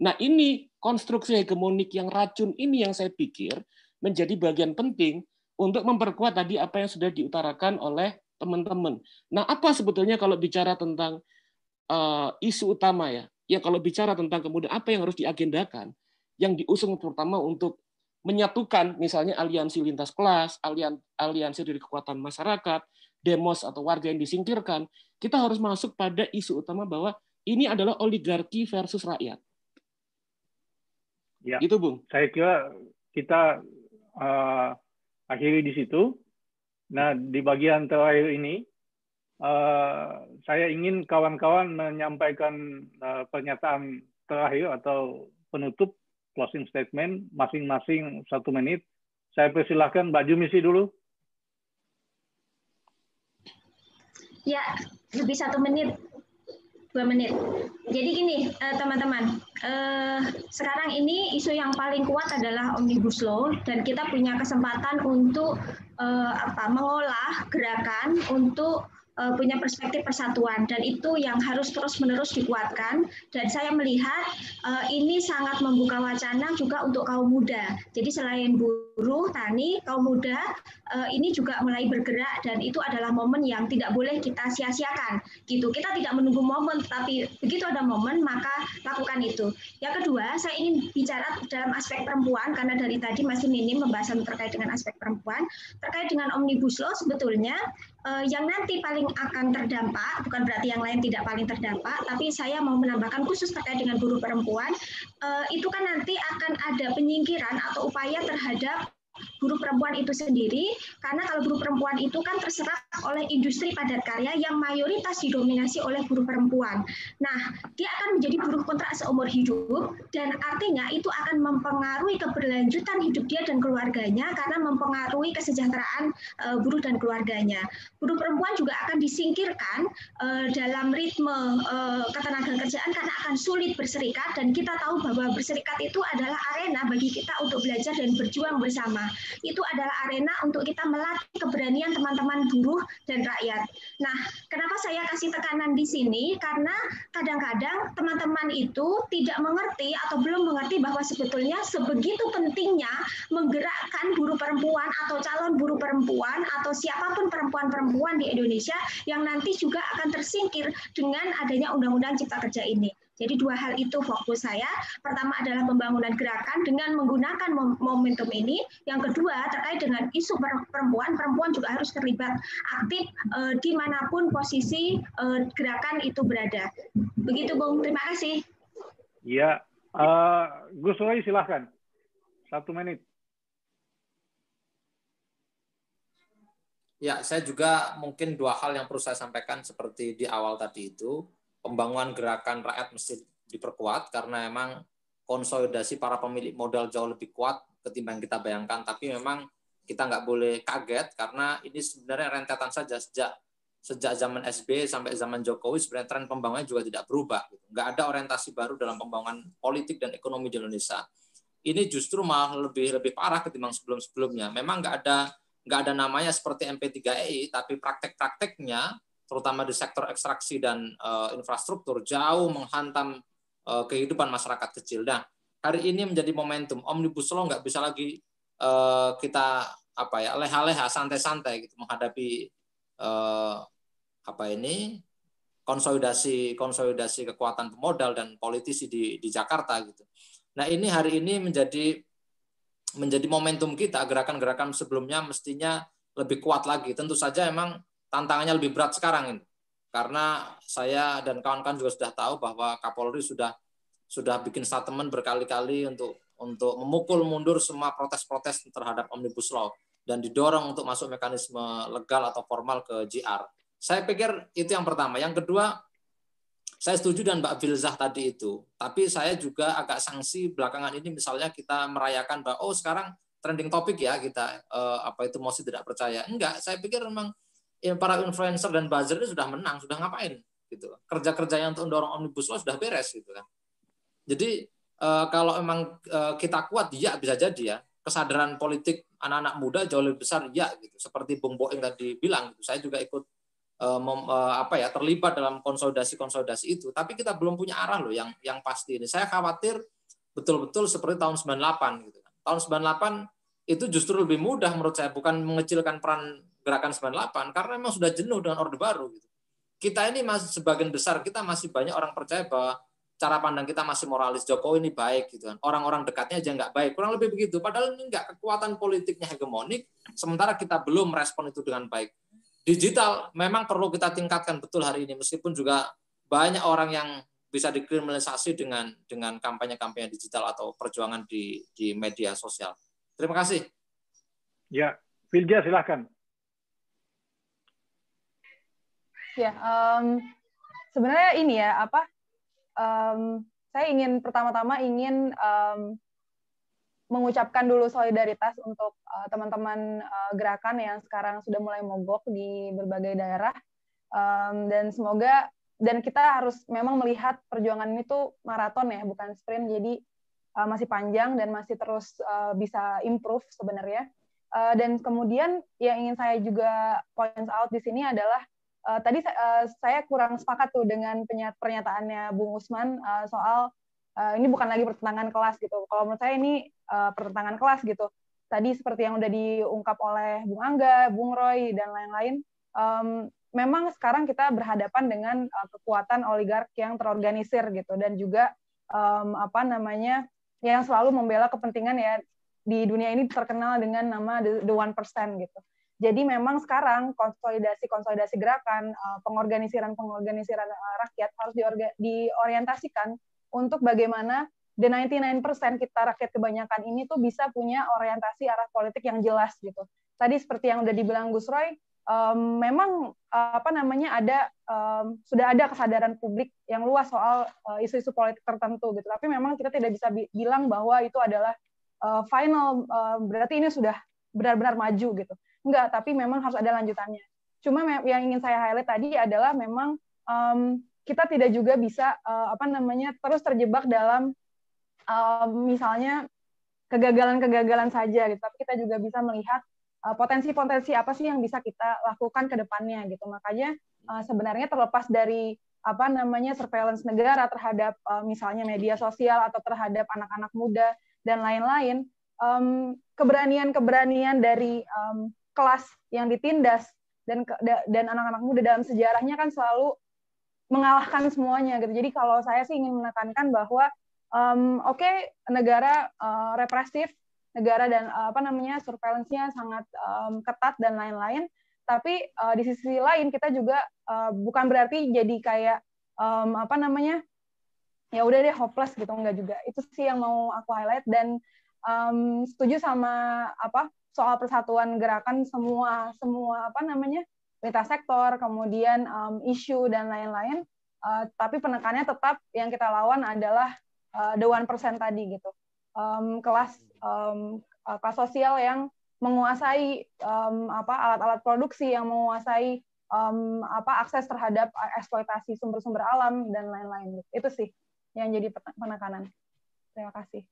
Nah, ini konstruksi hegemonik yang racun ini yang saya pikir menjadi bagian penting untuk memperkuat tadi apa yang sudah diutarakan oleh teman-teman. Nah, apa sebetulnya kalau bicara tentang uh, isu utama ya? Ya kalau bicara tentang kemudian apa yang harus diagendakan, yang diusung terutama untuk menyatukan misalnya aliansi lintas kelas, aliansi dari kekuatan masyarakat, demos atau warga yang disingkirkan, kita harus masuk pada isu utama bahwa ini adalah oligarki versus rakyat. Ya, itu Bung. Saya kira kita uh, akhiri di situ. Nah, di bagian terakhir ini, uh, saya ingin kawan-kawan menyampaikan uh, pernyataan terakhir atau penutup closing statement masing-masing satu menit. Saya persilahkan Mbak Jumisi dulu. Ya, lebih satu menit, dua menit. Jadi gini, eh, teman-teman, eh, sekarang ini isu yang paling kuat adalah omnibus law dan kita punya kesempatan untuk eh, apa, mengolah gerakan untuk uh, punya perspektif persatuan dan itu yang harus terus-menerus dikuatkan dan saya melihat uh, ini sangat membuka wacana juga untuk kaum muda. Jadi selain buruh, tani, kaum muda uh, ini juga mulai bergerak dan itu adalah momen yang tidak boleh kita sia-siakan. Gitu. Kita tidak menunggu momen tapi begitu ada momen maka lakukan itu. Yang kedua, saya ingin bicara dalam aspek perempuan karena dari tadi masih minim pembahasan terkait dengan aspek perempuan. Terkait dengan omnibus law sebetulnya uh, yang nanti paling akan terdampak, bukan berarti yang lain tidak paling terdampak, tapi saya mau menambahkan khusus terkait dengan buruh perempuan, uh, itu kan nanti akan ada penyingkiran atau upaya terhadap buruh perempuan itu sendiri karena kalau buruh perempuan itu kan terserap oleh industri padat karya yang mayoritas didominasi oleh buruh perempuan. Nah, dia akan menjadi buruh kontrak seumur hidup dan artinya itu akan mempengaruhi keberlanjutan hidup dia dan keluarganya karena mempengaruhi kesejahteraan uh, buruh dan keluarganya. Buruh perempuan juga akan disingkirkan uh, dalam ritme uh, kerjaan karena akan sulit berserikat dan kita tahu bahwa berserikat itu adalah arena bagi kita untuk belajar dan berjuang bersama itu adalah arena untuk kita melatih keberanian teman-teman buruh dan rakyat. Nah, kenapa saya kasih tekanan di sini? Karena kadang-kadang teman-teman itu tidak mengerti atau belum mengerti bahwa sebetulnya sebegitu pentingnya menggerakkan buruh perempuan atau calon buruh perempuan atau siapa pun perempuan-perempuan di Indonesia yang nanti juga akan tersingkir dengan adanya Undang-Undang Cipta Kerja ini. Jadi dua hal itu fokus saya. Pertama adalah pembangunan gerakan dengan menggunakan momentum ini. Yang kedua terkait dengan isu perempuan, perempuan juga harus terlibat aktif eh, di mana pun posisi eh, gerakan itu berada. Begitu Bung, terima kasih. Ya, uh, Gus Roy silahkan. Satu menit. Ya, saya juga mungkin dua hal yang perlu saya sampaikan seperti di awal tadi itu pembangunan gerakan rakyat mesti diperkuat karena memang konsolidasi para pemilik modal jauh lebih kuat ketimbang kita bayangkan. Tapi memang kita nggak boleh kaget karena ini sebenarnya rentetan saja sejak sejak zaman SB sampai zaman Jokowi sebenarnya tren pembangunan juga tidak berubah. Gitu. Nggak ada orientasi baru dalam pembangunan politik dan ekonomi di Indonesia. Ini justru malah lebih lebih parah ketimbang sebelum-sebelumnya. Memang nggak ada nggak ada namanya seperti MP3EI, tapi praktek-prakteknya terutama di sektor ekstraksi dan uh, infrastruktur jauh menghantam uh, kehidupan masyarakat kecil. Nah, hari ini menjadi momentum omnibus law nggak bisa lagi uh, kita apa ya leha-leha santai-santai gitu menghadapi uh, apa ini konsolidasi konsolidasi kekuatan pemodal dan politisi di di Jakarta gitu. Nah ini hari ini menjadi menjadi momentum kita gerakan-gerakan sebelumnya mestinya lebih kuat lagi. Tentu saja emang tantangannya lebih berat sekarang ini. Karena saya dan kawan-kawan juga sudah tahu bahwa Kapolri sudah sudah bikin statement berkali-kali untuk untuk memukul mundur semua protes-protes terhadap Omnibus Law. dan didorong untuk masuk mekanisme legal atau formal ke JR. Saya pikir itu yang pertama. Yang kedua, saya setuju dengan Mbak Filzah tadi itu. Tapi saya juga agak sanksi belakangan ini misalnya kita merayakan bahwa oh sekarang trending topik ya kita eh, apa itu mosi tidak percaya. Enggak, saya pikir memang para influencer dan buzzer ini sudah menang, sudah ngapain gitu. Kerja-kerja yang untuk mendorong omnibus law sudah beres gitu kan. Jadi eh, kalau memang eh, kita kuat ya bisa jadi ya kesadaran politik anak-anak muda jauh lebih besar ya gitu. Seperti Bung Boeng tadi bilang gitu. Saya juga ikut uh, apa ya terlibat dalam konsolidasi-konsolidasi itu, tapi kita belum punya arah loh yang yang pasti ini. Saya khawatir betul-betul seperti tahun 98 gitu kan. Tahun 98 itu justru lebih mudah menurut saya bukan mengecilkan peran gerakan 98 karena memang sudah jenuh dengan orde baru gitu. Kita ini masih sebagian besar kita masih banyak orang percaya bahwa cara pandang kita masih moralis Jokowi ini baik gitu kan. Orang-orang dekatnya aja nggak baik. Kurang lebih begitu. Padahal ini nggak kekuatan politiknya hegemonik, sementara kita belum merespon itu dengan baik. Digital memang perlu kita tingkatkan betul hari ini, meskipun juga banyak orang yang bisa dikriminalisasi dengan dengan kampanye-kampanye digital atau perjuangan di di media sosial. Terima kasih. Ya, Vilja silahkan. Ya, um, sebenarnya ini ya apa um, saya ingin pertama-tama ingin um, mengucapkan dulu solidaritas untuk uh, teman-teman uh, gerakan yang sekarang sudah mulai mogok di berbagai daerah. Um, dan semoga dan kita harus memang melihat perjuangan ini tuh maraton ya bukan sprint. Jadi uh, masih panjang dan masih terus uh, bisa improve sebenarnya. Uh, dan kemudian yang ingin saya juga point out di sini adalah uh, tadi uh, saya kurang sepakat tuh dengan pernyataannya Bung Usman uh, soal uh, ini bukan lagi pertentangan kelas gitu. Kalau menurut saya ini uh, pertentangan kelas gitu. Tadi seperti yang udah diungkap oleh Bung Angga, Bung Roy dan lain-lain, um, memang sekarang kita berhadapan dengan uh, kekuatan oligark yang terorganisir gitu dan juga um, apa namanya yang selalu membela kepentingan ya di dunia ini terkenal dengan nama the, the one percent gitu. Jadi memang sekarang konsolidasi-konsolidasi gerakan, eh, pengorganisiran-pengorganisiran eh, rakyat harus diorientasikan untuk bagaimana the 99% kita rakyat kebanyakan ini tuh bisa punya orientasi arah politik yang jelas gitu. Tadi seperti yang udah dibilang Gus Roy, um, memang apa namanya ada um, sudah ada kesadaran publik yang luas soal isu-isu uh, politik tertentu gitu. Tapi memang kita tidak bisa bi bilang bahwa itu adalah uh, final uh, berarti ini sudah benar-benar maju gitu. Enggak, tapi memang harus ada lanjutannya. Cuma yang ingin saya highlight tadi adalah memang um, kita tidak juga bisa uh, apa namanya terus terjebak dalam um, misalnya kegagalan-kegagalan saja gitu. Tapi kita juga bisa melihat potensi-potensi uh, apa sih yang bisa kita lakukan ke depannya gitu. Makanya uh, sebenarnya terlepas dari apa namanya surveillance negara terhadap uh, misalnya media sosial atau terhadap anak-anak muda dan lain-lain, um, keberanian-keberanian dari um, kelas yang ditindas dan dan anak-anak muda dalam sejarahnya kan selalu mengalahkan semuanya gitu. Jadi kalau saya sih ingin menekankan bahwa um, oke okay, negara uh, represif, negara dan uh, apa namanya surveillance-nya sangat um, ketat dan lain-lain, tapi uh, di sisi lain kita juga uh, bukan berarti jadi kayak um, apa namanya ya udah deh hopeless gitu enggak juga. Itu sih yang mau aku highlight dan um, setuju sama apa soal persatuan gerakan semua semua apa namanya lintas sektor, kemudian um, isu dan lain-lain. Uh, tapi penekannya tetap yang kita lawan adalah uh, the one percent tadi gitu. Um, kelas um, kelas sosial yang menguasai um, apa alat-alat produksi yang menguasai um, apa akses terhadap eksploitasi sumber-sumber alam dan lain-lain. Itu sih yang jadi penekanan. Terima kasih.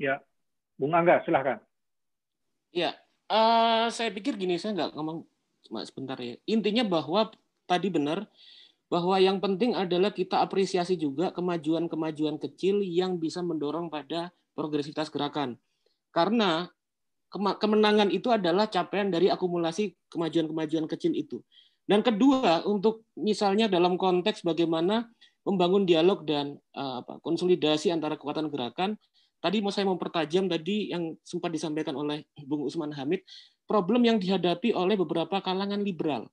Ya, Bung Angga, silahkan. Ya, uh, saya pikir gini, saya nggak ngomong cuma sebentar ya. Intinya bahwa tadi benar bahwa yang penting adalah kita apresiasi juga kemajuan-kemajuan kecil yang bisa mendorong pada progresivitas gerakan. Karena kemenangan itu adalah capaian dari akumulasi kemajuan-kemajuan kecil itu. Dan kedua, untuk misalnya dalam konteks bagaimana membangun dialog dan apa, konsolidasi antara kekuatan gerakan, tadi mau saya mempertajam tadi yang sempat disampaikan oleh Bung Usman Hamid, problem yang dihadapi oleh beberapa kalangan liberal.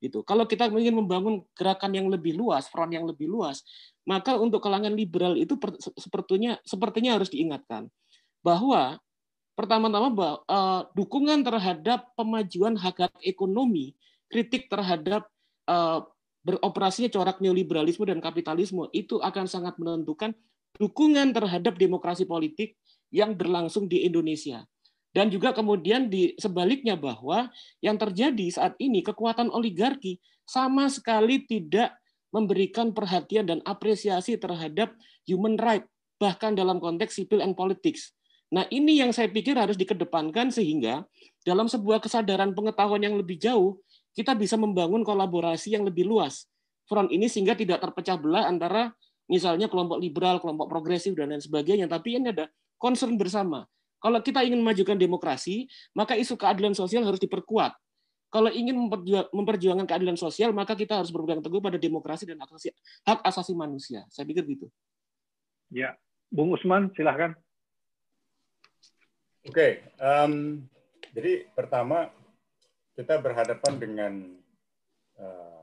Gitu. Kalau kita ingin membangun gerakan yang lebih luas, front yang lebih luas, maka untuk kalangan liberal itu sepertinya sepertinya harus diingatkan bahwa pertama-tama uh, dukungan terhadap pemajuan hak hak ekonomi, kritik terhadap uh, beroperasinya corak neoliberalisme dan kapitalisme itu akan sangat menentukan dukungan terhadap demokrasi politik yang berlangsung di Indonesia. Dan juga kemudian di sebaliknya bahwa yang terjadi saat ini kekuatan oligarki sama sekali tidak memberikan perhatian dan apresiasi terhadap human right bahkan dalam konteks sipil and politics. Nah, ini yang saya pikir harus dikedepankan sehingga dalam sebuah kesadaran pengetahuan yang lebih jauh kita bisa membangun kolaborasi yang lebih luas. Front ini sehingga tidak terpecah belah antara misalnya kelompok liberal, kelompok progresif dan lain sebagainya, tapi ini ada concern bersama kalau kita ingin memajukan demokrasi, maka isu keadilan sosial harus diperkuat. Kalau ingin memperjuangkan keadilan sosial, maka kita harus berpegang teguh pada demokrasi dan hak asasi manusia. Saya pikir gitu. Ya, Bung Usman, silahkan. Oke, okay, um, jadi pertama kita berhadapan dengan uh,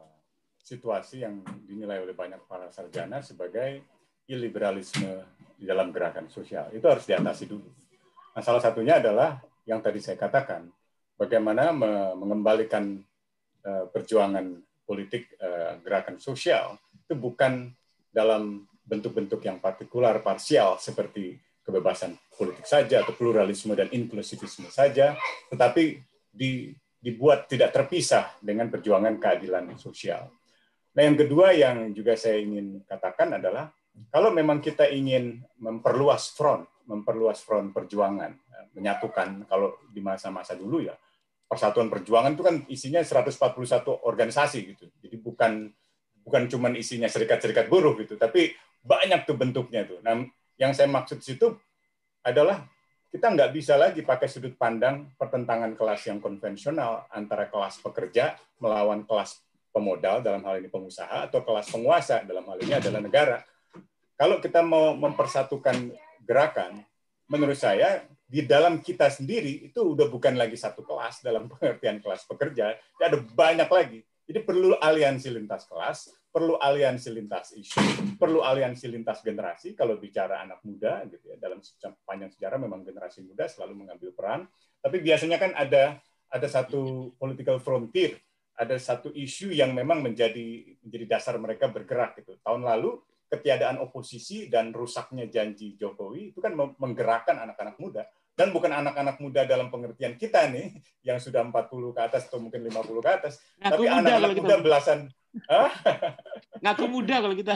situasi yang dinilai oleh banyak para sarjana sebagai iliberalisme di dalam gerakan sosial. Itu harus diatasi dulu Nah, salah satunya adalah yang tadi saya katakan, bagaimana mengembalikan uh, perjuangan politik uh, gerakan sosial itu bukan dalam bentuk-bentuk yang partikular, parsial seperti kebebasan politik saja atau pluralisme dan inklusivisme saja, tetapi di, dibuat tidak terpisah dengan perjuangan keadilan sosial. Nah, yang kedua yang juga saya ingin katakan adalah kalau memang kita ingin memperluas front memperluas front perjuangan, ya, menyatukan kalau di masa-masa dulu ya Persatuan Perjuangan itu kan isinya 141 organisasi gitu. Jadi bukan bukan cuman isinya serikat-serikat buruh gitu, tapi banyak tuh bentuknya tuh. Nah, yang saya maksud situ adalah kita nggak bisa lagi pakai sudut pandang pertentangan kelas yang konvensional antara kelas pekerja melawan kelas pemodal dalam hal ini pengusaha atau kelas penguasa dalam hal ini adalah negara. Kalau kita mau mempersatukan gerakan, menurut saya di dalam kita sendiri itu udah bukan lagi satu kelas dalam pengertian kelas pekerja, ada banyak lagi. Jadi perlu aliansi lintas kelas, perlu aliansi lintas isu, perlu aliansi lintas generasi. Kalau bicara anak muda, gitu ya, dalam sepanjang sejarah memang generasi muda selalu mengambil peran. Tapi biasanya kan ada ada satu political frontier, ada satu isu yang memang menjadi menjadi dasar mereka bergerak. Gitu. Tahun lalu ketiadaan oposisi dan rusaknya janji Jokowi itu kan menggerakkan anak-anak muda dan bukan anak-anak muda dalam pengertian kita nih yang sudah 40 ke atas atau mungkin 50 ke atas Ngaku tapi anak-anak muda, muda belasan Ngaku muda kalau kita.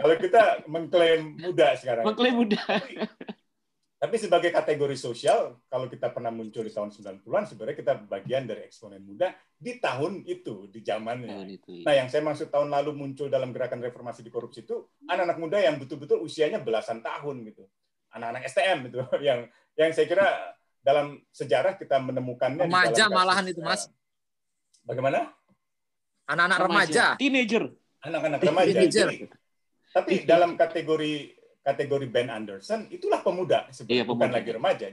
kalau kita mengklaim muda sekarang. Mengklaim muda. Tapi sebagai kategori sosial, kalau kita pernah muncul di tahun 90-an, sebenarnya kita bagian dari eksponen muda di tahun itu, di zamannya. Iya. Nah, yang saya maksud tahun lalu muncul dalam gerakan reformasi di korupsi itu, anak-anak muda yang betul-betul usianya belasan tahun gitu. Anak-anak STM itu, yang yang saya kira dalam sejarah kita menemukannya. Remaja malahan itu, Mas. Bagaimana? Anak-anak remaja. Teenager. Anak-anak remaja. Teenager. Tapi dalam kategori kategori Ben Anderson itulah pemuda iya, bukan lagi remaja.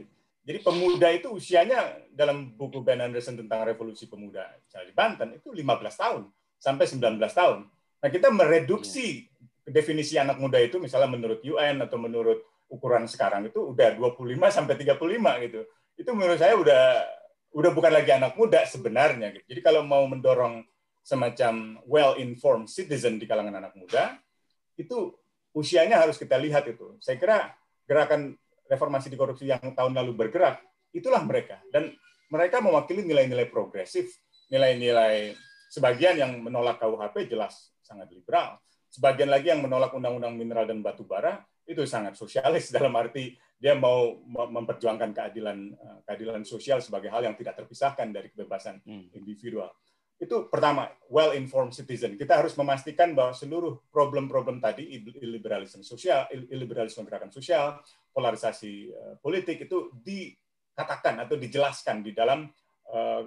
Jadi pemuda itu usianya dalam buku Ben Anderson tentang revolusi pemuda di Banten itu 15 tahun sampai 19 tahun. Nah, kita mereduksi iya. definisi anak muda itu misalnya menurut UN atau menurut ukuran sekarang itu udah 25 sampai 35 gitu. Itu menurut saya udah udah bukan lagi anak muda sebenarnya gitu. Jadi kalau mau mendorong semacam well informed citizen di kalangan anak muda itu usianya harus kita lihat itu. Saya kira gerakan reformasi di korupsi yang tahun lalu bergerak, itulah mereka. Dan mereka mewakili nilai-nilai progresif, nilai-nilai sebagian yang menolak KUHP jelas sangat liberal. Sebagian lagi yang menolak undang-undang mineral dan batu bara itu sangat sosialis dalam arti dia mau memperjuangkan keadilan eh, keadilan sosial sebagai hal yang tidak terpisahkan dari kebebasan hmm. individual itu pertama well informed citizen. Kita harus memastikan bahwa seluruh problem-problem tadi illiberalisme sosial illiberalisme gerakan sosial polarisasi uh, politik itu dikatakan atau dijelaskan di dalam uh,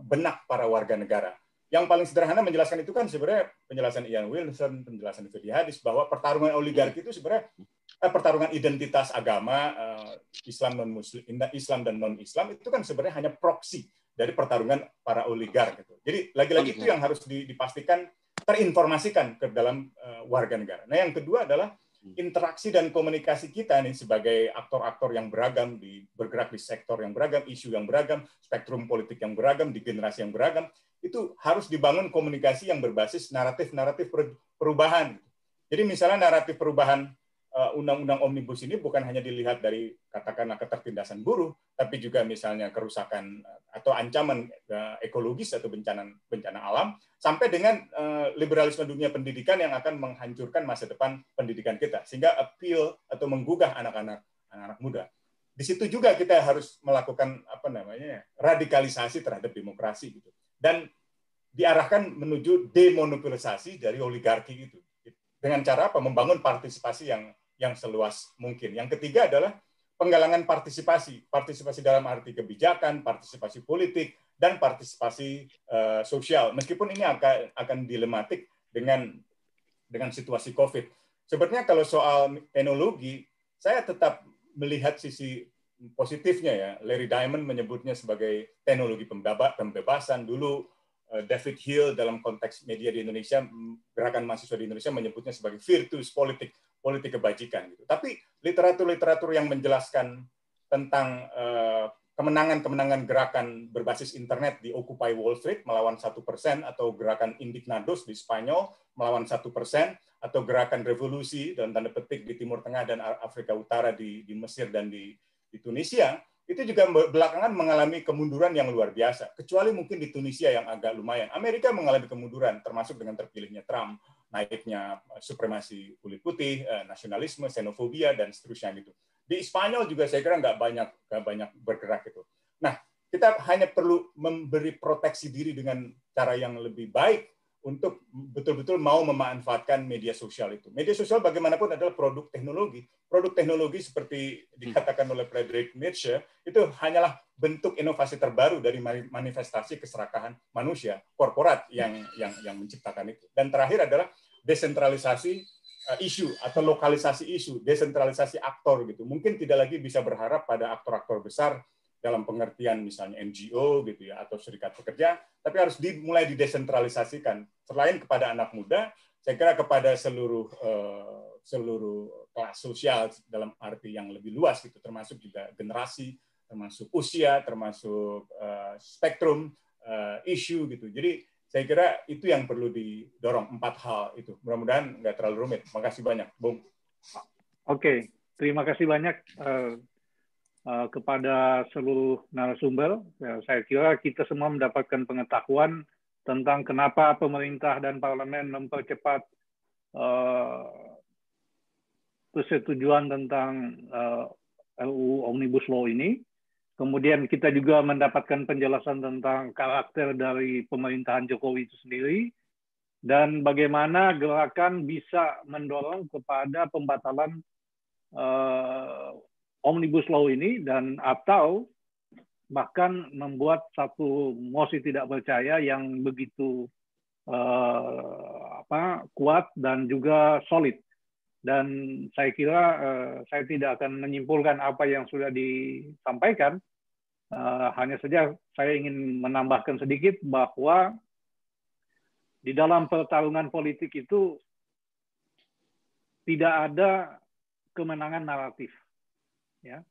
benak para warga negara. Yang paling sederhana menjelaskan itu kan sebenarnya penjelasan Ian Wilson penjelasan Fedi Hadis bahwa pertarungan oligarki itu sebenarnya eh, pertarungan identitas agama Islam non Muslim Islam dan non Islam itu kan sebenarnya hanya proksi dari pertarungan para oligar gitu. Jadi lagi-lagi itu yang harus dipastikan terinformasikan ke dalam uh, warga negara. Nah, yang kedua adalah interaksi dan komunikasi kita nih sebagai aktor-aktor yang beragam di bergerak di sektor yang beragam, isu yang beragam, spektrum politik yang beragam, di generasi yang beragam, itu harus dibangun komunikasi yang berbasis naratif-naratif perubahan. Jadi misalnya naratif perubahan undang-undang omnibus ini bukan hanya dilihat dari katakanlah ketertindasan buruh, tapi juga misalnya kerusakan eh, atau ancaman eh, ekologis atau bencana bencana alam, sampai dengan liberalisme dunia pendidikan yang akan menghancurkan masa depan pendidikan kita, sehingga appeal atau menggugah anak-anak anak-anak muda. Di situ juga kita harus melakukan apa namanya radikalisasi terhadap demokrasi gitu, dan diarahkan menuju demonopolisasi dari oligarki itu. Dengan cara apa? Membangun partisipasi yang yang seluas mungkin. Yang ketiga adalah penggalangan partisipasi, partisipasi dalam arti kebijakan, partisipasi politik, dan partisipasi uh, sosial. Meskipun ini akan akan dilematik dengan dengan situasi COVID. Sebenarnya kalau soal teknologi, saya tetap melihat sisi positifnya ya. Larry Diamond menyebutnya sebagai teknologi pembebasan. Dulu eh, David Hill dalam konteks media di Indonesia, gerakan mahasiswa di Indonesia menyebutnya sebagai virtus politik politik kebajikan gitu. Tapi literatur-literatur yang menjelaskan tentang uh, kemenangan-kemenangan gerakan berbasis internet di Occupy Wall Street melawan satu persen atau gerakan Indignados di Spanyol melawan satu persen atau gerakan revolusi dan tanda petik di Timur Tengah dan Afrika Utara di, di Mesir dan di, di Tunisia itu juga belakangan mengalami kemunduran yang luar biasa. Kecuali mungkin di Tunisia yang agak lumayan. Amerika mengalami kemunduran termasuk dengan terpilihnya Trump naiknya eh, supremasi kulit putih, eh, nasionalisme, xenofobia dan seterusnya gitu. Di Spanyol juga saya kira nggak banyak nggak banyak bergerak itu. Nah, kita hanya perlu memberi proteksi diri dengan cara yang lebih baik untuk betul-betul mau memanfaatkan media sosial itu. Media sosial bagaimanapun adalah produk teknologi. Produk teknologi seperti dikatakan oleh Friedrich Nietzsche itu hanyalah bentuk inovasi terbaru dari manifestasi keserakahan manusia, korporat yang yang yang menciptakan itu. Dan terakhir adalah desentralisasi uh, isu atau lokalisasi isu, desentralisasi aktor gitu. Mungkin tidak lagi bisa berharap pada aktor-aktor besar dalam pengertian misalnya NGO gitu ya atau serikat pekerja, tapi harus dimulai didesentralisasikan. Selain kepada anak muda, saya kira kepada seluruh uh, seluruh kelas sosial dalam arti yang lebih luas gitu, termasuk juga generasi, termasuk usia, termasuk uh, spektrum uh, isu gitu. Jadi saya kira itu yang perlu didorong empat hal itu. Mudah-mudahan nggak terlalu rumit. Makasih banyak, Bung. Oke, terima kasih banyak uh, kepada seluruh narasumber. Ya, saya kira kita semua mendapatkan pengetahuan tentang kenapa pemerintah dan parlemen mempercepat uh, persetujuan tentang uh, RUU Omnibus Law ini Kemudian kita juga mendapatkan penjelasan tentang karakter dari pemerintahan Jokowi itu sendiri dan bagaimana gerakan bisa mendorong kepada pembatalan omnibus law ini dan atau bahkan membuat satu mosi tidak percaya yang begitu uh, apa kuat dan juga solid dan saya kira uh, saya tidak akan menyimpulkan apa yang sudah disampaikan. Uh, hanya saja saya ingin menambahkan sedikit bahwa di dalam pertarungan politik itu tidak ada kemenangan naratif. Ya.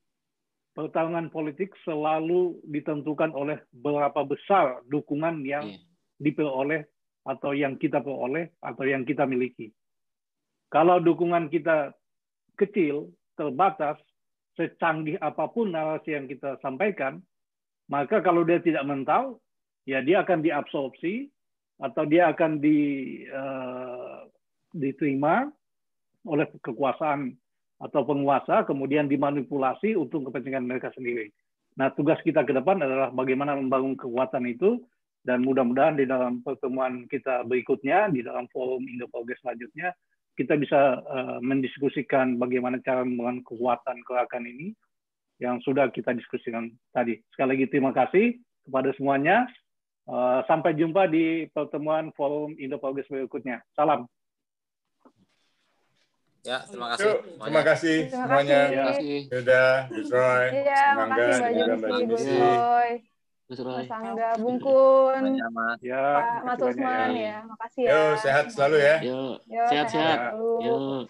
Pertarungan politik selalu ditentukan oleh berapa besar dukungan yang yeah. diperoleh atau yang kita peroleh atau yang kita miliki. Kalau dukungan kita kecil, terbatas, secanggih apa pun narasi yang kita sampaikan, maka kalau dia tidak mental, ya dia akan diabsorpsi atau dia akan di, uh, diterima oleh kekuasaan atau penguasa, kemudian dimanipulasi untuk kepentingan mereka sendiri. Nah, tugas kita ke depan adalah bagaimana membangun kekuatan itu, dan mudah-mudahan di dalam pertemuan kita berikutnya, di dalam forum Indo-Progres selanjutnya, kita bisa uh, mendiskusikan bagaimana cara membangun kekuatan gerakan ini yang sudah kita diskusikan tadi. Sekali lagi terima kasih kepada semuanya. Uh, sampai jumpa di pertemuan forum Indo Progress berikutnya. Salam. Ya, terima kasih. Yuk, terima kasih semuanya. Terima kasih. Sudah, Troy, Iya, terima kasih Mbak Mas Roy. Mas Angga Bungkun. Ya, Pak Mas Usman ya. ya. Makasih ya. Yo, sehat selalu ya. Yo, sehat-sehat. Yo.